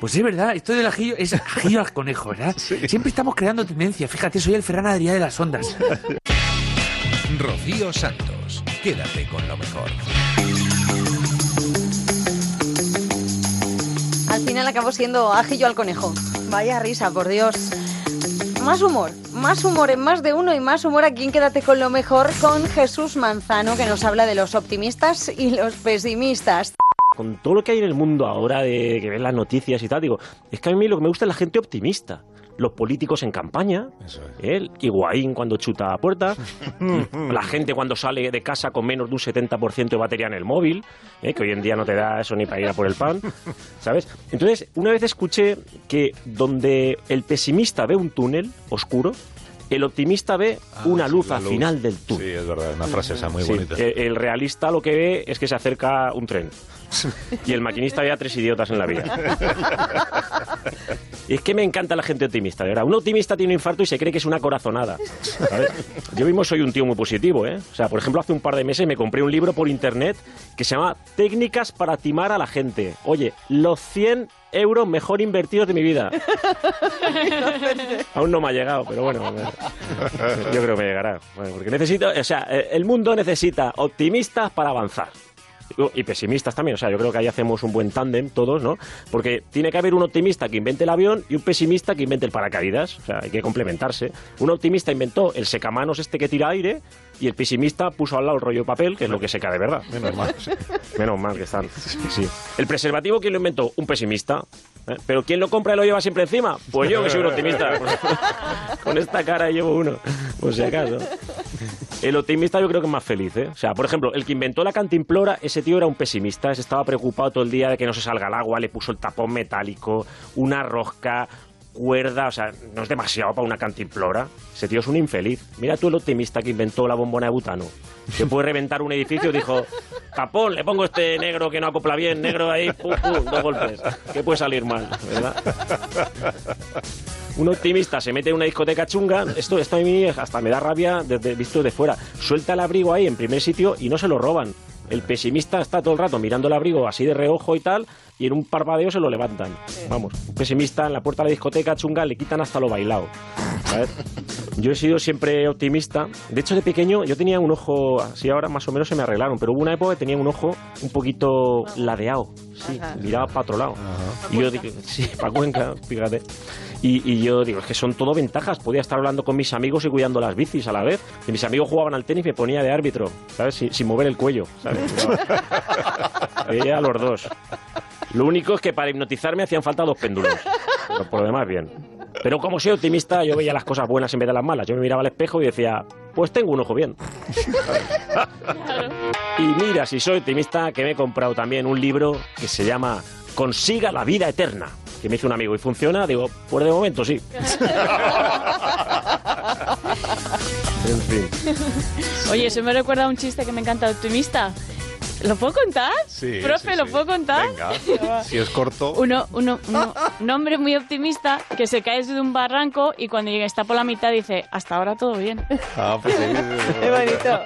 Speaker 52: Pues es verdad, esto del ajillo es ajillo al conejo, ¿verdad? Siempre estamos creando tendencia. Fíjate, soy el Ferran Adrià de las ondas.
Speaker 2: Rocío Santos, quédate con lo mejor.
Speaker 16: Al final acabó siendo ajillo al conejo. Vaya risa, por Dios. Más humor, más humor en más de uno y más humor aquí en Quédate con lo mejor con Jesús Manzano que nos habla de los optimistas y los pesimistas.
Speaker 54: con todo lo que hay en el mundo ahora de que ven las noticias y tal, digo, es que a mí lo que me gusta es la gente optimista. Los políticos en campaña, el Higuaín cuando chuta a puerta, la gente cuando sale de casa con menos de un 70% de batería en el móvil, ¿eh? que hoy en día no te da eso ni para ir a por el pan, ¿sabes? Entonces, una vez escuché que donde el pesimista ve un túnel oscuro, el optimista ve una luz al
Speaker 12: luz.
Speaker 54: final del túnel.
Speaker 12: Sí, es verdad, una frase esa muy
Speaker 54: Sí,
Speaker 12: bonita.
Speaker 54: eh, El realista lo que ve es que se acerca un tren. Y el maquinista ve a tres idiotas en la vía. Y es que me encanta la gente optimista, de. Un optimista tiene un infarto y se cree que es una corazonada. Yo mismo soy un tío muy positivo, ¿eh? O sea, por ejemplo, hace un par de meses me compré un libro por internet que se llama Técnicas para timar a la gente. Oye, los 100 euros mejor invertidos de mi vida. Aún no me ha llegado, pero bueno, yo creo que me llegará. Porque necesito, o sea, el mundo necesita optimistas para avanzar. Y pesimistas también, o sea, yo creo que ahí hacemos un buen tándem todos, ¿no? Porque tiene que haber un optimista que invente el avión y un pesimista que invente el paracaídas, o sea, hay que complementarse. Un optimista inventó el secamanos este que tira aire y el pesimista puso al lado el rollo de papel, que es lo que seca de verdad.
Speaker 12: Menos mal.
Speaker 54: Menos mal que están. Sí. El preservativo, ¿quién lo inventó? Un pesimista. ¿Eh? ¿Pero quién lo compra y lo lleva siempre encima? Pues yo, que soy un optimista. Con esta cara llevo uno, por si acaso. El optimista yo creo que es más feliz, ¿eh? O sea, por ejemplo, el que inventó la cantimplora, ese tío era un pesimista, se estaba preocupado todo el día de que no se salga el agua, le puso el tapón metálico, una rosca, cuerda, o sea, no es demasiado para una cantimplora. Ese tío es un infeliz. Mira tú el optimista que inventó la bombona de butano. Que puede reventar un edificio, dijo, tapón, le pongo este negro que no acopla bien, negro ahí, pum, pum, dos golpes. ¿Qué puede salir mal, verdad? Un optimista se mete en una discoteca chunga, esto, esto a mí hasta me da rabia desde visto de fuera. Suelta el abrigo ahí en primer sitio y no se lo roban. El pesimista está todo el rato mirando el abrigo así de reojo y tal, y en un parpadeo se lo levantan. Vamos, un pesimista en la puerta de la discoteca chunga le quitan hasta lo bailado. ¿sabes? Yo he sido siempre optimista. De hecho, de pequeño yo tenía un ojo, así ahora más o menos se me arreglaron, pero hubo una época que tenía un ojo un poquito ladeado. Sí,
Speaker 31: Ajá.
Speaker 54: miraba para otro lado. Y yo digo, sí, para Cuenca, fíjate. Y, y yo digo, es que son todo ventajas. Podía estar hablando con mis amigos y cuidando las bicis a la vez. Y mis amigos jugaban al tenis y me ponía de árbitro, ¿sabes? Sin, sin mover el cuello, ¿sabes? Veía a los dos. Lo único es que para hipnotizarme hacían falta dos péndulos. Pero por lo demás, bien. Pero como soy optimista, yo veía las cosas buenas en vez de las malas. Yo me miraba al espejo y decía, pues tengo un ojo bien. Y mira, si soy optimista, que me he comprado también un libro que se llama Consiga la vida eterna. Que me hizo un amigo y funciona, digo, pues de momento sí. En fin.
Speaker 55: Oye, eso me recuerda a un chiste que me encanta optimista.
Speaker 56: ¿Lo puedo contar?
Speaker 12: Sí,
Speaker 56: Profe,
Speaker 12: sí,
Speaker 56: ¿lo
Speaker 12: sí.
Speaker 56: puedo contar?
Speaker 12: Venga, si es corto.
Speaker 56: Uno, uno, uno, un hombre muy optimista que se cae desde un barranco y cuando llega está por la mitad dice, hasta ahora todo bien.
Speaker 12: Ah, pues sí.
Speaker 56: Qué bonito.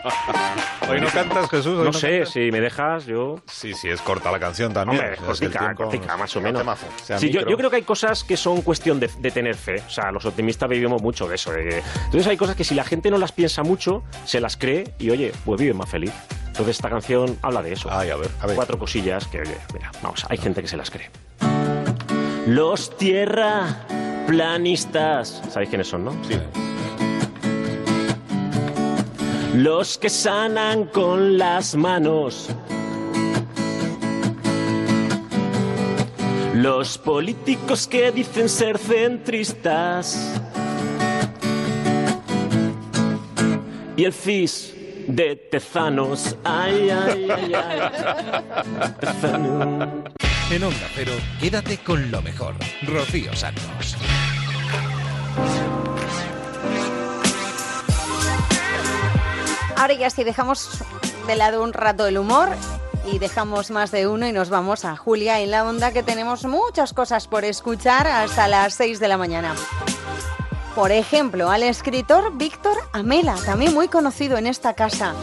Speaker 12: Hoy no cantas, Jesús. Hoy
Speaker 54: No sé, si me dejas, yo...
Speaker 12: Sí, sí, es corta la canción también.
Speaker 54: Hombre, cortica,
Speaker 12: tiempo-
Speaker 54: cortica, más o menos.
Speaker 12: temazo. O sea,
Speaker 54: Sí, yo, yo creo que hay cosas que son cuestión de, de tener fe. O sea, los optimistas vivimos mucho de eso. de que- entonces hay cosas que si la gente no las piensa mucho, se las cree y, oye, pues vive más feliz. Entonces esta canción habla de eso.
Speaker 12: Ay, a ver, a ver.
Speaker 54: Cuatro cosillas que, oye, mira, vamos, hay gente que se las cree. Los tierraplanistas. ¿Sabéis quiénes son, no?
Speaker 12: Sí.
Speaker 54: Los que sanan con las manos. Los políticos que dicen ser centristas. Y el FIS de Tezanos. Ay, ay, ay, ay. Tezanos.
Speaker 2: En Onda Cero, quédate con lo mejor. Rocío Santos.
Speaker 16: Ahora ya sí, dejamos de lado un rato el humor y dejamos más de uno y nos vamos a Julia en la onda que tenemos muchas cosas por escuchar hasta las 6 de la mañana. Por ejemplo, al escritor Víctor Amela, también muy conocido en esta casa,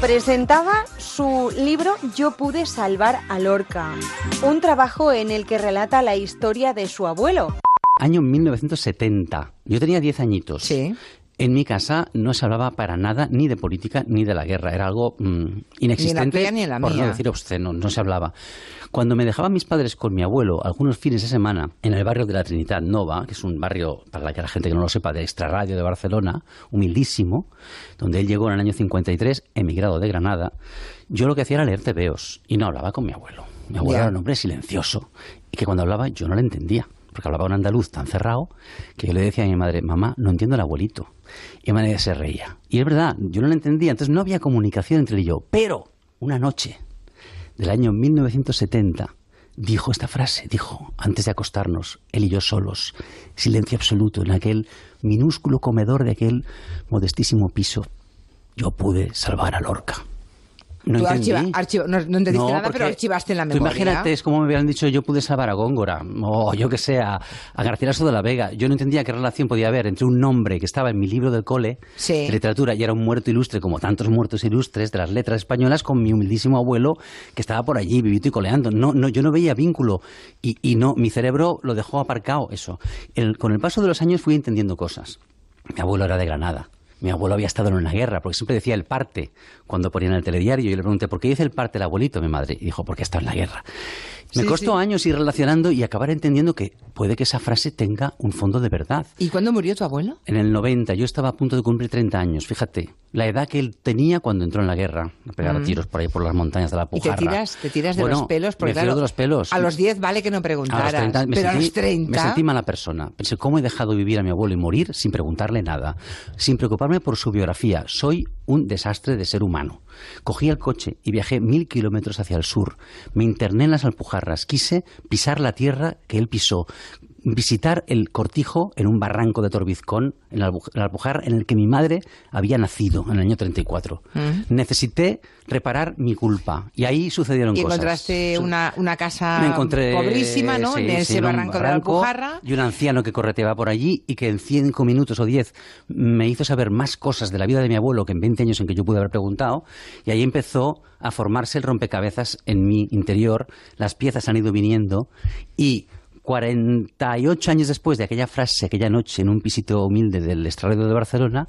Speaker 16: presentaba su libro Yo pude salvar a Lorca, un trabajo en el que relata la historia de su abuelo.
Speaker 20: Año 1970. Yo tenía 10 añitos. Sí. En mi casa no se hablaba para nada ni de política ni de la guerra. Era algo mm, inexistente.
Speaker 13: tuya ni en la
Speaker 20: por
Speaker 13: mía.
Speaker 20: no decir obsceno, no se hablaba. Cuando me dejaban mis padres con mi abuelo algunos fines de semana en el barrio de la Trinidad Nova, que es un barrio, para que la gente que no lo sepa, de extrarradio de Barcelona, humildísimo, donde él llegó en el año 53, emigrado de Granada, yo lo que hacía era leer tebeos y no hablaba con mi abuelo. Mi abuelo era un hombre silencioso y que cuando hablaba yo no le entendía, porque hablaba un andaluz tan cerrado que yo le decía a mi madre, mamá, no entiendo al abuelito. Y se reía. Y es verdad, yo no lo entendía, entonces no había comunicación entre él y yo. Pero una noche del año 1970 dijo esta frase, dijo, antes de acostarnos, él y yo solos, silencio absoluto en aquel minúsculo comedor de aquel modestísimo piso, yo pude salvar a Lorca. No
Speaker 13: Tú archiva- archiva- no, no entendiste
Speaker 20: No,
Speaker 13: nada, pero archivaste en la
Speaker 20: Tú
Speaker 13: memoria.
Speaker 20: imagínate, es como me hubieran dicho yo pude salvar a Góngora, o yo que sé, a, a Garcilaso de la Vega. Yo no entendía qué relación podía haber entre un nombre que estaba en mi libro del cole de literatura y era un muerto ilustre, como tantos muertos ilustres de las letras españolas, con mi humildísimo abuelo que estaba por allí, vivito y coleando. No, no, yo no veía vínculo y, y no, mi cerebro lo dejó aparcado eso. El- con el paso de los años fui entendiendo cosas. Mi abuelo era de Granada. Mi abuelo había estado en una guerra, porque siempre decía el parte cuando ponían el telediario. Yo le pregunté, ¿por qué dice el parte el abuelito, mi madre? Y dijo, porque está en la guerra. Me
Speaker 13: Sí,
Speaker 20: costó
Speaker 13: sí.
Speaker 20: años ir relacionando y acabar entendiendo que puede que esa frase tenga un fondo de verdad.
Speaker 13: ¿Y cuándo murió tu abuelo?
Speaker 20: En el 90, yo estaba a punto de cumplir 30 años, fíjate, la edad que él tenía cuando entró en la guerra, a pegar
Speaker 13: Mm.
Speaker 20: tiros por ahí por las montañas de la
Speaker 13: Y te
Speaker 20: Pujarra.
Speaker 13: tiras, te tiras de
Speaker 20: Bueno,
Speaker 13: los pelos, porque
Speaker 20: me
Speaker 13: claro,
Speaker 20: de los pelos.
Speaker 13: a los 10 vale que no
Speaker 20: A
Speaker 13: preguntaras,
Speaker 20: los 30 me
Speaker 13: pero a
Speaker 20: sentí,
Speaker 13: los 30...
Speaker 20: me sentí mala persona. Pensé, ¿cómo he dejado vivir a mi abuelo y morir sin preguntarle nada? Sin preocuparme por su biografía. Soy un desastre de ser humano. Cogí el coche y viajé mil kilómetros hacia el sur. Me interné en las Alpujarras. Quise pisar la tierra que él pisó. Visitar el cortijo en un barranco de Torbizcón, en la Albu- en el que mi madre había nacido en el año 34.
Speaker 13: Mm.
Speaker 20: Necesité reparar mi culpa. Y ahí sucedieron
Speaker 13: Y
Speaker 20: cosas.
Speaker 13: encontraste una, una casa
Speaker 20: Me encontré
Speaker 13: pobrísima, ¿no?
Speaker 20: sí,
Speaker 13: en
Speaker 20: sí,
Speaker 13: ese
Speaker 20: un
Speaker 13: barranco, de la Alpujarra.
Speaker 20: y un anciano que correteaba por allí y que en cinco minutos o diez me hizo saber más cosas de la vida de mi abuelo que en 20 años en que yo pude haber preguntado y ahí empezó a formarse el rompecabezas en mi interior, las piezas han ido viniendo y 48 años después de aquella frase, aquella noche en un pisito humilde del extrarradio de Barcelona,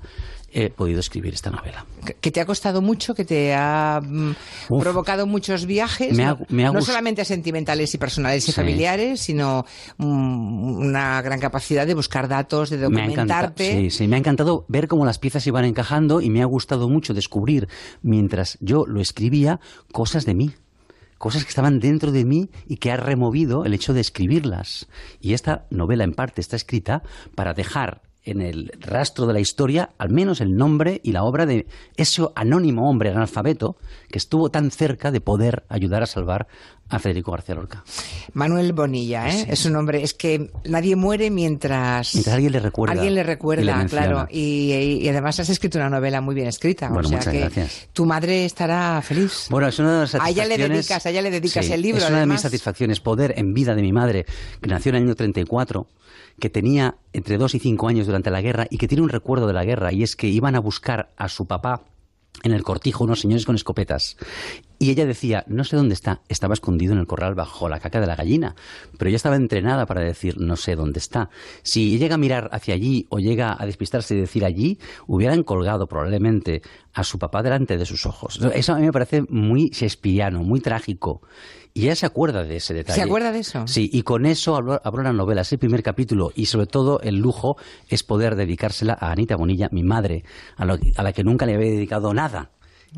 Speaker 20: he podido escribir esta novela.
Speaker 13: Que- te ha costado mucho, que te ha mm,
Speaker 20: Uf.
Speaker 13: provocado muchos viajes,
Speaker 20: Me ha-
Speaker 13: no,
Speaker 20: me ha
Speaker 13: no
Speaker 20: gust-
Speaker 13: solamente sentimentales y personales y
Speaker 20: Sí.
Speaker 13: familiares, sino mm, una gran capacidad de buscar datos, de
Speaker 20: Me
Speaker 13: documentarte.
Speaker 20: sí, sí, me ha encantado ver cómo las piezas iban encajando y me ha gustado mucho descubrir, mientras yo lo escribía, cosas de mí. Cosas que estaban dentro de mí y que ha removido el hecho de escribirlas. Y esta novela, en parte, está escrita para dejar en el rastro de la historia al menos el nombre y la obra de ese anónimo hombre analfabeto que estuvo tan cerca de poder ayudar a salvar a Federico García Lorca.
Speaker 13: Manuel Bonilla, ¿eh? Es un hombre, es que nadie muere mientras...
Speaker 20: Mientras alguien le recuerda.
Speaker 13: Alguien le
Speaker 20: y le
Speaker 13: recuerda, claro. Y, y además has escrito una novela muy bien escrita.
Speaker 20: Bueno,
Speaker 13: o sea
Speaker 20: muchas
Speaker 13: que
Speaker 20: gracias.
Speaker 13: tu madre estará feliz.
Speaker 20: Bueno, es una de las
Speaker 13: A ella le
Speaker 20: satisfacciones...
Speaker 13: dedicas, a ella le dedicas
Speaker 20: Sí,
Speaker 13: el libro,
Speaker 20: Es una de mis satisfacciones poder, en vida de mi madre, que nació en el año 34, que tenía entre 2 y 5 años durante la guerra y que tiene un recuerdo de la guerra, y es que iban a buscar a su papá en el cortijo unos señores con escopetas. Y ella decía, no sé dónde está, estaba escondido en el corral bajo la caca de la gallina, pero ella estaba entrenada para decir, no sé dónde está. Si llega a mirar hacia allí o llega a despistarse y decir allí, hubieran colgado probablemente a su papá delante de sus ojos. Eso a mí me parece muy shakespeariano, muy trágico. Y ella se acuerda de ese detalle.
Speaker 13: ¿Se acuerda de eso?
Speaker 20: Sí, y con eso abro, abro la novela, ese primer capítulo, y sobre todo el lujo es poder dedicársela a Anita Bonilla, mi madre, a, lo- a la que nunca le había dedicado nada.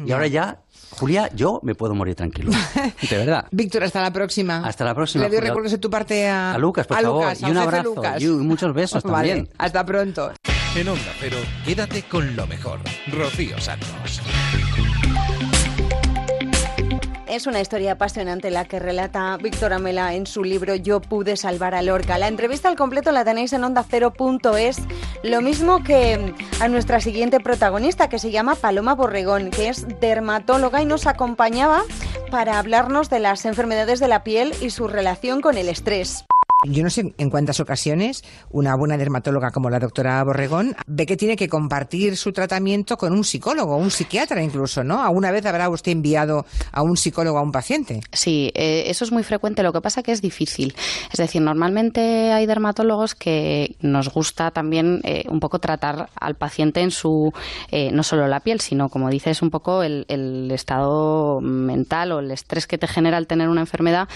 Speaker 20: Y ahora ya, Julia, yo me puedo morir tranquilo. De verdad.
Speaker 13: Víctor, hasta la próxima.
Speaker 20: Hasta la próxima.
Speaker 13: Le doy
Speaker 20: Julia.
Speaker 13: recuerdos de tu parte a,
Speaker 20: A Lucas, por
Speaker 13: a
Speaker 20: favor,
Speaker 13: Lucas,
Speaker 20: y un abrazo,
Speaker 13: Lucas.
Speaker 20: y muchos besos
Speaker 13: Vale,
Speaker 20: también.
Speaker 13: Hasta pronto.
Speaker 2: En Onda Cero, quédate con lo mejor. Rocío Santos.
Speaker 16: Es una historia apasionante la que relata Víctor Amela en su libro Yo pude salvar a Lorca. La entrevista al completo la tenéis en ondacero.es, lo mismo que a nuestra siguiente protagonista que se llama Paloma Borregón, que es dermatóloga y nos acompañaba para hablarnos de las enfermedades de la piel y su relación con el estrés.
Speaker 13: Yo no sé en cuántas ocasiones una buena dermatóloga como la doctora Borregón ve que tiene que compartir su tratamiento con un psicólogo, un psiquiatra incluso, ¿no? ¿Alguna vez habrá usted enviado a un psicólogo a un paciente?
Speaker 57: Sí, eh, eso es muy frecuente, lo que pasa que es difícil. Es decir, normalmente hay dermatólogos que nos gusta también eh, un poco tratar al paciente en su, eh, no solo la piel, sino como dices, un poco el, el estado mental o el estrés que te genera el tener una enfermedad,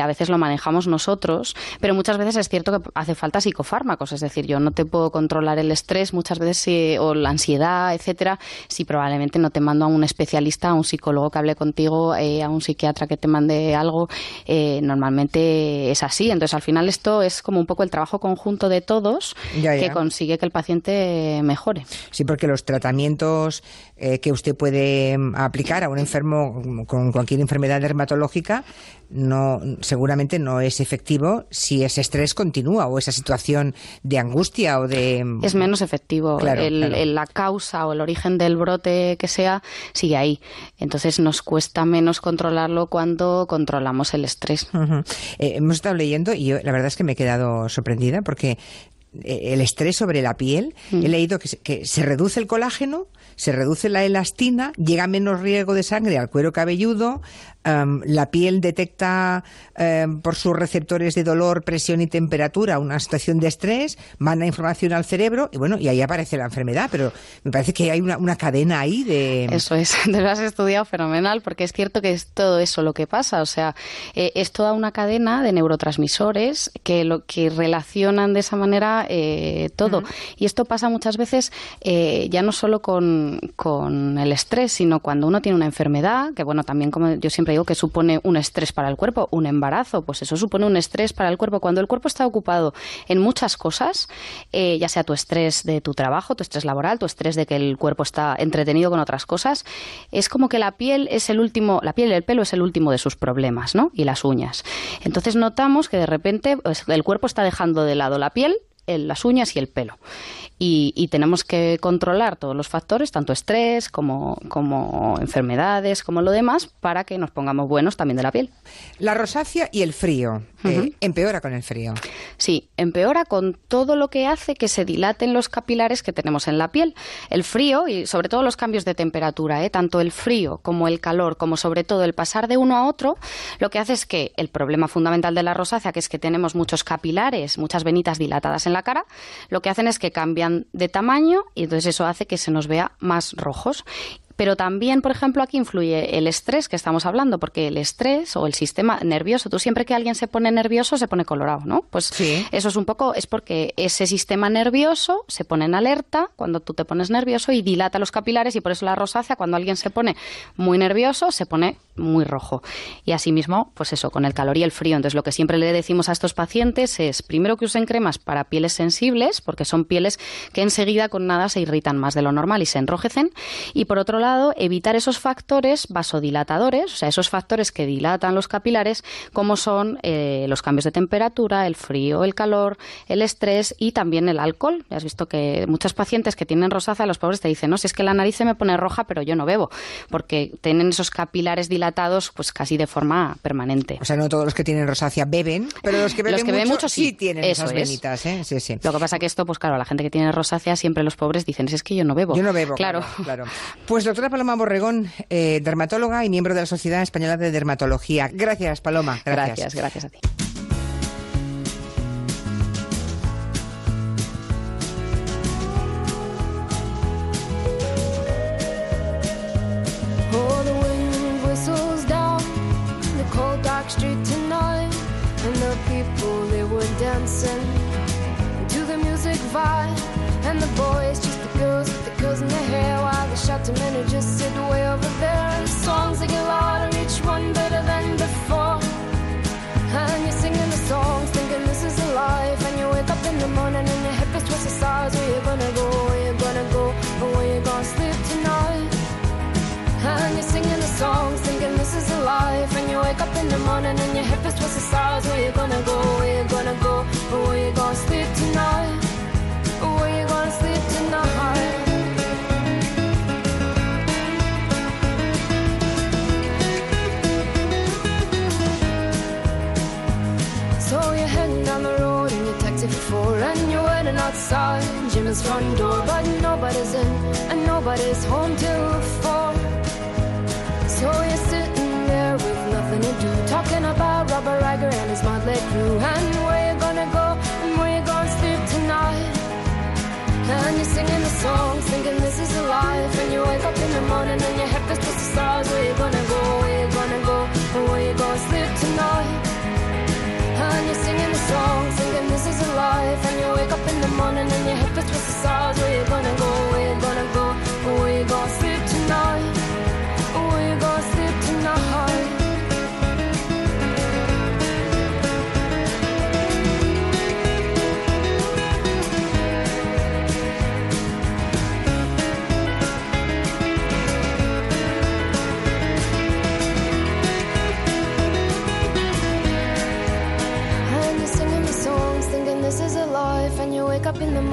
Speaker 57: a veces lo manejamos nosotros, pero muchas veces es cierto que hace falta psicofármacos, es decir, yo no te puedo controlar el estrés muchas veces si- o la ansiedad, etcétera, si probablemente no te mando a un especialista, a un psicólogo que hable contigo, eh, a un psiquiatra que te mande algo, eh, normalmente es así. Entonces, al final esto es como un poco el trabajo conjunto de todos
Speaker 13: Ya, ya.
Speaker 57: que consigue que el paciente mejore.
Speaker 13: Sí, porque los tratamientos eh, que usted puede mm, aplicar a un enfermo mm, con cualquier enfermedad dermatológica no seguramente no es efectivo si ese estrés continúa o esa situación de angustia o de mm,
Speaker 57: Es menos efectivo.
Speaker 13: Claro,
Speaker 57: El-
Speaker 13: claro.
Speaker 57: el- la causa o el origen del brote que sea sigue ahí. Entonces nos cuesta menos controlarlo cuando controlamos el estrés.
Speaker 13: Eh, hemos estado leyendo y yo la verdad es que me he quedado sorprendida porque eh, el estrés sobre la piel,
Speaker 57: Mm.
Speaker 13: he leído que se, que se reduce el colágeno, se reduce la elastina, llega menos riego de sangre al cuero cabelludo, am, la piel detecta em, por sus receptores de dolor, presión y temperatura una situación de estrés, manda información al cerebro y bueno, y ahí aparece la enfermedad, pero me parece que hay una, una cadena ahí de...
Speaker 57: Eso es, te lo has estudiado fenomenal, porque es cierto que es todo eso lo que pasa. O sea, eh, es toda una cadena de neurotransmisores que lo que relacionan de esa manera eh, todo. Y esto pasa muchas veces eh, ya no solo con, con el estrés, sino cuando uno tiene una enfermedad, que bueno, también como yo siempre que supone un estrés para el cuerpo, un embarazo, pues eso supone un estrés para el cuerpo. Cuando el cuerpo está ocupado en muchas cosas, eh, ya sea tu estrés de tu trabajo, tu estrés laboral, tu estrés de que el cuerpo está entretenido con otras cosas, es como que la piel es el último, la piel y el pelo es el último de sus problemas, ¿no? Y las uñas. Entonces notamos que de repente pues, el cuerpo está dejando de lado la piel, el- las uñas y el pelo. Y, y tenemos que controlar todos los factores, tanto estrés como, como enfermedades, como lo demás, para que nos pongamos buenos también de la piel.
Speaker 13: La rosácea y el frío. eh, empeora con el frío.
Speaker 57: Sí, empeora con todo lo que hace que se dilaten los capilares que tenemos en la piel. El frío y sobre todo los cambios de temperatura, ¿eh? tanto el frío como el calor, como sobre todo el pasar de uno a otro, lo que hace es que el problema fundamental de la rosácea, que es que tenemos muchos capilares, muchas venitas dilatadas en la cara, lo que hacen es que cambian de tamaño y entonces eso hace que se nos vea más rojos. Pero también, por ejemplo, aquí influye el estrés que estamos hablando, porque el estrés o el sistema nervioso, tú siempre que alguien se pone nervioso se pone colorado, ¿no? Pues eso es un poco, es porque ese sistema nervioso se pone en alerta cuando tú te pones nervioso y dilata los capilares y por eso la rosácea, cuando alguien se pone muy nervioso, se pone muy rojo. Y asimismo, pues eso, con el calor y el frío. Entonces, lo que siempre le decimos a estos pacientes es, primero que usen cremas para pieles sensibles, porque son pieles que enseguida con nada se irritan más de lo normal y se enrojecen. Y por otro lado, evitar esos factores vasodilatadores, o sea, esos factores que dilatan los capilares, como son eh, los cambios de temperatura, el frío, el calor, el estrés y también el alcohol. Ya has visto que muchos pacientes que tienen rosácea, los pobres te dicen, no, si es que la nariz se me pone roja, pero yo no bebo, porque tienen esos capilares dilatados pues casi de forma permanente.
Speaker 13: O sea, no todos los que tienen rosácea beben, pero los que beben,
Speaker 57: Los que beben mucho
Speaker 13: sí
Speaker 57: sí.
Speaker 13: tienen
Speaker 57: Eso
Speaker 13: esas
Speaker 57: es.
Speaker 13: venitas, ¿eh? Sí, sí.
Speaker 57: Lo que pasa que esto, pues claro, la gente que tiene rosácea, siempre los pobres dicen, es que yo no bebo.
Speaker 13: Yo no bebo,
Speaker 57: Claro.
Speaker 13: claro. Pues doctora Paloma Borregón, eh, dermatóloga y miembro de la Sociedad Española de Dermatología. Gracias, Paloma. Gracias.
Speaker 57: Gracias, gracias a ti.
Speaker 24: Outside Jimmy's front door But nobody's in and nobody's home till four So you're sitting there with nothing to do Talking about Robert Riger and his motley crew. And where you gonna go? And where you gonna sleep tonight? And you're singing the songs, thinking this is a life. And you wake up in the morning and your head feels just the stars. Where up in the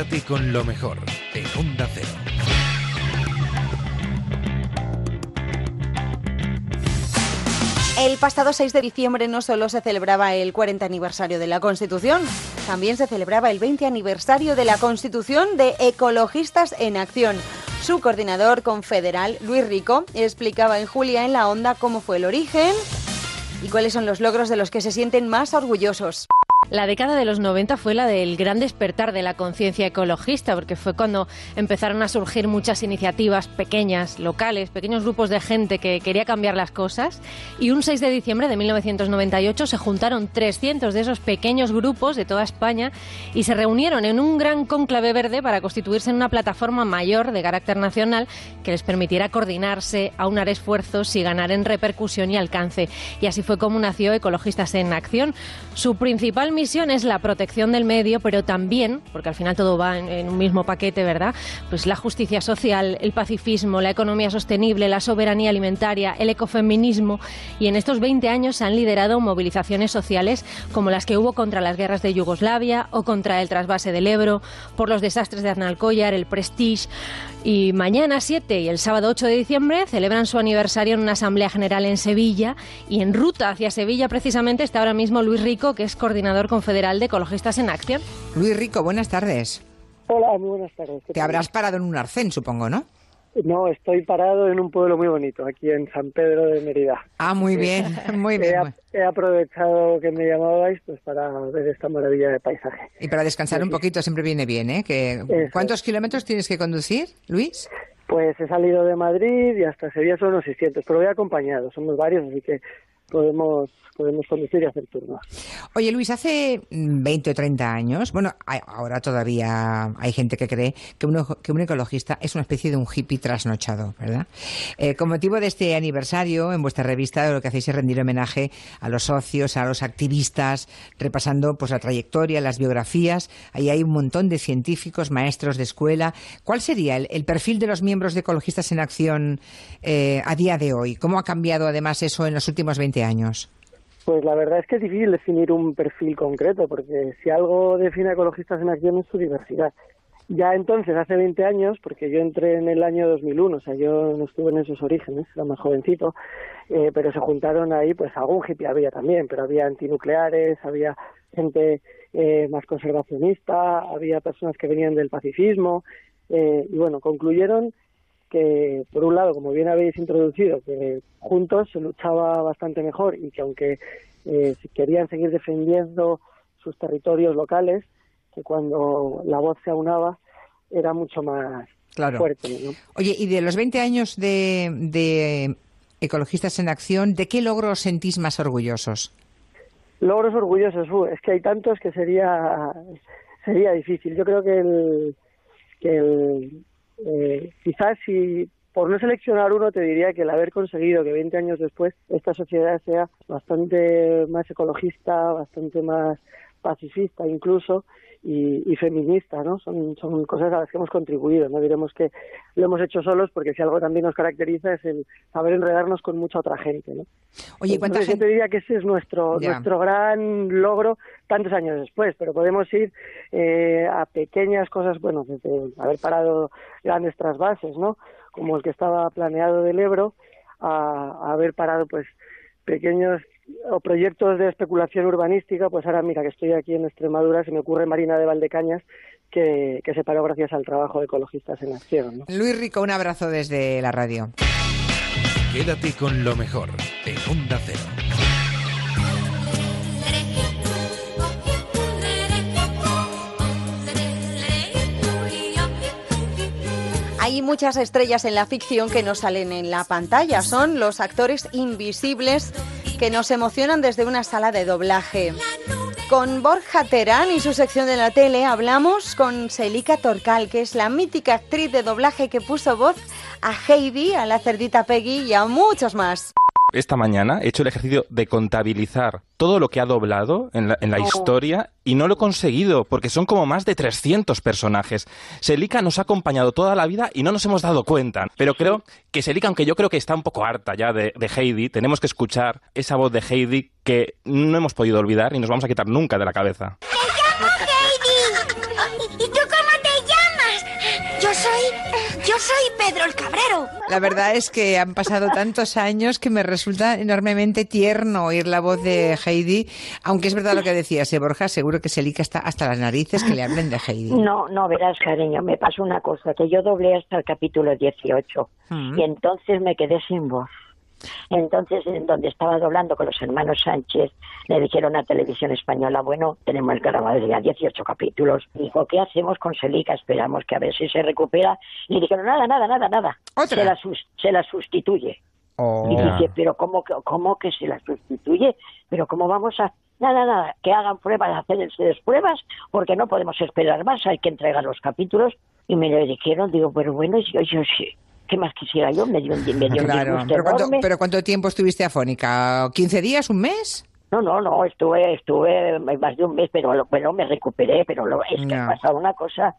Speaker 2: Quédate con lo mejor en Onda Cero.
Speaker 16: El pasado 6 de diciembre no solo se celebraba el 40 aniversario de la Constitución, también se celebraba el 20 aniversario de la Constitución de Ecologistas en Acción. Su coordinador confederal, Luis Rico, explicaba en Julia en la Onda cómo fue el origen y cuáles son los logros de los que se sienten más orgullosos.
Speaker 58: La década de los 90 fue la del gran despertar de la conciencia ecologista, porque fue cuando empezaron a surgir muchas iniciativas pequeñas, locales, pequeños grupos de gente que quería cambiar las cosas. Y un 6 de diciembre de 1998 se juntaron 300 de esos pequeños grupos de toda España y se reunieron en un gran cónclave verde para constituirse en una plataforma mayor de carácter nacional que les permitiera coordinarse, aunar esfuerzos y ganar en repercusión y alcance. Y así fue como nació Ecologistas en Acción. Su principal misión es la protección del medio, pero también, porque al final todo va en, un mismo paquete, ¿verdad? Pues la justicia social, el pacifismo, la economía sostenible, la soberanía alimentaria, el ecofeminismo. Y en estos 20 años se han liderado movilizaciones sociales como las que hubo contra las guerras de Yugoslavia o contra el trasvase del Ebro, por los desastres de Arnalcollar, el Prestige. Y mañana 7 y el sábado 8 de diciembre celebran su aniversario en una asamblea general en Sevilla. Y en ruta hacia Sevilla, precisamente, está ahora mismo Luis Rico, que es coordinador confederal de Ecologistas en Acción.
Speaker 13: Luis Rico, buenas tardes.
Speaker 59: Hola, muy buenas tardes. ¿Qué
Speaker 13: Te
Speaker 59: tal?
Speaker 13: habrás parado en un arcén, supongo, ¿no?
Speaker 59: No, estoy parado en un pueblo muy bonito, aquí en San Pedro de Mérida.
Speaker 13: Ah, muy bien, muy bien.
Speaker 59: He, ap- he aprovechado que me llamabais pues para ver esta maravilla de paisaje.
Speaker 13: Y para descansar un poquito siempre viene bien, ¿eh? Que, ¿Cuántos kilómetros tienes que conducir, Luis?
Speaker 59: Pues he salido de Madrid y hasta Sevilla son unos 600, pero voy acompañado, somos varios, así que podemos podemos conducir y hacer turnos.
Speaker 13: Oye, Luis, hace mm, 20 o 30 años, bueno, ahora todavía hay gente que cree que un, ecologista es una especie de un hippie trasnochado, ¿verdad? Eh, con motivo de este aniversario, en vuestra revista lo que hacéis es rendir homenaje a los socios, a los activistas, repasando pues la trayectoria, las biografías. Ahí hay un montón de científicos, maestros de escuela. ¿Cuál sería el, el perfil de los miembros de Ecologistas en Acción eh, a día de hoy? ¿Cómo ha cambiado además eso en los últimos 20 años?
Speaker 59: Pues la verdad es que es difícil definir un perfil concreto, porque si algo define Ecologistas en Acción es su diversidad. Ya entonces, hace 20 años, porque yo entré en el año 2001, o sea, yo no estuve en esos orígenes, era más jovencito, eh, pero se juntaron ahí, pues algún hippie había también, pero había antinucleares, había gente eh, más conservacionista, había personas que venían del pacifismo, eh, y bueno, concluyeron que, por un lado, como bien habéis introducido, que juntos se luchaba bastante mejor y que aunque eh, querían seguir defendiendo sus territorios locales, que cuando la voz se aunaba era mucho más
Speaker 13: Claro.
Speaker 59: fuerte. ¿no?
Speaker 13: Oye, y de los 20 años de, de Ecologistas en Acción, ¿de qué logros os sentís más orgullosos?
Speaker 59: Logros orgullosos, uh, es que hay tantos que sería sería difícil. Yo creo que el, que el eh, quizás si por no seleccionar uno te diría que el haber conseguido que 20 años después esta sociedad sea bastante más ecologista, bastante más pacifista incluso y, y feminista, ¿no? Son, son cosas a las que hemos contribuido, no diremos que lo hemos hecho solos porque si algo también nos caracteriza es el saber enredarnos con mucha otra gente, ¿no?
Speaker 13: Oye, ¿cuánta
Speaker 59: Entonces, yo
Speaker 13: gente-
Speaker 59: te diría que ese es nuestro nuestro gran logro tantos años después, pero podemos ir eh, a pequeñas cosas, bueno, desde haber parado grandes trasvases, ¿no? Como el que estaba planeado del Ebro, a, a haber parado, pues, pequeños o proyectos de especulación urbanística, pues ahora mira que estoy aquí en Extremadura, se me ocurre Marina de Valdecañas, que, que se paró gracias al trabajo de ecologistas en acción, ¿no?
Speaker 13: Luis Rico, un abrazo desde la radio.
Speaker 2: Quédate con lo mejor en Onda Cero.
Speaker 16: Hay muchas estrellas en la ficción que no salen en la pantalla. Son los actores invisibles que nos emocionan desde una sala de doblaje. Con Borja Terán y su sección de la tele hablamos con Selika Torcal, que es la mítica actriz de doblaje que puso voz a Heidi, a la cerdita Peggy y a muchos más.
Speaker 60: Esta mañana he hecho el ejercicio de contabilizar todo lo que ha doblado en la, en la
Speaker 16: Oh.
Speaker 60: historia y no lo he conseguido porque son como más de 300 personajes. Selika nos ha acompañado toda la vida y no nos hemos dado cuenta. Pero creo que Selika, aunque yo creo que está un poco harta ya de, de Heidi, tenemos que escuchar esa voz de Heidi que no hemos podido olvidar y nos vamos a quitar nunca de la cabeza.
Speaker 61: Soy. Pedro el Cabrero.
Speaker 13: La verdad es que han pasado tantos años que me resulta enormemente tierno oír la voz de Heidi, aunque es verdad lo que decías, ¿eh, Borja, seguro que Selika está hasta las narices que le hablen de Heidi.
Speaker 62: No, no, verás, cariño, me pasó una cosa, que yo doblé hasta el capítulo 18
Speaker 13: Mm.
Speaker 62: y entonces me quedé sin voz. Entonces, en donde estaba doblando con los hermanos Sánchez, le dijeron a Televisión Española, bueno, tenemos el grabado ya 18 capítulos. Dijo, ¿qué hacemos con Selica? Esperamos que a ver si se recupera. Y le dijeron, nada, nada, nada, nada. Se la, sus- se la sustituye. Y
Speaker 60: Ya.
Speaker 62: dice, pero ¿cómo, que- ¿cómo que se la sustituye? ¿Pero cómo vamos a...? Nada, nada, que hagan pruebas, hacerse pruebas, porque no podemos esperar más, hay que entregar los capítulos. Y me lo dijeron, digo, pero bueno, yo, yo sí, ¿qué más quisiera yo? Me dio un, me dio un
Speaker 13: Claro,
Speaker 62: disgusto
Speaker 13: pero ¿cuánto, pero ¿cuánto tiempo estuviste afónica? ¿15 días? ¿Un mes?
Speaker 62: No, no, no, estuve, estuve más de un mes, pero lo- bueno, me recuperé, pero lo, es que ha pasado una cosa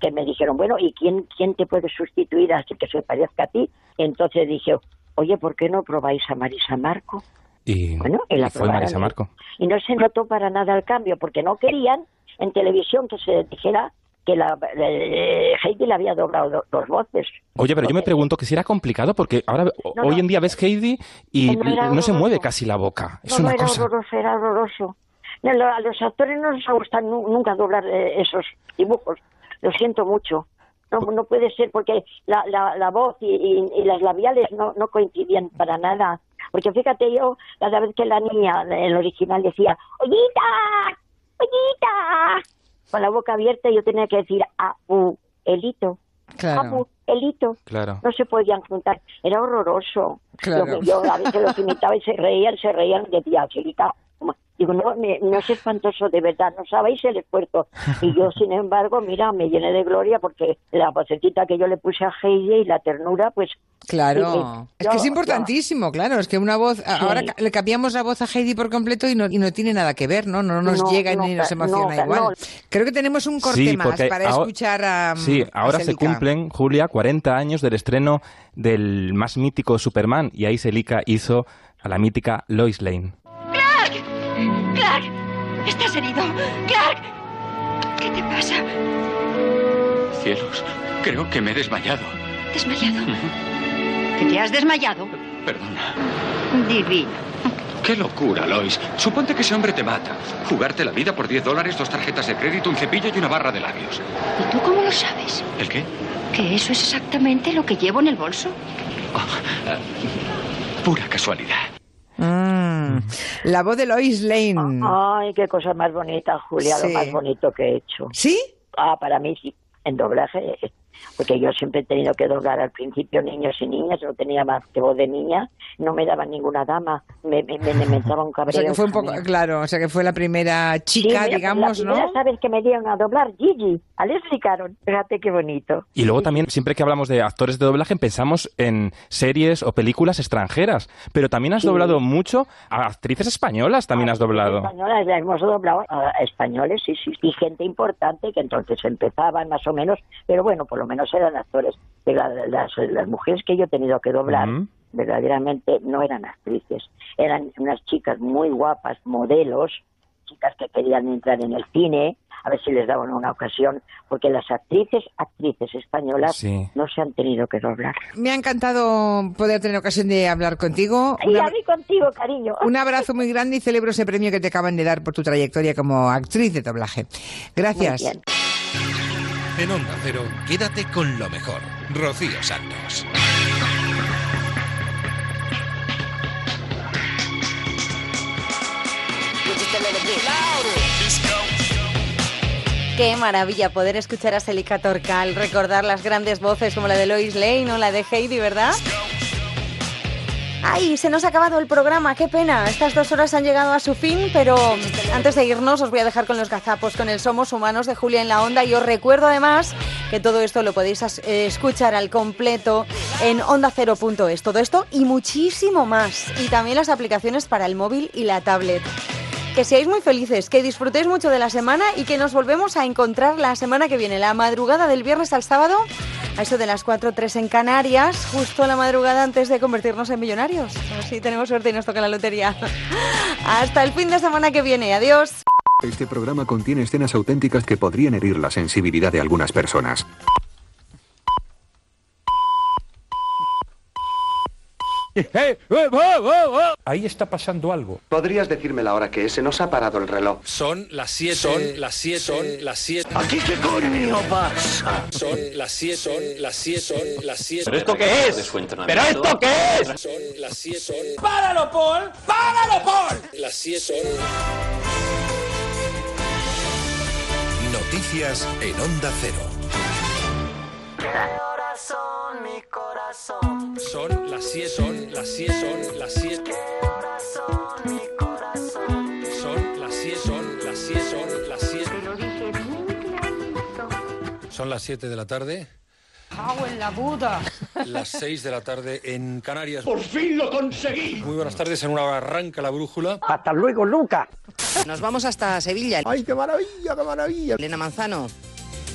Speaker 62: que me dijeron, bueno, ¿y quién, quién te puede sustituir así que se parezca a ti? Entonces dije, oye, ¿por qué no probáis a Marisa Marco?
Speaker 60: Y,
Speaker 62: Bueno, y la
Speaker 60: y fue Marisa. Marco.
Speaker 62: Y no se notó para nada el cambio, porque no querían en televisión que se dijera que la eh, Heidi le había doblado do- dos voces.
Speaker 60: Oye, pero yo me pregunto que si era complicado porque ahora
Speaker 62: No,
Speaker 60: hoy en día ves Heidi y
Speaker 62: No
Speaker 60: se mueve casi la boca. Es
Speaker 62: no,
Speaker 60: una
Speaker 62: era
Speaker 60: cosa.
Speaker 62: horroroso, era horroroso. A los actores no les gusta nu- nunca doblar eh, esos dibujos. Lo siento mucho. No, no puede ser porque la, la, la voz y, y- y las labiales no, no coincidían para nada. Porque fíjate yo, cada vez que la niña, el original, decía, ¡Ollita! ¡Ollita! Con la boca abierta yo tenía que decir, ¡Ah, uh, elito!
Speaker 13: Claro.
Speaker 62: ¡Abu, elito!
Speaker 60: Claro.
Speaker 62: No se podían juntar. Era horroroso.
Speaker 13: Claro.
Speaker 62: Lo que yo a veces los imitaba y se reían, se reían chiquita. ¿cómo?". Digo, no, me- no es espantoso, de verdad, no sabéis el esfuerzo. Y yo, sin embargo, mira, me llené de gloria porque la vocecita que yo le puse a Heidi y la ternura, pues...
Speaker 13: Claro, es
Speaker 62: yo-
Speaker 13: que es
Speaker 62: yo-
Speaker 13: importantísimo, claro, es que una voz, a- ahora ca- le cambiamos la voz a Heidi por completo y no, y no tiene nada que ver, ¿no? No nos
Speaker 62: No,
Speaker 13: llega
Speaker 62: no,
Speaker 13: ni nos emociona
Speaker 62: no,
Speaker 13: igual.
Speaker 62: no.
Speaker 13: Creo que tenemos un corte
Speaker 60: Sí,
Speaker 13: más para
Speaker 60: ahora-
Speaker 13: escuchar a
Speaker 60: Sí,
Speaker 13: a
Speaker 60: ahora se cumplen, Julia, 40 años del estreno del más mítico Superman y ahí Selika hizo a la mítica Lois Lane.
Speaker 61: ¡Clark! ¿Estás herido? ¡Clark! ¿Qué te pasa?
Speaker 63: Cielos, creo que me he desmayado.
Speaker 61: ¿Desmayado? ¿Que te has desmayado?
Speaker 63: Perdona.
Speaker 61: Divino.
Speaker 63: ¡Qué locura, Lois! Suponte que ese hombre te mata. Jugarte la vida por 10 dólares, dos tarjetas de crédito, un cepillo y una barra de labios.
Speaker 61: ¿Y tú cómo lo sabes?
Speaker 63: ¿El qué?
Speaker 61: ¿Que eso es exactamente lo que llevo en el bolso?
Speaker 63: Pura casualidad.
Speaker 13: Mm, La voz de Lois Lane.
Speaker 62: Ay, qué cosa más bonita, Julia,
Speaker 13: Sí.
Speaker 62: lo más bonito que he hecho.
Speaker 13: ¿Sí?
Speaker 62: Ah, para mí sí, en doblaje, porque yo siempre he tenido que doblar al principio niños y niñas, no tenía más que voz de niña, no me daban ninguna dama, me, me, me, me entraba un
Speaker 13: O
Speaker 62: cabreo.
Speaker 13: sea que fue un poco, claro, o sea que fue la primera
Speaker 62: Sí,
Speaker 13: chica,
Speaker 62: mira,
Speaker 13: digamos,
Speaker 62: la
Speaker 13: ¿no?
Speaker 62: primera, ¿sabes que me dieron a doblar? Gigi, a Leslie Caron. Fíjate qué bonito.
Speaker 60: Y luego también, siempre que hablamos de actores de doblaje, pensamos en series o películas extranjeras. Pero también has
Speaker 62: Sí.
Speaker 60: doblado mucho a actrices españolas, también has doblado.
Speaker 62: Españolas, la hemos doblado a españoles, sí, sí, y gente importante que entonces empezaban más o menos, pero bueno, por lo menos eran actores. Pero la- las, las mujeres que yo he tenido que doblar, verdaderamente no eran actrices, eran unas chicas muy guapas, modelos, chicas que querían entrar en el cine, a ver si les daban una ocasión, porque las actrices, actrices españolas,
Speaker 60: Sí.
Speaker 62: no se han tenido que doblar.
Speaker 13: Me ha encantado poder tener ocasión de hablar contigo.
Speaker 62: Y
Speaker 13: Un
Speaker 62: a
Speaker 13: abra-
Speaker 62: mí contigo, cariño.
Speaker 13: Un abrazo muy grande y celebro ese premio que te acaban de dar por tu trayectoria como actriz de doblaje. Gracias.
Speaker 2: En Onda Cero, quédate con lo mejor. Rocío Santos.
Speaker 16: Qué maravilla poder escuchar a Selika Torcal, recordar las grandes voces como la de Lois Lane o la de Heidi, ¿verdad? Ay, se nos ha acabado el programa, qué pena. Estas dos horas han llegado a su fin, pero antes de irnos os voy a dejar con los gazapos, con el Somos Humanos de Julia en la Onda y os recuerdo además que todo esto lo podéis eh, escuchar al completo en ondacero.es. Todo esto y muchísimo más. Y también las aplicaciones para el móvil y la tablet. Que seáis muy felices, que disfrutéis mucho de la semana y que nos volvemos a encontrar la semana que viene, la madrugada del viernes al sábado, a eso de las 4 3 en Canarias, justo la madrugada antes de convertirnos en millonarios. A ver si tenemos suerte y nos toca la lotería. Hasta el fin de semana que viene. Adiós.
Speaker 64: Este programa contiene escenas auténticas que podrían herir la sensibilidad de algunas personas.
Speaker 65: Ahí está pasando algo.
Speaker 66: ¿Podrías decirme la hora que es? Se nos ha parado el reloj.
Speaker 65: Son las 7.
Speaker 66: Son
Speaker 65: las 7. Son las 7.
Speaker 66: ¿Aquí qué coño pasa?
Speaker 65: Son las 7. Son las 7. Son las 7.
Speaker 66: ¿Pero esto qué es? ¿Pero esto qué es?
Speaker 65: Son las 7. Son.
Speaker 66: ¡Páralo, Paul! ¡Páralo, Paul!
Speaker 65: Las 7 son.
Speaker 2: Noticias en Onda Cero.
Speaker 65: Corazón, mi corazón. Son las 7. Son las 7. Son las 7. Corazón, mi corazón. Son las 7. Son las 7. Son las 7.
Speaker 61: Te lo dije muy clarito.
Speaker 65: Son las 7 de la tarde.
Speaker 67: Cago en la puta.
Speaker 68: Las 6 de la tarde en Canarias.
Speaker 34: ¡Por fin lo conseguí!
Speaker 68: Muy buenas tardes, en una hora arranca la brújula.
Speaker 34: Hasta luego, Luca.
Speaker 13: Nos vamos hasta Sevilla.
Speaker 34: ¡Ay, qué maravilla, qué maravilla!
Speaker 13: Elena Manzano.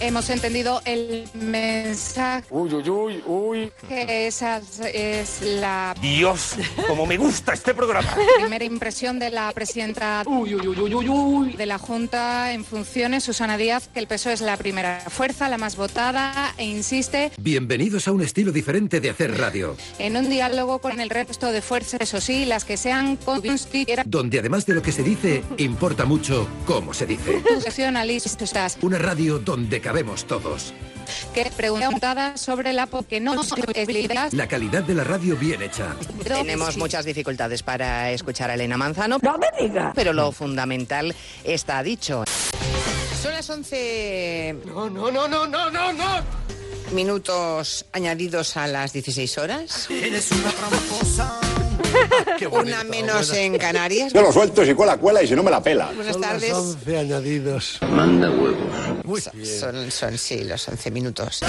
Speaker 60: Hemos entendido el mensaje
Speaker 68: Uy, uy, uy, uy.
Speaker 60: que esa es la
Speaker 34: Dios, como me gusta este programa.
Speaker 60: primera impresión de la presidenta
Speaker 34: Uy, uy, uy, uy, uy, uy.
Speaker 60: de la Junta en funciones, Susana Díaz, que el PSOE es la primera fuerza, la más votada, e insiste
Speaker 2: Bienvenidos a un estilo diferente de hacer radio,
Speaker 60: en un diálogo con el resto de fuerzas, eso sí, las que sean constitucionalistas,
Speaker 2: donde además de lo que se dice, importa mucho cómo se dice. Una radio donde cabemos todos.
Speaker 60: que preguntada sobre la po- que no
Speaker 2: La calidad de la radio bien hecha.
Speaker 13: Tenemos muchas dificultades para escuchar a Elena Manzano. ¡No me diga! Pero lo fundamental está dicho. Son las 11
Speaker 34: No, no, no, no, no, no, no.
Speaker 13: minutos añadidos a las 16 horas.
Speaker 34: Eres una tramposa.
Speaker 13: Una menos en Canarias.
Speaker 69: Yo lo suelto, si cuela, cuela y si no me la pela.
Speaker 13: Buenas tardes.
Speaker 34: 11 añadidos.
Speaker 69: Manda huevos.
Speaker 13: Son, son, sí, los 11 minutos.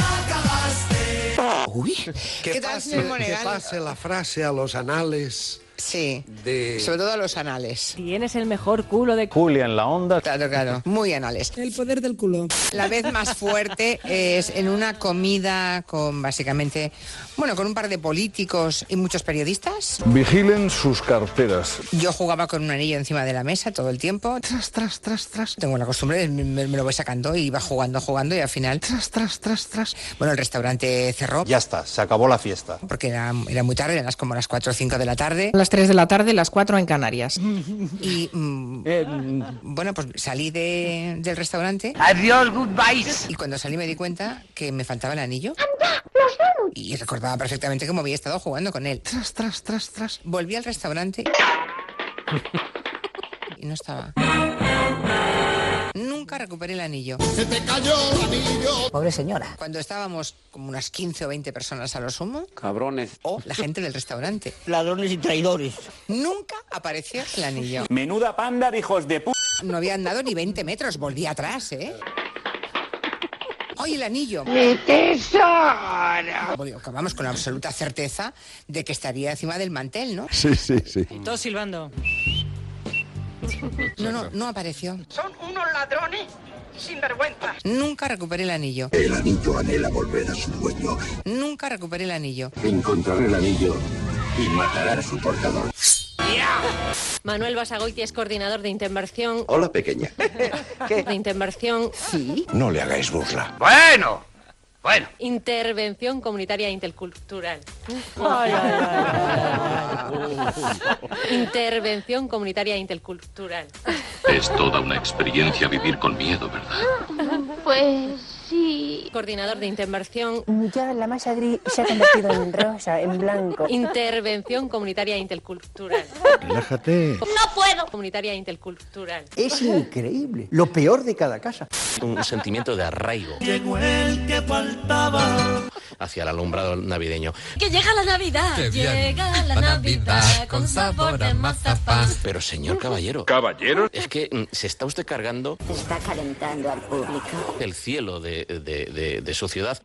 Speaker 13: Uy,
Speaker 34: Que
Speaker 13: ¿qué tal,
Speaker 34: pase,
Speaker 13: señor
Speaker 34: que
Speaker 13: Monegal?
Speaker 34: pase la frase a los anales.
Speaker 13: Sí,
Speaker 34: de...
Speaker 13: sobre todo a los anales.
Speaker 58: Tienes el mejor culo de...
Speaker 70: Julia en la onda.
Speaker 13: Claro, claro, muy anales.
Speaker 71: El poder del culo.
Speaker 13: La vez más fuerte es en una comida con básicamente, bueno, con un par de políticos y muchos periodistas.
Speaker 72: Vigilen sus carteras.
Speaker 13: Yo jugaba con un anillo encima de la mesa todo el tiempo. Tras, tras, tras, tras. Tengo la costumbre, de- me, me lo voy sacando y iba jugando, jugando y al final, tras, tras, tras, tras. Bueno, el restaurante cerró.
Speaker 62: Ya está, se acabó la fiesta.
Speaker 13: Porque era, era muy tarde, eran las como las 4 o 5 de la tarde.
Speaker 71: Las 3 de la tarde, las 4 en Canarias.
Speaker 13: Y mm, bueno, pues salí de- del restaurante.
Speaker 34: Adiós, goodbyes.
Speaker 13: Y cuando salí me di cuenta que me faltaba el anillo. Y recordaba perfectamente cómo había estado jugando con él. Tras, tras, tras, tras. Volví al restaurante. Y no estaba. Nunca recuperé el anillo.
Speaker 34: Se te cayó el anillo.
Speaker 13: Pobre señora. Cuando estábamos como unas 15 o 20 personas a lo sumo.
Speaker 62: Cabrones.
Speaker 13: O la gente del restaurante.
Speaker 34: Ladrones y traidores.
Speaker 13: Nunca apareció el anillo.
Speaker 62: Menuda panda de hijos de pu...
Speaker 13: No había andado ni 20 metros. Volví atrás, ¿eh? ¡Ay, el anillo!
Speaker 34: ¡Mi tesoro!
Speaker 13: Vamos con absoluta certeza de que estaría encima del mantel, ¿no?
Speaker 72: Sí, sí, sí.
Speaker 58: Todos silbando.
Speaker 13: No, no, no apareció.
Speaker 34: Son unos ladrones sin vergüenza.
Speaker 13: Nunca recuperé el anillo.
Speaker 69: El anillo anhela volver a su dueño.
Speaker 13: Nunca recuperé el anillo.
Speaker 69: Encontrará el anillo y matará a su portador.
Speaker 58: Manuel Basagoiti es coordinador de intervención...
Speaker 69: Hola, pequeña.
Speaker 58: De intervención...
Speaker 13: Sí.
Speaker 69: No le hagáis burla.
Speaker 34: Bueno, bueno.
Speaker 58: Intervención comunitaria e intercultural. Intervención comunitaria e intercultural.
Speaker 73: Es toda una experiencia vivir con miedo, ¿verdad?
Speaker 58: Pues sí. Coordinador de intervención.
Speaker 74: Ya la masa gris se ha convertido en rosa, en blanco.
Speaker 58: Intervención comunitaria e intercultural.
Speaker 72: Relájate.
Speaker 58: No puedo. Comunitaria e intercultural.
Speaker 62: Es increíble. Lo peor de cada casa.
Speaker 24: un sentimiento de arraigo
Speaker 34: Llegó el que faltaba.
Speaker 24: hacia el alumbrado navideño.
Speaker 58: Que llega la Navidad.
Speaker 24: Qué bien.
Speaker 58: Llega la Navidad con sabor de mazapán.
Speaker 24: Pero señor caballero.
Speaker 73: ¿Caballero?
Speaker 24: Es que mm, se está usted cargando
Speaker 74: Está calentando al público.
Speaker 24: el cielo de, de- de- de su ciudad.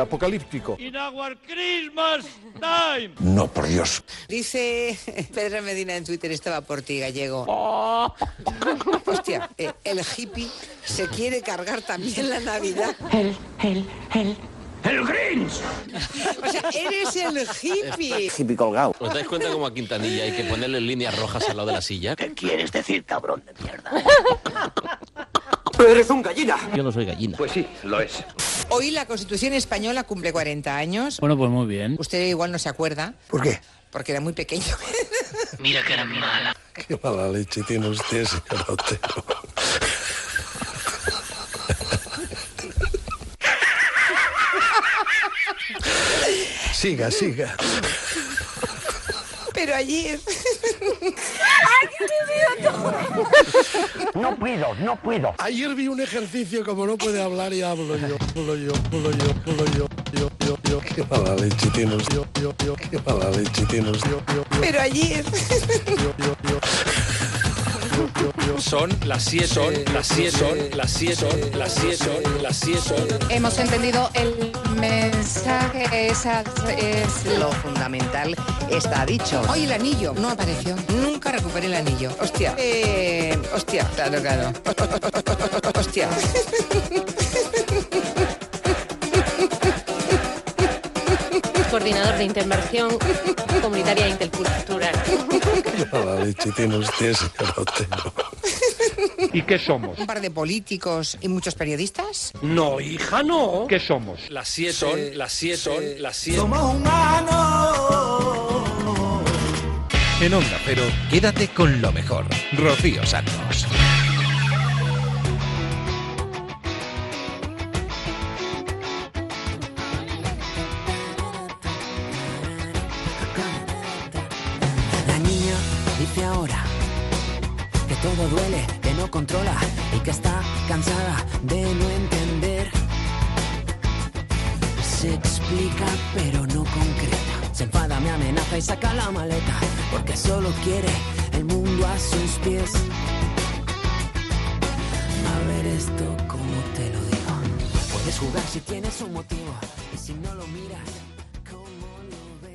Speaker 72: Apocalíptico.
Speaker 34: In our Christmas time.
Speaker 69: No, por Dios.
Speaker 13: Dice Pedro Medina en Twitter, estaba por ti, gallego. Hostia, eh, el hippie se quiere cargar también la Navidad.
Speaker 34: El, el, el. ¡El Grinch!
Speaker 13: O sea, eres el hippie.
Speaker 62: Hippie colgado.
Speaker 24: ¿Os dais cuenta como a Quintanilla hay que ponerle líneas rojas al lado de la silla?
Speaker 34: ¿Qué quieres decir, cabrón de mierda?
Speaker 62: Eres un gallina.
Speaker 24: Yo no soy gallina.
Speaker 62: Pues sí, lo es.
Speaker 13: Hoy la Constitución española cumple 40 años.
Speaker 58: Bueno, pues muy bien.
Speaker 13: Usted igual no se acuerda,
Speaker 62: ¿Por qué?
Speaker 13: porque era muy pequeño.
Speaker 58: Mira que era mala.
Speaker 72: Qué mala leche tiene usted, señor Otero. Siga, siga.
Speaker 13: Pero ayer...
Speaker 62: No puedo, no puedo.
Speaker 72: Ayer vi un ejercicio como no puede hablar y hablo yo, hablo yo, hablo yo, hablo yo, yo, yo, yo. Qué mala leche tiene usted, yo, yo, yo. Qué mala leche tiene usted, yo, yo, yo,
Speaker 13: Pero ayer...
Speaker 72: yo, yo, yo.
Speaker 65: Son las 7, son las 7, son las 7, son las 7, son las 7, son.
Speaker 60: Hemos entendido el mensaje, esa es
Speaker 13: Lo fundamental está dicho. Hoy el anillo no apareció. Nunca recuperé el anillo. Hostia. Eh, hostia. Claro, claro. Hostia.
Speaker 58: Coordinador de Intervención Comunitaria e Intercultural.
Speaker 72: La leche tiene usted, señor Otero.
Speaker 65: ¿Y qué somos?
Speaker 13: Un par de políticos y muchos periodistas.
Speaker 65: No, hija, no. ¿Qué somos? Las 7, son las 7, son las 7.
Speaker 2: En Onda Cero, quédate con lo mejor. Rocío Santos.
Speaker 28: Dice ahora que todo duele, que no controla y que está cansada de no entender. Se explica pero no concreta. Se enfada, me amenaza y saca la maleta porque solo quiere el mundo a sus pies. A ver esto, ¿cómo te lo digo? Puedes jugar si tienes un motivo y si no lo